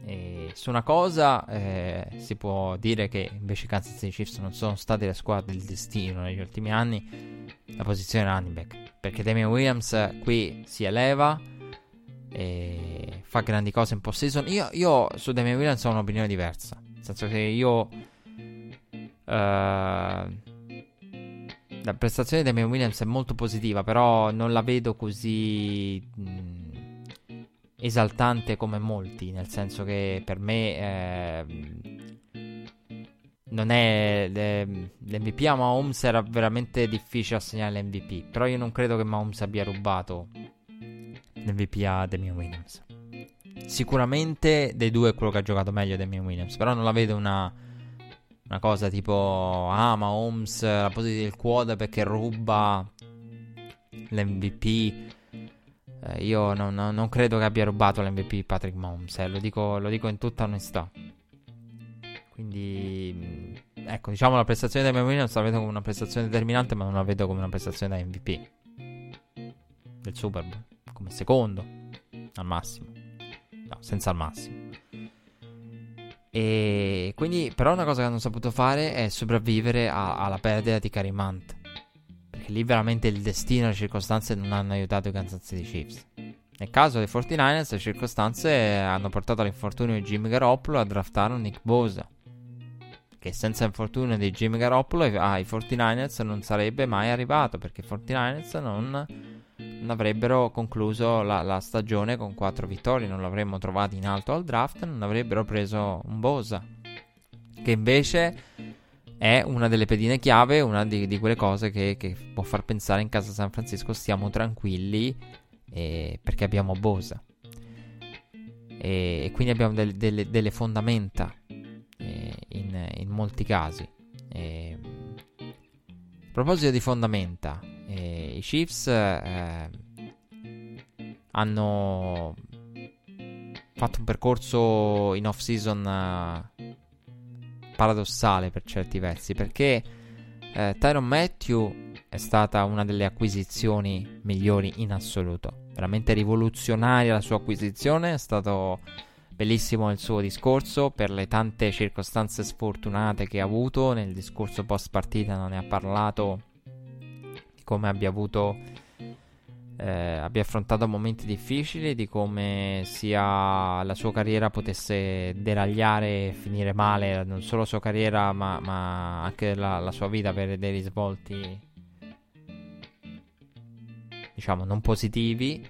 E su una cosa eh, si può dire che invece i Kansas City Chiefs non sono state le squadre del destino negli ultimi anni, la posizione running back. Perché Damian Williams qui si eleva e fa grandi cose in post-season. Io, io su Damian Williams ho un'opinione diversa. Nel senso che io... Uh, la prestazione di Damian Williams è molto positiva, però non la vedo così mh, esaltante come molti, nel senso che per me eh, non è l'MVP a Mahomes era veramente difficile assegnare l'MVP, però io non credo che Mahomes abbia rubato l'MVP a Damian Williams. Sicuramente dei due è quello che ha giocato meglio Damian Williams, però non la vedo una una cosa tipo, ah, ma Holmes la posizione del quad perché ruba l'MVP. Eh, io non, non, credo che abbia rubato l'MVP Patrick Mahomes, eh, lo, dico, lo dico in tutta onestà. Quindi, mm, ecco, diciamo la prestazione di Williams la vedo come una prestazione determinante, ma non la vedo come una prestazione da MVP del Super Bowl, come secondo al massimo. No, senza al massimo. E quindi, però, una cosa che hanno saputo fare è sopravvivere a, alla perdita di Karim Hunt. Perché lì veramente il destino e le circostanze non hanno aiutato i Kansas City Chiefs. Nel caso dei 49ers, le circostanze hanno portato all'infortunio di Jimmy Garoppolo a draftare un Nick Bosa. Che senza infortunio di Jimmy Garoppolo ai 49ers non sarebbe mai arrivato. Perché i 49ers non non avrebbero concluso la, la, stagione con 4 vittorie, non l'avremmo trovato in alto al draft, non avrebbero preso un Bosa, che invece è una delle pedine chiave, una di, di quelle cose che, che, può far pensare in casa San Francisco stiamo tranquilli eh, perché abbiamo Bosa. E, quindi abbiamo del, delle, delle, fondamenta in, in, molti casi. Eh, a proposito di fondamenta, eh, I Chiefs eh, hanno fatto un percorso in off-season eh, paradossale per certi versi perché eh, Tyron Matthew è stata una delle acquisizioni migliori in assoluto. Veramente rivoluzionaria la sua acquisizione, è stato bellissimo il suo discorso per le tante circostanze sfortunate che ha avuto. Nel discorso post partita non ne ha parlato come abbia avuto eh, abbia affrontato momenti difficili, di come sia la sua carriera potesse deragliare e finire male, non solo la sua carriera ma, ma anche la, la, sua vita per dei risvolti diciamo non positivi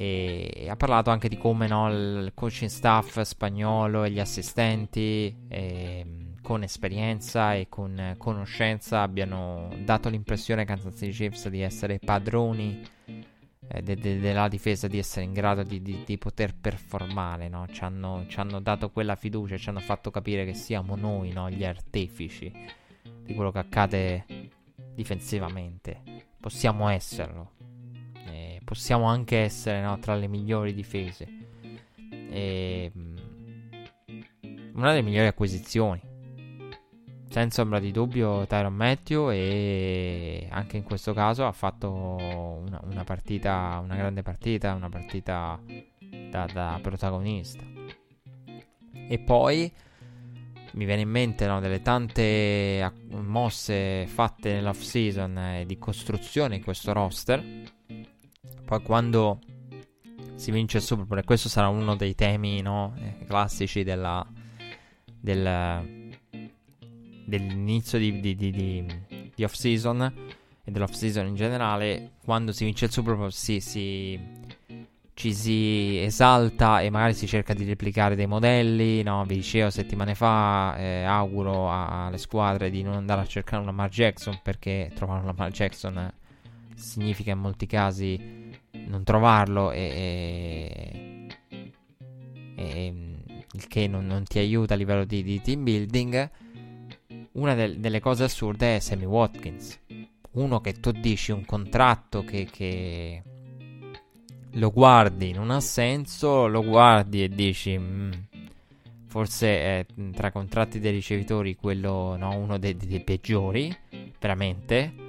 e ha parlato anche di come no, il coaching staff spagnolo e gli assistenti e, con esperienza e con conoscenza abbiano dato l'impressione ai Kansas City Chiefs di essere padroni eh, de- de- della difesa, di essere in grado di, di, di poter performare. No? Ci, hanno, ci, hanno, dato quella fiducia, ci hanno fatto capire che siamo noi no? gli artefici di quello che accade difensivamente. Possiamo esserlo. Eh, possiamo anche essere no, tra le migliori difese. E, mm, una delle migliori acquisizioni senza ombra di dubbio Tyron Matthew e anche in questo caso ha fatto una, una partita, una grande partita, una partita da, da, protagonista. E poi mi viene in mente no, delle tante mosse fatte nell'off season e di costruzione in questo roster. Poi quando si vince il Super Bowl, e questo sarà uno dei temi no, eh, classici della, del dell'inizio di, di, di, di, off season e dell'off season in generale, quando si vince il Super Bowl si, si, ci si esalta e magari si cerca di replicare dei modelli. No, vi dicevo settimane fa, eh, auguro alle squadre di non andare a cercare una Lamar Jackson perché trovare una Lamar Jackson significa in molti casi non trovarlo e, e, e il che non, non, ti aiuta a livello di, di team building una del, delle cose assurde è Sammy Watkins. Uno che tu dici un contratto che, che lo guardi, non ha senso, lo guardi e dici... Mm, forse tra contratti dei ricevitori quello, no, uno dei, dei peggiori, veramente.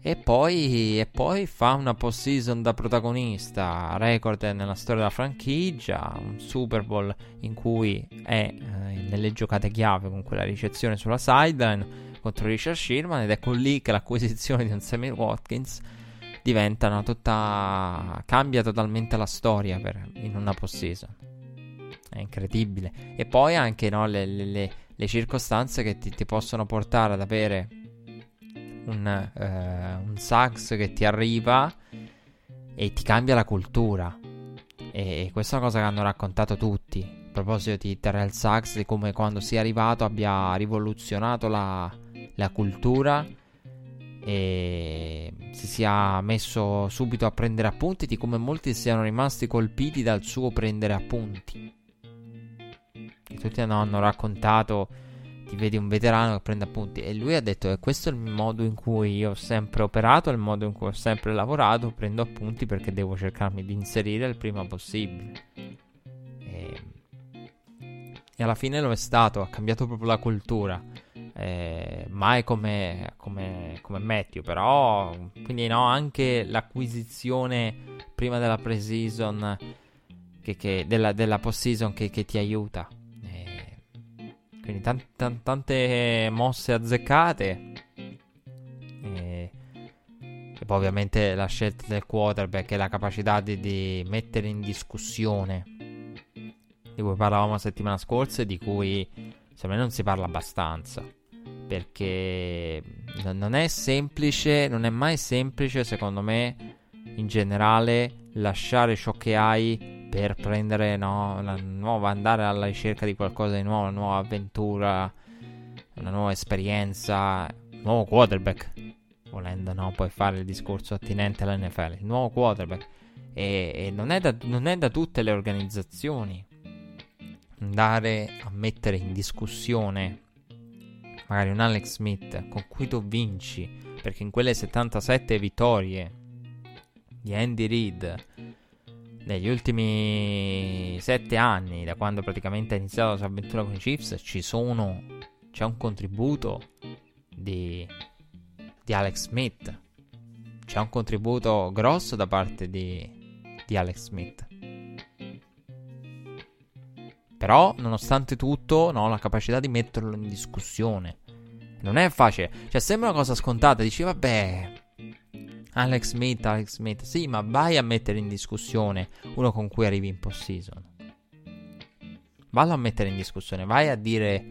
E poi, e poi fa una post-season da protagonista, record nella storia della franchigia, un Super Bowl in cui è eh, nelle giocate chiave con quella ricezione sulla sideline contro Richard Sherman ed ecco lì che l'acquisizione di un Sammy Watkins diventa una tutta... cambia totalmente la storia per, in una post-season. È incredibile. E poi anche no, le, le, le, circostanze che ti, ti possono portare ad avere un, uh, un sax che ti arriva e ti cambia la cultura. E questa è una cosa che hanno raccontato tutti. A proposito di Terrell Sachs, di come quando sia arrivato abbia rivoluzionato la, la cultura e si sia messo subito a prendere appunti di come molti siano rimasti colpiti dal suo prendere appunti. E tutti hanno raccontato ti vedi un veterano che prende appunti e lui ha detto che questo è il modo in cui io ho sempre operato, il modo in cui ho sempre lavorato, prendo appunti perché devo cercarmi di inserire il prima possibile. E, e alla fine lo è stato, ha cambiato proprio la cultura. Eh, mai come, come, come Matthew, però quindi no, anche l'acquisizione prima della pre-season che, che, della, della post-season che, che ti aiuta. Quindi tan- tan- tante mosse azzeccate. E... e, poi ovviamente la scelta del quarterback e la capacità di, di mettere in discussione. Di cui parlavamo la settimana scorsa e di cui secondo me non si parla abbastanza. Perché non è semplice, non è mai semplice secondo me in generale lasciare ciò che hai per prendere no, la nuova, andare alla ricerca di qualcosa di nuovo, una nuova avventura, una nuova esperienza, un nuovo quarterback. Volendo, no, puoi fare il discorso attinente all'NFL. Il nuovo quarterback. E, e non, è da, non è da tutte le organizzazioni andare a mettere in discussione magari un Alex Smith con cui tu vinci perché in quelle 77 vittorie di Andy Reid negli ultimi sette anni, da quando praticamente ha iniziato la sua avventura con i Chiefs, ci sono. C'è un contributo di, di Alex Smith. C'è un contributo grosso da parte di, di Alex Smith. Però, nonostante tutto, no, la capacità di metterlo in discussione. Non è facile. Cioè, sembra una cosa scontata. Dici, vabbè, Alex Smith, Alex Smith. Sì, ma vai a mettere in discussione uno con cui arrivi in post-season. Vallo a mettere in discussione. Vai a dire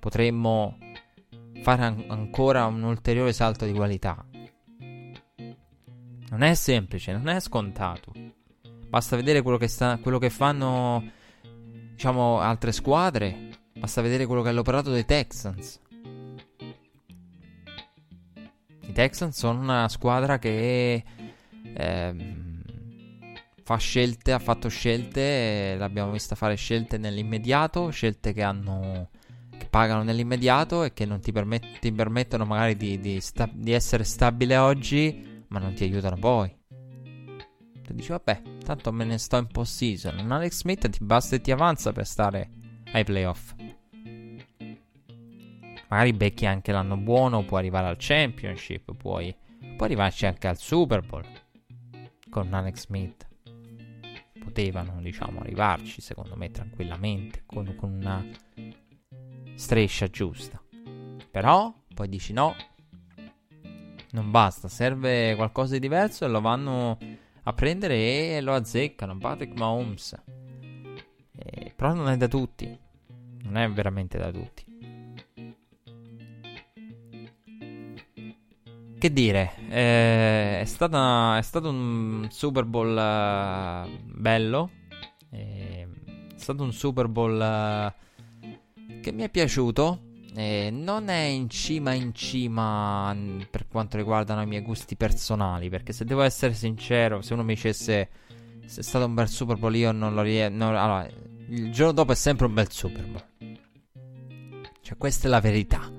potremmo fare an- ancora un ulteriore salto di qualità. Non è semplice, non è scontato. Basta vedere quello che, sta, quello che fanno, diciamo, altre squadre. Basta vedere quello che è l'operato dei Texans. Texans sono una squadra che eh, fa scelte, ha fatto scelte, l'abbiamo vista fare scelte nell'immediato, scelte che hanno che pagano nell'immediato e che non ti, permet- ti permettono magari di, di, sta- di, essere stabile oggi, ma non ti aiutano poi. Tu dici, vabbè, tanto me ne sto in post-season. Un Alex Smith ti basta e ti avanza per stare ai playoff. Magari becchi anche l'anno buono, puoi arrivare al Championship, puoi, puoi arrivarci anche al Super Bowl con Alex Smith. Potevano, diciamo, arrivarci, secondo me, tranquillamente, con, con una striscia giusta. Però poi dici no, non basta, serve qualcosa di diverso e lo vanno a prendere e lo azzeccano. Patrick Mahomes. Eh, però non è da tutti. Non è veramente da tutti. Che dire, eh, è, stata, è, stato un Super Bowl uh, bello. Eh, è stato un Super Bowl uh, che mi è piaciuto. Eh, non è in cima in cima per quanto riguardano i miei gusti personali. Perché se devo essere sincero, se uno mi dicesse se è stato un bel Super Bowl, io non lo riesco. Allora, il giorno dopo è sempre un bel Super Bowl. Cioè, questa è la verità.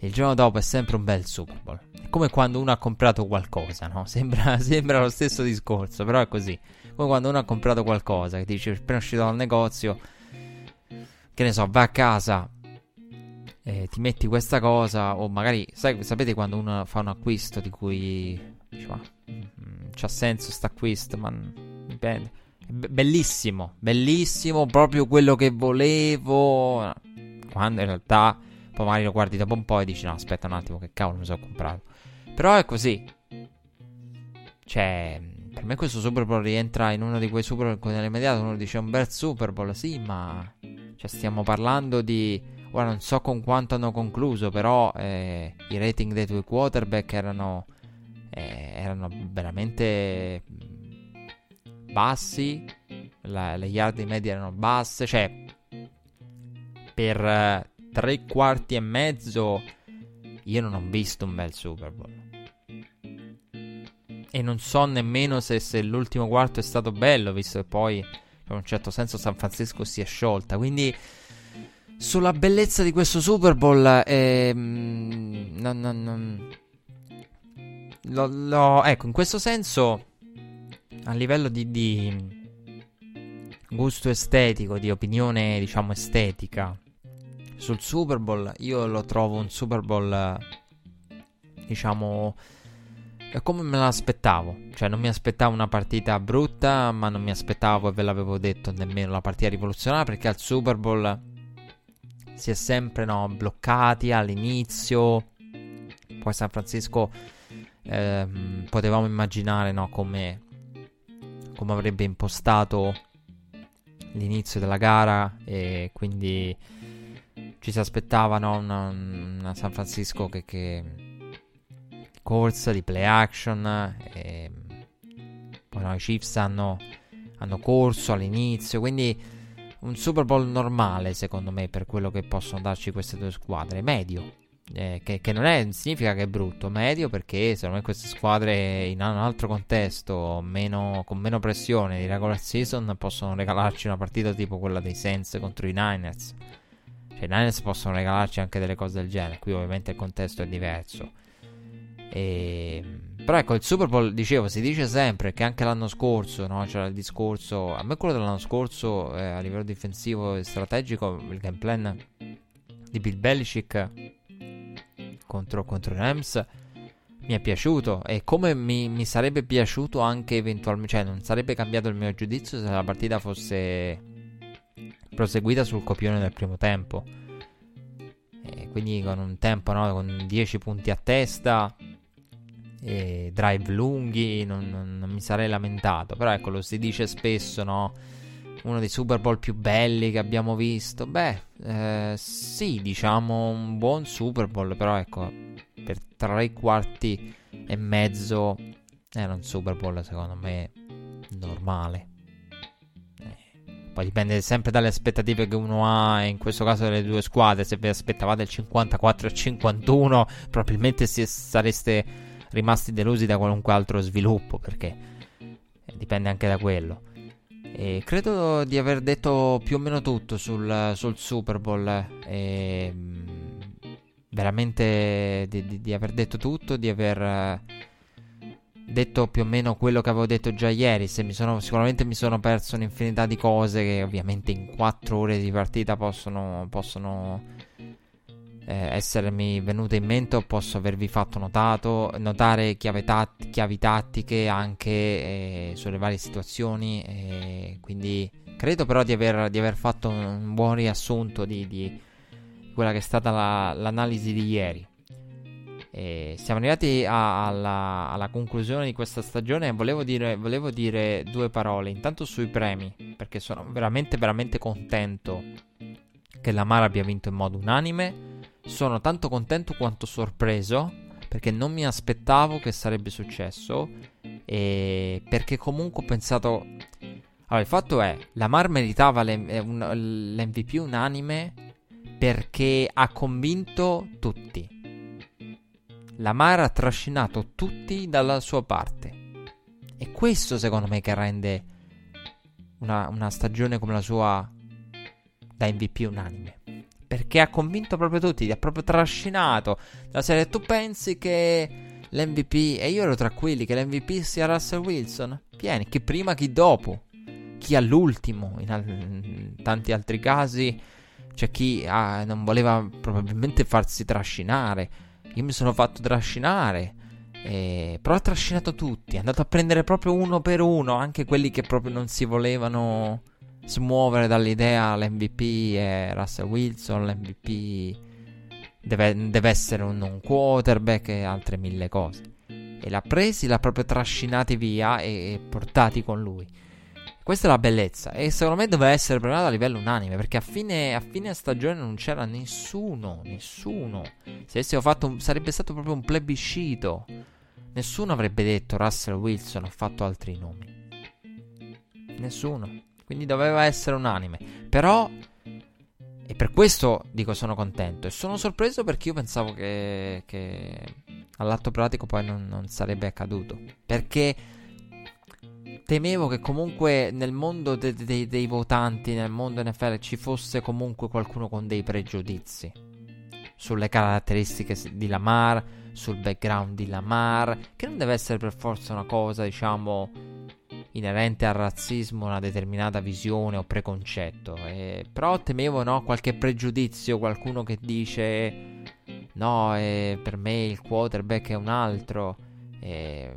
Il giorno dopo è sempre un bel Super Bowl come quando uno ha comprato qualcosa, no? *laughs* Sembra, sembra, lo stesso discorso, però è così. Come quando uno ha comprato qualcosa, che dice appena uscito dal negozio, che ne so, va a casa eh, ti metti questa cosa o magari, sai, sapete quando uno fa un acquisto di cui mm, c'ha senso sto acquisto, ma dipende. bellissimo, bellissimo, proprio quello che volevo. Quando in realtà poi magari lo guardi dopo un po' e dici no, aspetta un attimo, che cavolo mi sono comprato. Però è così. Cioè, per me questo Super Bowl rientra in uno di quei Super Bowl con nell'immediato uno dice un bel Super Bowl, sì, ma cioè, stiamo parlando di ora non so con quanto hanno concluso, però eh, i rating dei due quarterback erano eh, erano veramente bassi, la, le yard di media erano basse, cioè per eh, tre quarti e mezzo io non ho visto un bel Super Bowl. E non so nemmeno se, se l'ultimo quarto è stato bello, visto che poi in un certo senso San Francisco si è sciolta. Quindi sulla bellezza di questo Super Bowl, eh, non, non, non, lo, lo, ecco, in questo senso, a livello di, di gusto estetico, di opinione, diciamo, estetica, sul Super Bowl, io lo trovo un Super Bowl, diciamo, come me l'aspettavo. Cioè, non mi aspettavo una partita brutta, ma non mi aspettavo, e ve l'avevo detto, nemmeno la partita rivoluzionaria, perché al Super Bowl si è sempre, no, bloccati all'inizio. Poi San Francisco ehm, potevamo immaginare no, come, come avrebbe impostato l'inizio della gara e quindi ci si aspettava no, una, una, San Francisco che, che corsa di play action e poi no, i Chiefs hanno, hanno corso all'inizio quindi un Super Bowl normale secondo me per quello che possono darci queste due squadre medio eh, che, che, non è, significa che è brutto, medio perché secondo me queste squadre in un altro contesto, meno, con meno pressione di regular season, possono regalarci una partita tipo quella dei Saints contro i Niners. Cioè i Niners possono regalarci anche delle cose del genere, qui ovviamente il contesto è diverso. E... Però ecco, il Super Bowl, dicevo, si dice sempre che anche l'anno scorso, no? C'era il discorso, a me quello dell'anno scorso eh, a livello difensivo e strategico, il game plan di Bill Belichick contro, contro Rams mi è piaciuto e come mi, mi, sarebbe piaciuto anche eventualmente, cioè non sarebbe cambiato il mio giudizio se la partita fosse proseguita sul copione del primo tempo. E quindi con un tempo no, con 10 punti a testa e drive lunghi non, non, non, mi sarei lamentato. Però ecco, lo si dice spesso, no? Uno dei Super Bowl più belli che abbiamo visto. Beh, eh, sì, diciamo un buon Super Bowl, però ecco, per tre quarti e mezzo era un Super Bowl secondo me normale. Eh, poi dipende sempre dalle aspettative che uno ha, in questo caso delle due squadre, se vi aspettavate il 54 e 51 probabilmente sareste rimasti delusi da qualunque altro sviluppo, perché dipende anche da quello. E credo di aver detto più o meno tutto sul, sul Super Bowl. E, mm, veramente di, di, di, aver detto tutto, di aver eh, detto più o meno quello che avevo detto già ieri. Mi sono, sicuramente mi sono perso un'infinità di cose che ovviamente in 4 ore di partita possono, possono eh, essermi venute in mente o posso avervi fatto notato, notare chiavi, tat- chiavi tattiche anche eh, sulle varie situazioni. Eh, quindi credo però di aver, di aver, fatto un buon riassunto di, di quella che è stata la, l'analisi di ieri. E siamo arrivati a, alla, alla, conclusione di questa stagione e volevo dire, volevo dire due parole. Intanto sui premi, perché sono veramente, veramente contento che la Mara abbia vinto in modo unanime sono tanto contento quanto sorpreso perché non mi aspettavo che sarebbe successo e perché comunque ho pensato allora il fatto è la Mar meritava l'MVP unanime perché ha convinto tutti. La Mar ha trascinato tutti dalla sua parte. E questo secondo me che rende una, una stagione come la sua da MVP unanime perché ha convinto proprio tutti, ti ha proprio trascinato. La serie, tu pensi che l'MVP, e io ero tra quelli, che l'MVP sia Russell Wilson? Vieni, chi prima, chi dopo, chi all'ultimo, in, al- in tanti altri casi. c'è chi ah, non voleva probabilmente farsi trascinare. Io mi sono fatto trascinare. Eh, però ha trascinato tutti. È andato a prendere proprio uno per uno. Anche quelli che proprio non si volevano smuovere dall'idea. L'MVP è Russell Wilson. L'MVP deve, deve essere un, un quarterback e altre mille cose. E l'ha presi, l'ha proprio trascinati via e, e portati con lui. Questa è la bellezza. E secondo me doveva essere premiato a livello unanime. Perché a fine, a fine stagione non c'era nessuno. Nessuno. Se avessimo fatto. Un, sarebbe stato proprio un plebiscito. Nessuno avrebbe detto Russell Wilson ha fatto altri nomi. Nessuno. Quindi doveva essere unanime. Però. E per questo dico sono contento. E sono sorpreso perché io pensavo che. che all'atto pratico poi non, non sarebbe accaduto. Perché temevo che comunque nel mondo de- de- dei votanti, nel mondo NFL, ci fosse comunque qualcuno con dei pregiudizi sulle caratteristiche di Lamar, sul background di Lamar, che non deve essere per forza una cosa, diciamo, inerente al razzismo, una determinata visione o preconcetto. Eh, però temevo, no, qualche pregiudizio, qualcuno che dice, no, eh, per me il quarterback è un altro. Eh,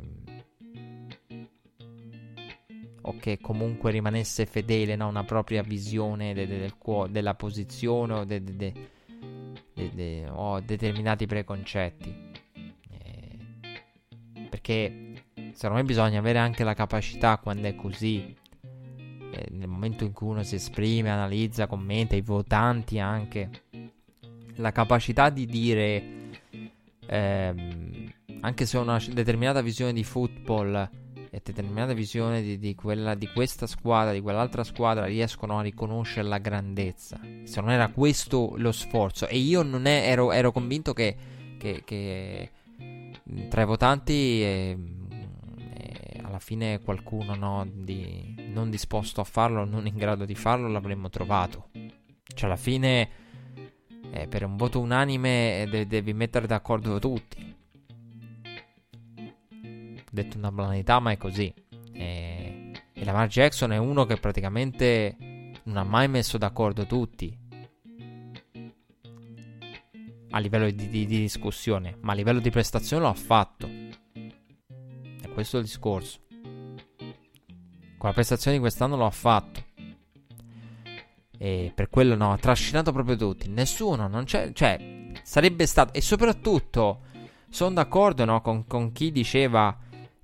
o che comunque rimanesse fedele a una propria visione de- de- del cuo- della posizione o, de- o determinati preconcetti. Perché secondo me bisogna avere anche la capacità quando è così, eh, nel momento in cui uno si esprime, analizza, commenta, i votanti anche, la capacità di dire, ehm, anche se una determinata visione di football, e determinata visione di, di, quella, di questa squadra, di quell'altra squadra, riescono a riconoscere la grandezza. Se non era questo lo sforzo, e io non è, ero, ero, convinto che, che, che, tra i votanti eh, alla fine qualcuno no, di, non disposto a farlo, non in grado di farlo, l'avremmo trovato. Cioè, alla fine, eh, per un voto unanime, eh, de- devi mettere d'accordo tutti detto una banalità, ma è così. E, e Lamar Jackson è uno che praticamente non ha mai messo d'accordo tutti. A livello di, di, di discussione, ma a livello di prestazione lo ha fatto. E questo è il discorso. Con la prestazione di quest'anno lo ha fatto. E per quello no, ha trascinato proprio tutti. Nessuno, non c'è. Cioè, sarebbe stato. E soprattutto, sono d'accordo no, con, con chi diceva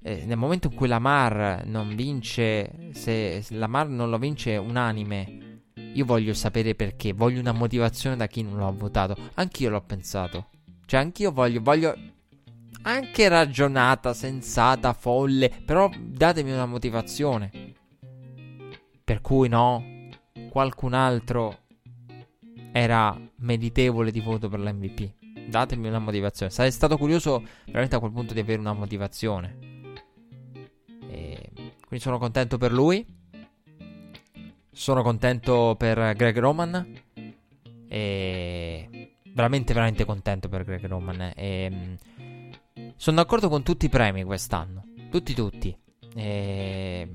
eh, nel momento in cui la Mar non vince, se, la Mar non lo vince unanime, io voglio sapere perché, voglio una motivazione da chi non l'ha votato. Anch'io l'ho pensato. Cioè, anch'io voglio, voglio anche ragionata, sensata, folle, però datemi una motivazione. Per cui no, qualcun altro era meritevole di voto per l'MVP. Datemi una motivazione. Sarei stato curioso veramente a quel punto di avere una motivazione. Quindi sono contento per lui. Sono contento per Greg Roman. E veramente, veramente contento per Greg Roman. E sono d'accordo con tutti i premi quest'anno. Tutti, tutti. E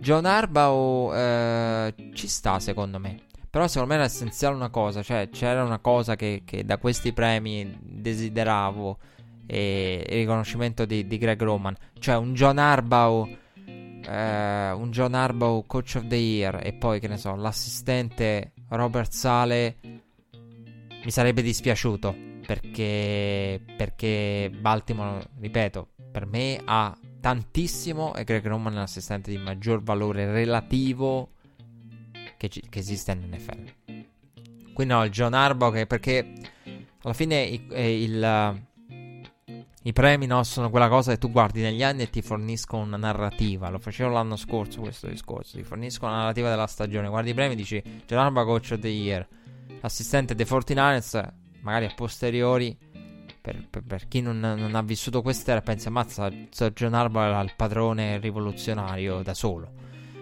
John Arbaugh eh, ci sta secondo me. Però secondo me era essenziale una cosa. Cioè c'era una cosa che, che da questi premi desideravo. E il riconoscimento di, di Greg Roman. Cioè un John Arbaugh eh, un John Harbaugh Coach of the Year e poi, che ne so, l'assistente Robert Sale, mi sarebbe dispiaciuto perché, perché Baltimore, ripeto, per me ha tantissimo e Greg Roman è l'assistente di maggior valore relativo che, che esiste nell'NFL. Quindi no, il John Harbaugh che perché alla fine il, il i premi no, sono quella cosa che tu guardi negli anni e ti forniscono una narrativa. Lo facevo l'anno scorso questo discorso. Ti forniscono una narrativa della stagione. Guardi i premi e dici Gerardo Coach of the Year, assistente dei 49ers, magari a posteriori. Per, per, per chi non, non, ha vissuto quest'era, pensa: Mazza, John Harbaugh era il padrone rivoluzionario da solo.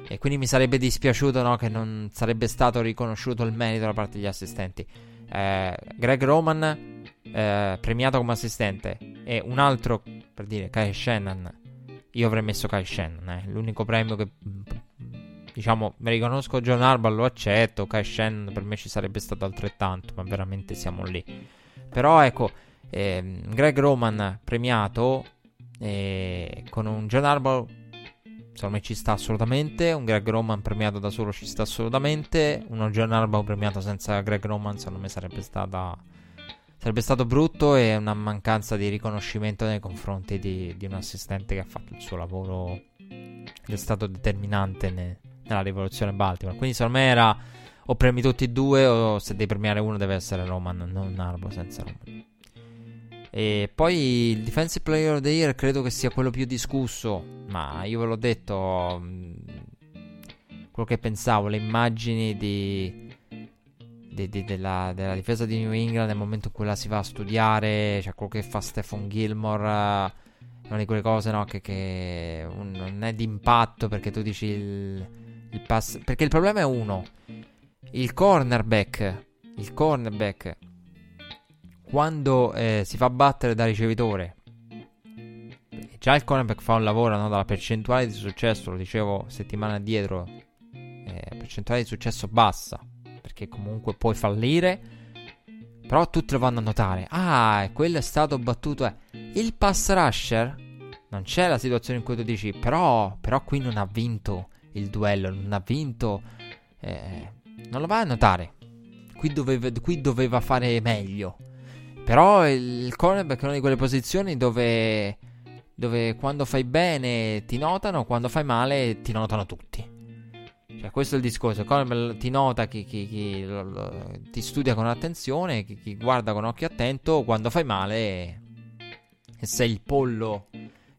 E quindi mi sarebbe dispiaciuto no, che non sarebbe stato riconosciuto il merito da parte degli assistenti. Eh, Greg Roman eh, premiato come assistente e un altro, per dire, Kai Shannon, io avrei messo Kai Shannon, eh, l'unico premio che diciamo, mi riconosco John Harbaugh, lo accetto, Kai Shen per me ci sarebbe stato altrettanto, ma veramente siamo lì. Però ecco, eh, Greg Roman premiato eh, con un John Harbaugh secondo me ci sta assolutamente. Un Greg Roman premiato da solo ci sta assolutamente. Uno John Harbaugh premiato senza Greg Roman, secondo me sarebbe stata. Sarebbe stato brutto e una mancanza di riconoscimento nei confronti di, di un assistente che ha fatto il suo lavoro ed è stato determinante ne, nella rivoluzione Baltimore. Quindi secondo me era o premi tutti e due o se devi premiare uno deve essere Roman, non Harbaugh senza Roman. E poi il Defensive Player of the Year credo che sia quello più discusso, ma io ve l'ho detto, mm, quello che pensavo, le immagini di, di, di, della, della, difesa di New England nel momento in cui la si va a studiare, cioè quello che fa Stephen Gilmore, una di quelle cose no, che, che un, non è d'impatto perché tu dici il, il pass... Perché il problema è uno, il cornerback, il cornerback quando eh, si fa battere da ricevitore, già il cornerback fa un lavoro no, dalla percentuale di successo, lo dicevo settimana addietro, eh, percentuale di successo bassa, perché comunque puoi fallire, però tutti lo vanno a notare. Ah, quello è stato battuto. Eh. Il pass rusher, non c'è la situazione in cui tu dici, però, però qui non ha vinto il duello, non ha vinto... Eh, non lo vai a notare. Qui doveva, qui doveva fare meglio. Però il cornerback è una di quelle posizioni dove, dove quando fai bene ti notano, quando fai male ti notano tutti. Cioè, questo è il discorso. Il cornerback ti nota chi, chi, chi lo, lo, ti studia con attenzione, chi, chi, guarda con occhio attento. Quando fai male, sei il pollo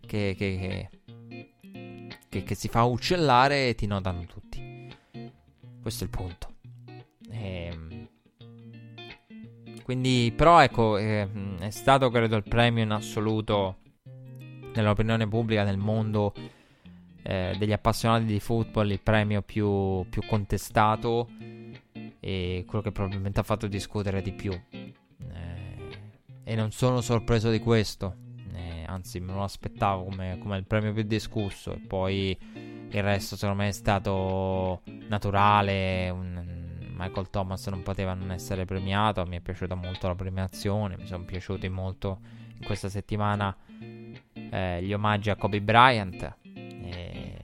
che, che, che, che si fa uccellare, ti notano tutti. Questo è il punto. Ehm. Quindi, però, ecco, eh, è stato credo il premio in assoluto nell'opinione pubblica nel mondo eh, degli appassionati di football, il premio più, più, contestato e quello che probabilmente ha fatto discutere di più. Eh, e non sono sorpreso di questo, anzi, me lo aspettavo come, come il premio più discusso. E poi il resto, secondo me, è stato naturale. Un, Michael Thomas non poteva non essere premiato. Mi è piaciuta molto la premiazione. Mi sono piaciuti molto in questa settimana eh, gli omaggi a Kobe Bryant. E...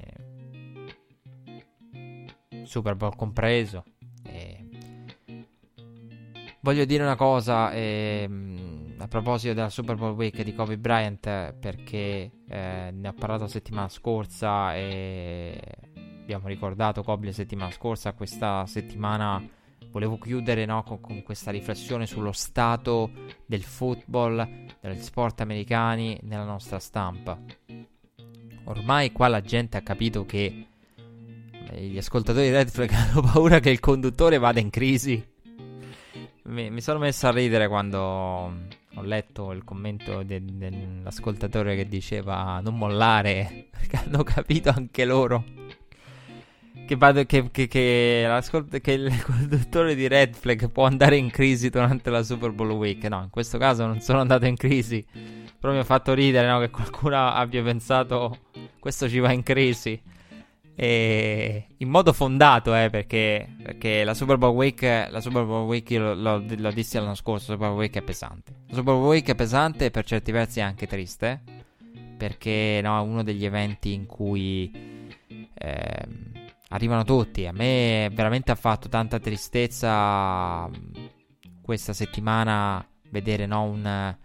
Super Bowl compreso. E... Voglio dire una cosa eh, a proposito della Super Bowl Week di Kobe Bryant perché eh, ne ho parlato la settimana scorsa e abbiamo ricordato Kobe la settimana scorsa, questa settimana volevo chiudere no, con, con, questa riflessione sullo stato del football, degli sport americani nella nostra stampa. Ormai qua la gente ha capito che eh, gli ascoltatori di Red Flag *laughs* hanno paura che il conduttore vada in crisi. Mi, mi sono messo a ridere quando ho letto il commento de, dell'ascoltatore che diceva non mollare, *laughs* perché hanno capito anche loro che, vado, che, che, che, il *laughs* conduttore di Red Flag può andare in crisi durante la Super Bowl Week. No, in questo caso non sono andato in crisi. Però mi ha fatto ridere no, che qualcuno abbia pensato questo ci va in crisi. E in modo fondato, eh, perché, perché la Super Bowl Week, la Super Bowl Week io lo, lo, dissi l'anno scorso, la Super Bowl Week è pesante. La Super Bowl Week è pesante e per certi versi è anche triste, perché no, è uno degli eventi in cui... Eh, arrivano tutti. A me veramente ha fatto tanta tristezza questa settimana vedere no, un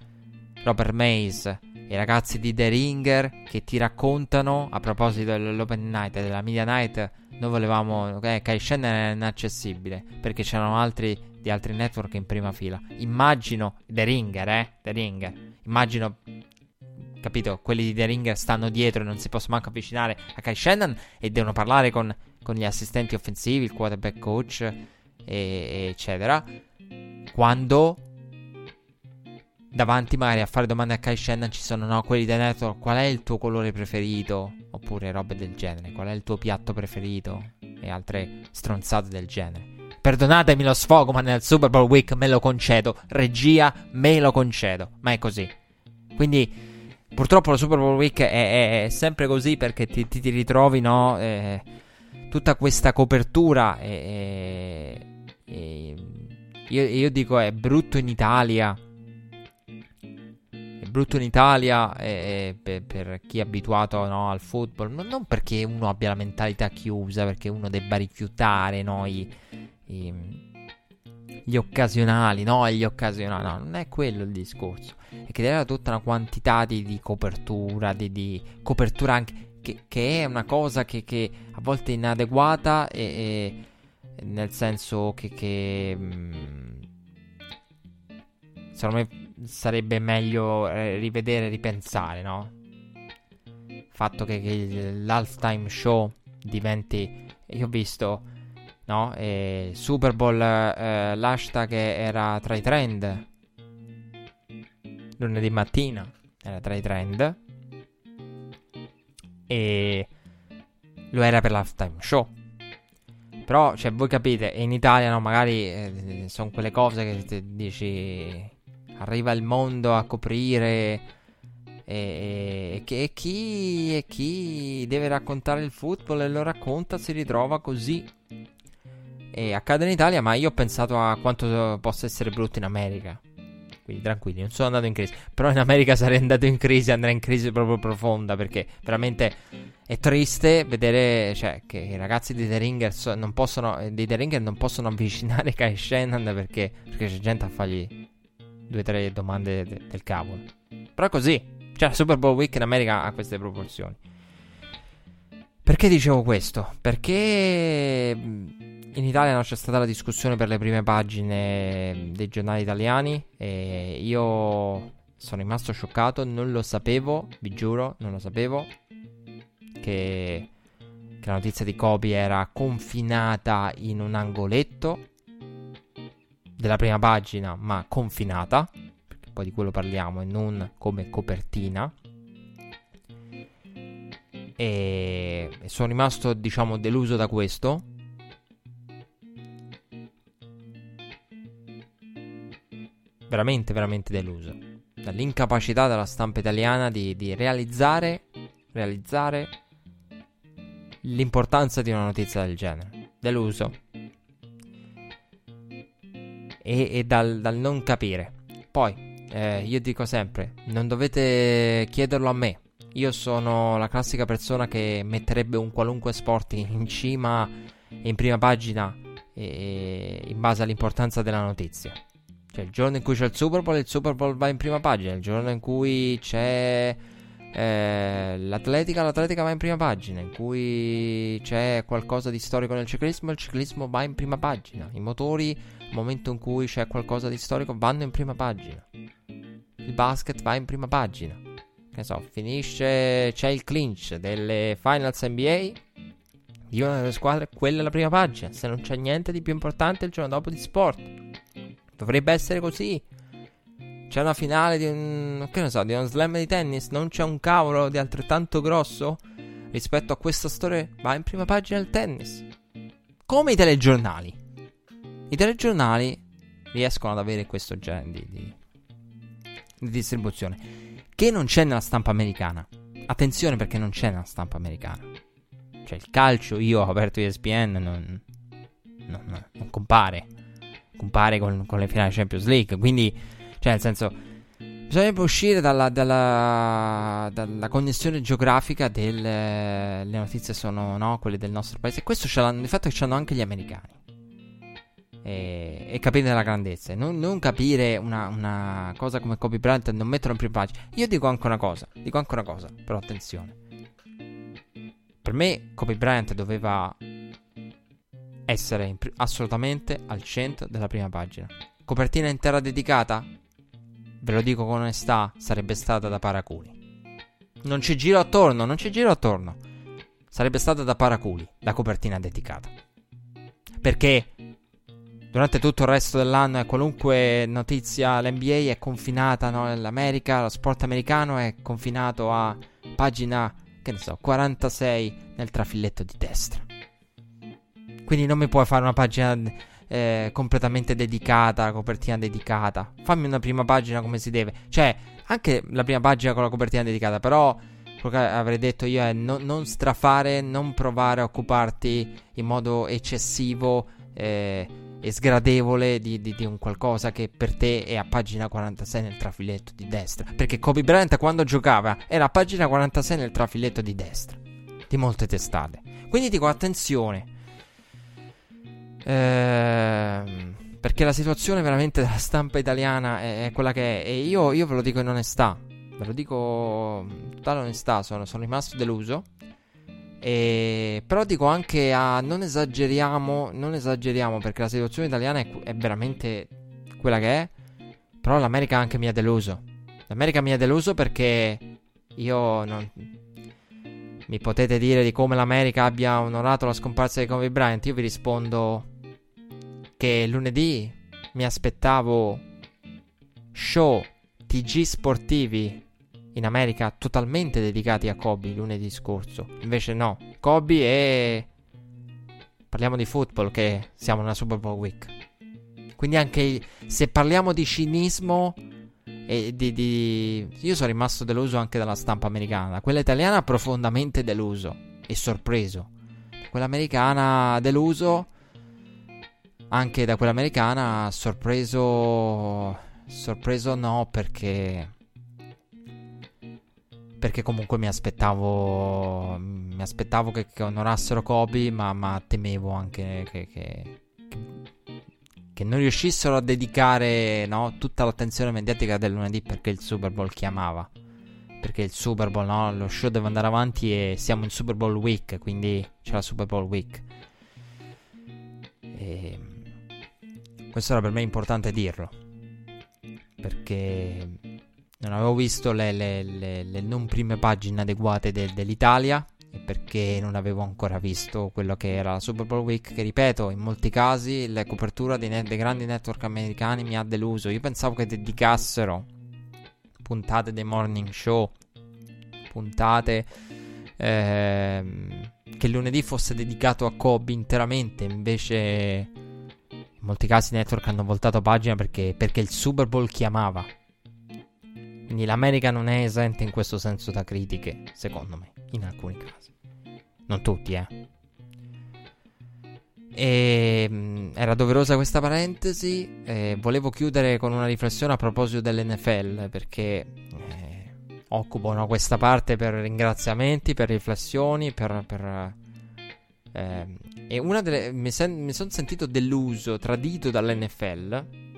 Robert Mays i ragazzi di The Ringer che ti raccontano a proposito dell'Open Night della Media Night noi volevamo eh, Kai Shen è inaccessibile perché c'erano altri di altri network in prima fila immagino The Ringer eh The Ringer immagino capito quelli di The Ringer stanno dietro e non si possono manco avvicinare a Kai Shannon e devono parlare con con gli assistenti offensivi, il quarterback coach, e, eccetera. Quando davanti magari a fare domande a Kai Shannon ci sono no, quelli del network, qual è il tuo colore preferito? Oppure robe del genere, qual è il tuo piatto preferito? E altre stronzate del genere. Perdonatemi lo sfogo, ma nel Super Bowl Week me lo concedo. Regia, me lo concedo. Ma è così. Quindi, purtroppo, lo Super Bowl Week è, è, è sempre così perché ti, ti, ti ritrovi, no? Eh, tutta questa copertura è, è, è, io, io, dico è brutto in Italia. Brutto in Italia per, per, chi è abituato no, al football. Non, non, perché uno abbia la mentalità chiusa, perché uno debba rifiutare no, i, i, gli occasionali, no, gli occasionali. No, non è quello il discorso. È che avere tutta una quantità di, di copertura, di, di copertura anche che, che è una cosa che, che, a volte è inadeguata e, e nel senso che, che mh, mm, secondo me sarebbe meglio eh, rivedere e ripensare, no? Il fatto che, che l'halftime show diventi... Io ho visto, no? Eh, Super Bowl, eh, l'hashtag era tra i trend. Lunedì mattina era tra i trend e lo era per l'halftime show. Però, cioè, voi capite, in Italia, no, magari eh, sono quelle cose che dici arriva il mondo a coprire e, e, chi, e chi deve raccontare il football e lo racconta si ritrova così. E accade in Italia, ma io ho pensato a quanto possa essere brutto in America. Quindi tranquilli, non sono andato in crisi. Però in America sarei andato in crisi, andrei in crisi proprio profonda. Perché veramente è triste vedere cioè, che i ragazzi di The Ringer non possono, di The Ringer non possono avvicinare Kai Shannon perché, perché c'è gente a fargli due o tre domande de- del cavolo. Però è così. Cioè, la Super Bowl Week in America ha queste proporzioni. Perché dicevo questo? Perché in Italia non c'è stata la discussione per le prime pagine dei giornali italiani e io sono rimasto scioccato, non lo sapevo, vi giuro, non lo sapevo che, che la notizia di Kobe era confinata in un angoletto della prima pagina, ma confinata, perché poi di quello parliamo e non come copertina. E sono rimasto, diciamo, deluso da questo veramente, veramente deluso dall'incapacità della stampa italiana di, di realizzare, realizzare l'importanza di una notizia del genere. Deluso. E, e dal, dal, non capire. Poi, eh, io dico sempre, non dovete chiederlo a me. Io sono la classica persona che metterebbe un qualunque sport in cima, in prima pagina, e, in base all'importanza della notizia. Cioè, il giorno in cui c'è il Super Bowl, il Super Bowl va in prima pagina. Il giorno in cui c'è eh, l'atletica, l'atletica va in prima pagina. In cui c'è qualcosa di storico nel ciclismo, il ciclismo va in prima pagina. I motori, momento in cui c'è qualcosa di storico, vanno in prima pagina. Il basket va in prima pagina. Che so, finisce, c'è il clinch delle finals NBA. Di una delle squadre, quella è la prima pagina. Se non c'è niente di più importante il giorno dopo di sport. Dovrebbe essere così. C'è una finale di un. che ne so, di uno slam di tennis. Non c'è un cavolo di altrettanto grosso rispetto a questa storia. Va in prima pagina il tennis. Come i telegiornali. I telegiornali riescono ad avere questo genere di, di, di distribuzione. Che non c'è nella stampa americana. Attenzione perché non c'è nella stampa americana. Cioè il calcio, io ho aperto ESPN, non, non, non compare compare con, con le finali Champions League. Quindi, cioè, nel senso, bisognerebbe uscire dalla, dalla, dalla connessione geografica delle notizie sono no, quelle del nostro paese. E questo l'hanno, di fatto che ce l'hanno anche gli americani. E, e capire la grandezza. Non, non capire una, una, cosa come Kobe Bryant non metterlo in prima pagina. Io dico anche una cosa, dico anche una cosa, però attenzione. Per me Kobe Bryant doveva essere impr- assolutamente al centro della prima pagina. Copertina intera dedicata? Ve lo dico con onestà, sarebbe stata da paraculi. Non ci giro attorno, non ci giro attorno. Sarebbe stata da paraculi la copertina dedicata. Perché durante tutto il resto dell'anno e qualunque notizia l'NBA è confinata no, nell'America, lo sport americano è confinato a pagina, che ne so, 46 nel trafilletto di destra. Quindi non mi puoi fare una pagina eh, completamente dedicata, copertina dedicata. Fammi una prima pagina come si deve. Cioè, anche la prima pagina con la copertina dedicata, però quello che avrei detto io è no, non strafare, non provare a occuparti in modo eccessivo eh, e sgradevole di, di, di, un qualcosa che per te è a pagina 46 nel trafiletto di destra. Perché Kobe Bryant quando giocava era a pagina 46 nel trafiletto di destra di molte testate. Quindi dico attenzione. Ehm, perché la situazione veramente della stampa italiana è, è quella che è. E io, io, ve lo dico in onestà. Ve lo dico in totale onestà. Sono, sono rimasto deluso. E, però dico anche a non esageriamo. Non esageriamo perché la situazione italiana è, è veramente quella che è. Però l'America anche mi ha deluso. L'America mi ha deluso perché io non, mi potete dire di come l'America abbia onorato la scomparsa di Kobe Bryant? Io vi rispondo che lunedì mi aspettavo show TG sportivi in America totalmente dedicati a Kobe lunedì scorso. Invece no, Kobe e parliamo di football che siamo nella Super Bowl week. Quindi anche se parliamo di cinismo e di, di... Io sono rimasto deluso anche dalla stampa americana. Quella italiana profondamente deluso e sorpreso. Quella americana deluso. Anche da quella americana sorpreso. Sorpreso no, perché. Perché comunque mi aspettavo. Mi aspettavo che, che onorassero Kobe, ma, ma temevo anche che, che che non riuscissero a dedicare no, tutta l'attenzione mediatica del lunedì perché il Super Bowl chiamava. Perché il Super Bowl, no, lo show deve andare avanti e siamo in Super Bowl Week, quindi c'è la Super Bowl Week. E questo era per me importante dirlo. Perché non avevo visto le, le, le, le non prime pagine adeguate de, dell'Italia perché non avevo ancora visto quello che era la Super Bowl Week che ripeto in molti casi la copertura dei, net- dei grandi network americani mi ha deluso. Io pensavo che dedicassero puntate dei morning show puntate ehm, che lunedì fosse dedicato a Kobe interamente invece in molti casi i network hanno voltato pagina perché, perché il Super Bowl chiamava quindi l'America non è esente in questo senso da critiche secondo me in alcuni casi. Non tutti, eh. E, mh, mm, era doverosa questa parentesi. Eh, volevo chiudere con una riflessione a proposito dell'NFL perché eh, occupo no, questa parte per ringraziamenti, per riflessioni, per. per eh, e una delle. Mi, sen- mi sono sentito deluso, tradito dall'NFL.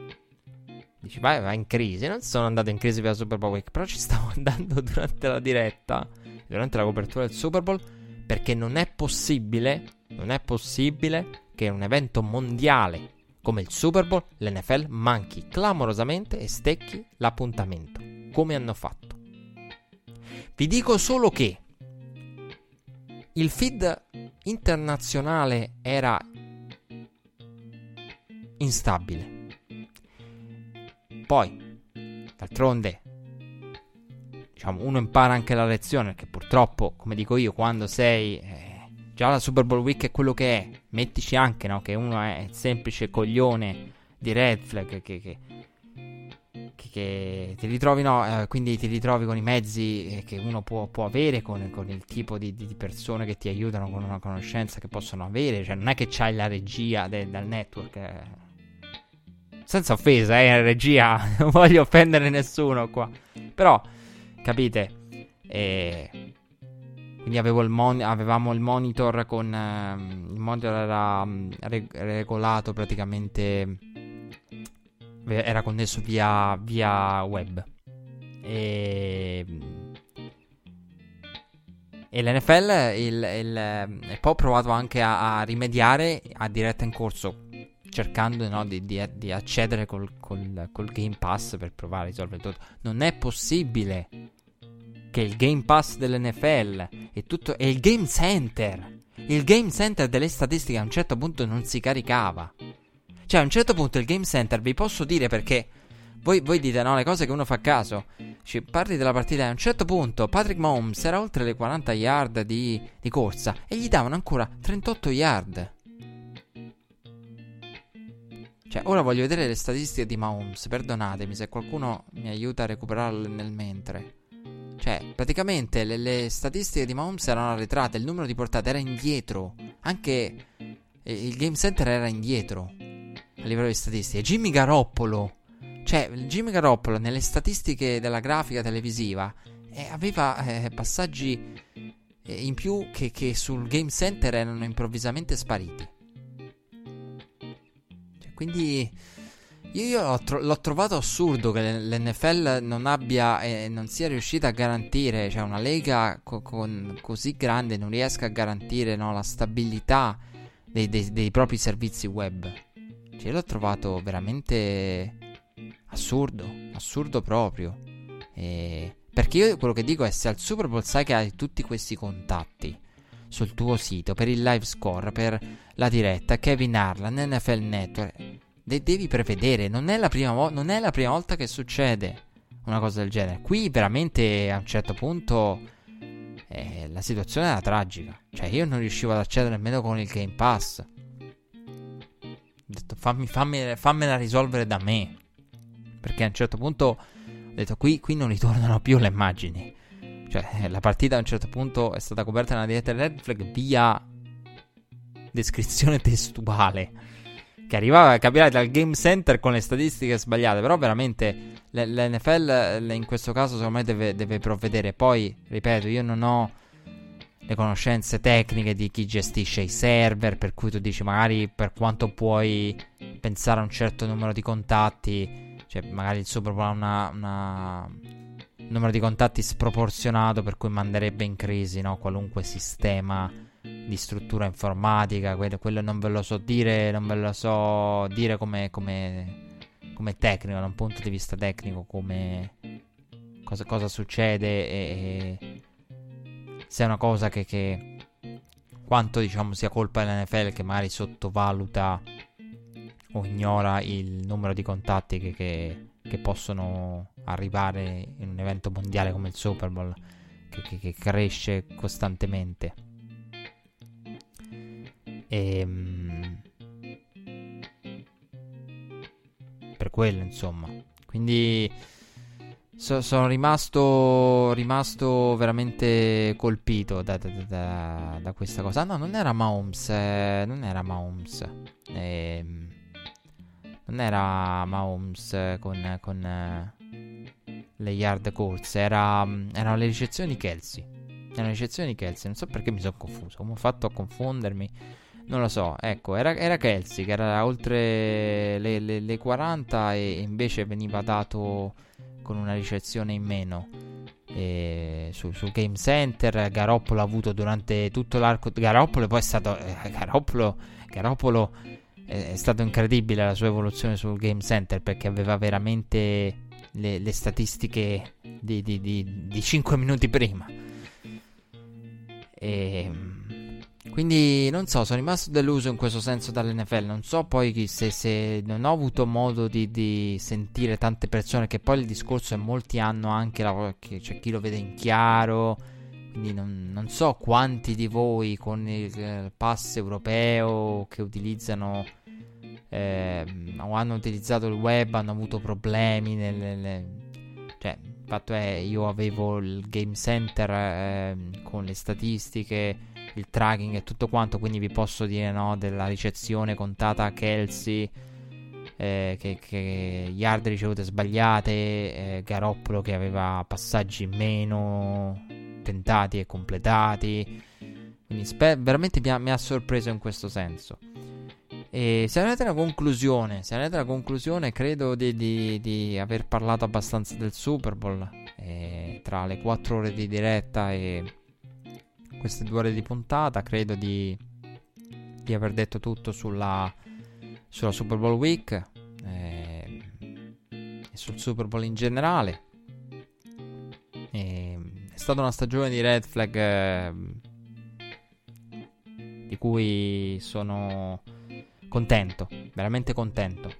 Dici, vai, vai in crisi. Non sono andato in crisi per la Super Bowl Week, però ci stavo *laughs* andando durante la diretta durante la copertura del Super Bowl perché non è possibile, non è possibile che un evento mondiale come il Super Bowl l'NFL manchi clamorosamente e stecchi l'appuntamento, come hanno fatto. Vi dico solo che il feed internazionale era instabile. Poi, d'altronde, diciamo, uno impara anche la lezione, perché purtroppo, come dico io, quando sei... Eh, già la Super Bowl Week è quello che è, mettici anche, no, che uno è il semplice coglione di Red Flag, che, che, che, ti ritrovi, no, eh, quindi ti ritrovi con i mezzi eh, che uno può, può avere, con, con, il tipo di, di, persone che ti aiutano, con una conoscenza che possono avere, cioè non è che c'hai la regia de, dal network, eh. Senza offesa, eh, regia, *laughs* non voglio offendere nessuno qua. Però Capite? E... Quindi il mon- avevamo il monitor con... Uh, il monitor era um, reg- regolato praticamente... Era connesso via, via web. E... E l'NFL il, il, e poi ho provato anche a, a, rimediare a diretta in corso, cercando no, di, di, di, accedere col, col, col, Game Pass per provare a risolvere tutto. Non è possibile che il Game Pass dell'NFL e tutto è il Game Center. Il Game Center delle statistiche a un certo punto non si caricava. Cioè, a un certo punto il Game Center vi posso dire perché voi, voi dite no, le cose che uno fa caso. Ci parli della partita e a un certo punto Patrick Mahomes era oltre le 40 yard di, di corsa e gli davano ancora 38 yard. Cioè, ora voglio vedere le statistiche di Mahomes. Perdonatemi se qualcuno mi aiuta a recuperarle nel mentre. Cioè, praticamente le, le statistiche di Mahomes erano arretrate, il numero di portate era indietro. Anche eh, il Game Center era indietro a livello di statistiche. Jimmy Garoppolo, cioè Jimmy Garoppolo nelle statistiche della grafica televisiva eh, aveva eh, passaggi eh, in più che, che, sul Game Center erano improvvisamente spariti. Quindi io, io l'ho, tro- l'ho, trovato assurdo che l'NFL non abbia e eh, non sia riuscita a garantire, cioè una lega co- con così grande non riesca a garantire no, la stabilità dei, dei, dei, propri servizi web. Cioè, l'ho trovato veramente assurdo, assurdo proprio. E... Perché io quello che dico è se al Super Bowl sai che hai tutti questi contatti sul tuo sito per il live score, per la diretta, Kevin Harlan, NFL Network de- devi prevedere. Non è, vo- non è, la prima volta che succede una cosa del genere. Qui veramente a un certo punto eh, la situazione era tragica. Cioè, io non riuscivo ad accedere nemmeno con il Game Pass. Ho detto, fammi, fammi, fammela risolvere da me. Perché a un certo punto ho detto, qui, qui non ritornano più le immagini. Cioè, la partita a un certo punto è stata coperta nella diretta Red Flag via descrizione *laughs* testuale che arrivava a capire dal game center con le statistiche sbagliate. Però veramente l'NFL in questo caso secondo me deve, deve provvedere. Poi, ripeto, io non ho le conoscenze tecniche di chi gestisce i server, per cui tu dici magari per quanto puoi pensare a un certo numero di contatti, cioè magari il Super Bowl ha una, una, un numero di contatti sproporzionato per cui manderebbe in crisi no? qualunque sistema di struttura informatica, quello, quello, non ve lo so dire, non ve lo so dire come, come, come tecnico, da un punto di vista tecnico, come cosa, cosa succede e, e, se è una cosa che, che quanto diciamo sia colpa dell'NFL che magari sottovaluta o ignora il numero di contatti che, che, che possono arrivare in un evento mondiale come il Super Bowl che, che cresce costantemente. E, ehm, per quello, insomma. Quindi so, sono rimasto, rimasto veramente colpito da, da, da, da, questa cosa. No, non era Mahomes. Eh, non era Mahomes. Eh, non era Mahomes con, con eh, le yard corse. Era, erano le ricezioni Kelsey. Erano le ricezioni Kelsey. Non so perché mi sono confuso. Come ho fatto a confondermi? Non lo so, ecco, era, era Kelsey che era oltre le, le, le 40 e invece veniva dato con una ricezione in meno. E sul, sul Game Center Garoppolo ha avuto durante tutto l'arco Garoppolo poi è stato eh, Garoppolo, Garoppolo è, è, stato incredibile la sua evoluzione sul Game Center perché aveva veramente le, le statistiche di, di, di, di 5 minuti prima e quindi non so, sono rimasto deluso in questo senso dall'NFL. Non so poi se, se non ho avuto modo di, di, sentire tante persone, che poi il discorso è molti hanno anche la, che c'è chi lo vede in chiaro. Quindi non, non so quanti di voi con il, il pass europeo che utilizzano eh, o hanno utilizzato il web hanno avuto problemi. Nelle, nelle... Cioè, il fatto è, io avevo il game center eh, con le statistiche il tracking e tutto quanto. Quindi vi posso dire no, della ricezione contata a Kelsey. Eh, che, che yard ricevute sbagliate. Eh, Garoppolo che aveva passaggi meno tentati e completati. Quindi spe- veramente mi ha, mi ha, sorpreso in questo senso. E se arrivate alla conclusione, se arrivate alla conclusione, credo di, di, di, aver parlato abbastanza del Super Bowl. Eh, tra le 4 ore di diretta e queste due ore di puntata. Credo di, di aver detto tutto sulla, sulla Super Bowl Week eh, e sul Super Bowl in generale. E, è stata una stagione di red flag eh, di cui sono contento, veramente contento.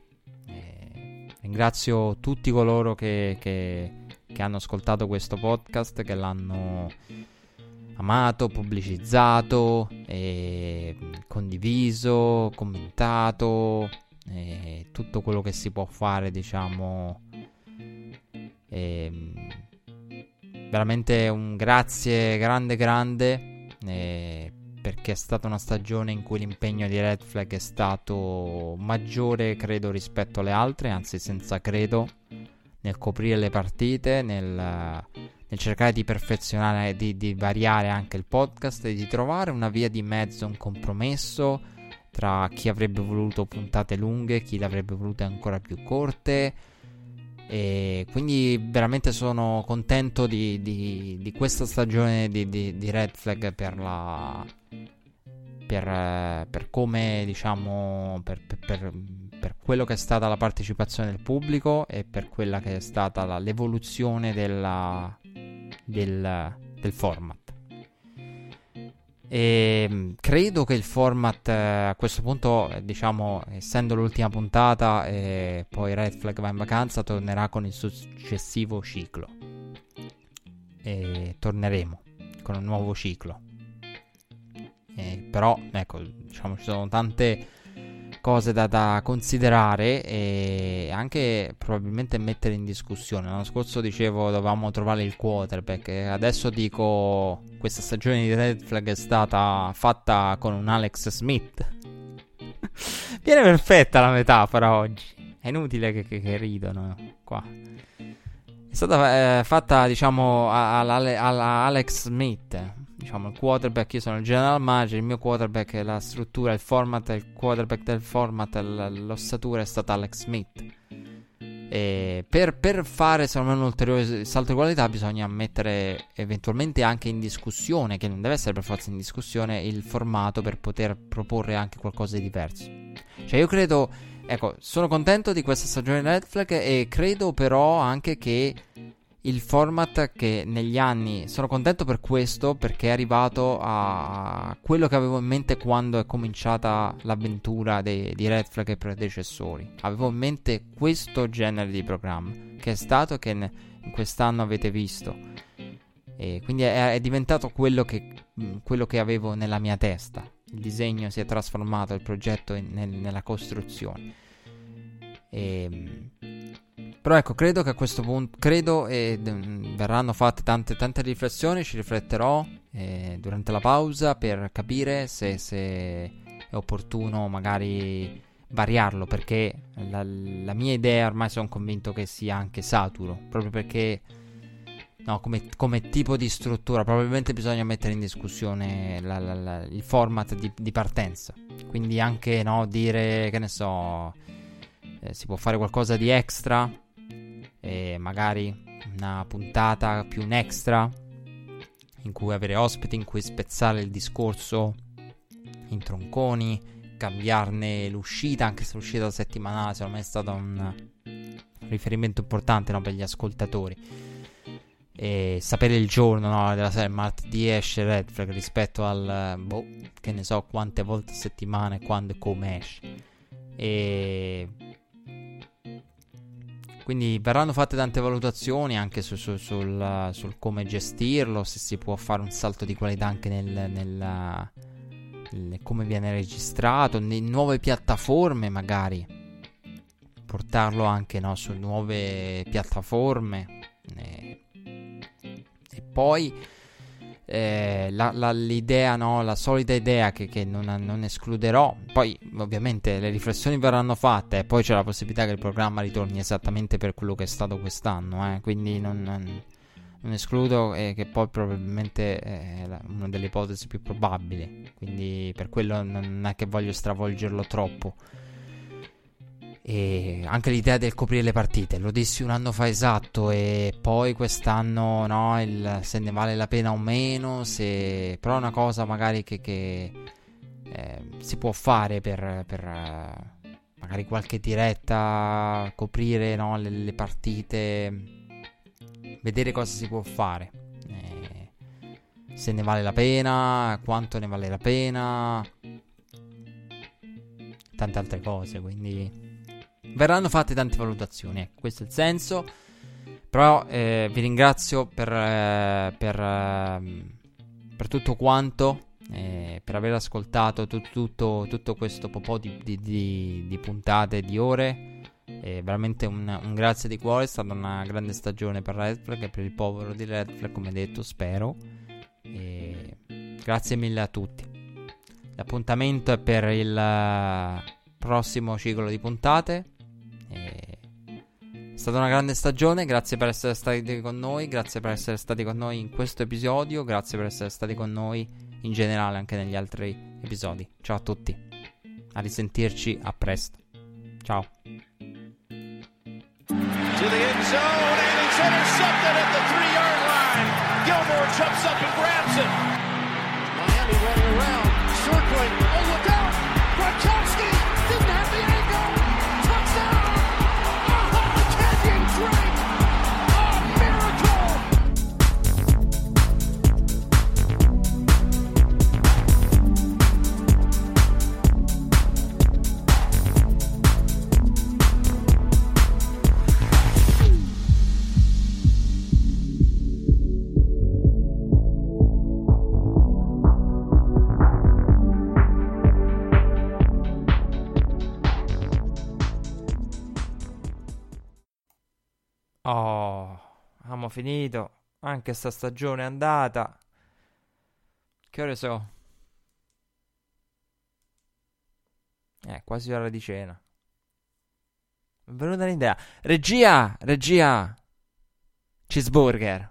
Eh, ringrazio tutti coloro che, che, che hanno ascoltato questo podcast, che l'hanno amato, pubblicizzato, eh, condiviso, commentato, eh, tutto quello che si può fare, diciamo, eh, veramente un grazie grande grande eh, perché è stata una stagione in cui l'impegno di Red Flag è stato maggiore credo rispetto alle altre, anzi senza credo nel coprire le partite, nel, nel cercare di perfezionare, di, di variare anche il podcast e di trovare una via di mezzo, un compromesso tra chi avrebbe voluto puntate lunghe, chi le avrebbe volute ancora più corte. E quindi veramente sono contento di, di, di questa stagione di, di, Red Flag per la. Per, per come diciamo per, per, per, quello che è stata la partecipazione del pubblico e per quella che è stata la, l'evoluzione della, del, del format. E ehm, credo che il format eh, a questo punto, eh, diciamo, essendo l'ultima puntata e poi Red Flag va in vacanza, tornerà con il successivo ciclo. E torneremo con un nuovo ciclo. E però, ecco, diciamo, ci sono tante cose da, da, considerare e anche probabilmente mettere in discussione. L'anno scorso dicevo dovevamo trovare il quarterback, adesso dico questa stagione di Red Flag è stata fatta con un Alex Smith. *laughs* Viene perfetta la metafora oggi. È inutile che, che, che ridono qua. È stata eh, fatta, diciamo, alla Alex Smith diciamo il quarterback, io sono il general manager, il mio quarterback è la struttura, il format, il quarterback del format, l'ossatura è stata Alex Smith. Per, per fare secondo me un ulteriore salto di qualità bisogna mettere eventualmente anche in discussione, che non deve essere per forza in discussione, il formato per poter proporre anche qualcosa di diverso. Cioè io credo, ecco, sono contento di questa stagione Netflix e credo però anche che il format che negli anni sono contento per questo perché è arrivato a quello che avevo in mente quando è cominciata l'avventura dei, di Red Flag e predecessori. Avevo in mente questo genere di programma che è stato che in quest'anno avete visto. E quindi è, è diventato quello che, quello che, avevo nella mia testa. Il disegno si è trasformato, il progetto in, nel, nella costruzione. E però ecco, credo che a questo punto, credo e d- verranno fatte tante, tante riflessioni, ci rifletterò eh, durante la pausa per capire se, se, è opportuno magari variarlo, perché la, la mia idea ormai sono convinto che sia anche saturo, proprio perché... No, come, come, tipo di struttura, probabilmente bisogna mettere in discussione la, la, la, il format di, di, partenza. Quindi anche no, dire, che ne so, eh, si può fare qualcosa di extra e magari una puntata più un extra in cui avere ospiti, in cui spezzare il discorso in tronconi, cambiarne l'uscita, anche se l'uscita settimanale secondo me è stato un riferimento importante no, per gli ascoltatori. E sapere il giorno no, della serie, martedì esce Red Flag rispetto al boh, che ne so quante volte a settimana, quando e come esce. E quindi verranno fatte tante valutazioni anche su, su, sul, sul, come gestirlo, se si può fare un salto di qualità anche nel, nel, nel come viene registrato, in nuove piattaforme magari, portarlo anche no, su nuove piattaforme. E, e poi eh, la, la, l'idea, no? la solita idea che, che non, non, escluderò. Poi, ovviamente, le riflessioni verranno fatte e poi c'è la possibilità che il programma ritorni esattamente per quello che è stato quest'anno. Eh? Quindi non, non, non escludo eh, che poi probabilmente è una delle ipotesi più probabili. Quindi per quello non è che voglio stravolgerlo troppo. E anche l'idea del coprire le partite, lo dissi un anno fa esatto e poi quest'anno no, il, se ne vale la pena o meno, se, però è una cosa magari che, che eh, si può fare per, per eh, magari qualche diretta, coprire no, le, le, partite, vedere cosa si può fare, eh, se ne vale la pena, quanto ne vale la pena, tante altre cose, quindi verranno fatte tante valutazioni. Ecco, questo è il senso. Però eh, vi ringrazio per, eh, per, eh, per tutto quanto, eh, per aver ascoltato tut, tutto, tutto, questo po' di, di, di, di puntate, di ore. Veramente un, un, grazie di cuore, è stata una grande stagione per Red Flag e per il povero di Red Flag, come detto, spero. E grazie mille a tutti. L'appuntamento è per il uh, prossimo ciclo di puntate. Stata una grande stagione, grazie per essere stati con noi, grazie per essere stati con noi in questo episodio, grazie per essere stati con noi in generale anche negli altri episodi. Ciao a tutti, a risentirci, a presto. Ciao. To the end zone, and it's intercepted at the three yard line. Gilmore jumps up and grabs it. Abbiamo finito. Anche sta stagione è andata. Che ore so? Eh, quasi ora di cena. Mi è venuta un'idea. Regia! Regia! Cheeseburger.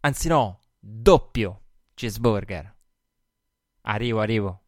Anzi no, doppio cheeseburger. Arrivo, arrivo.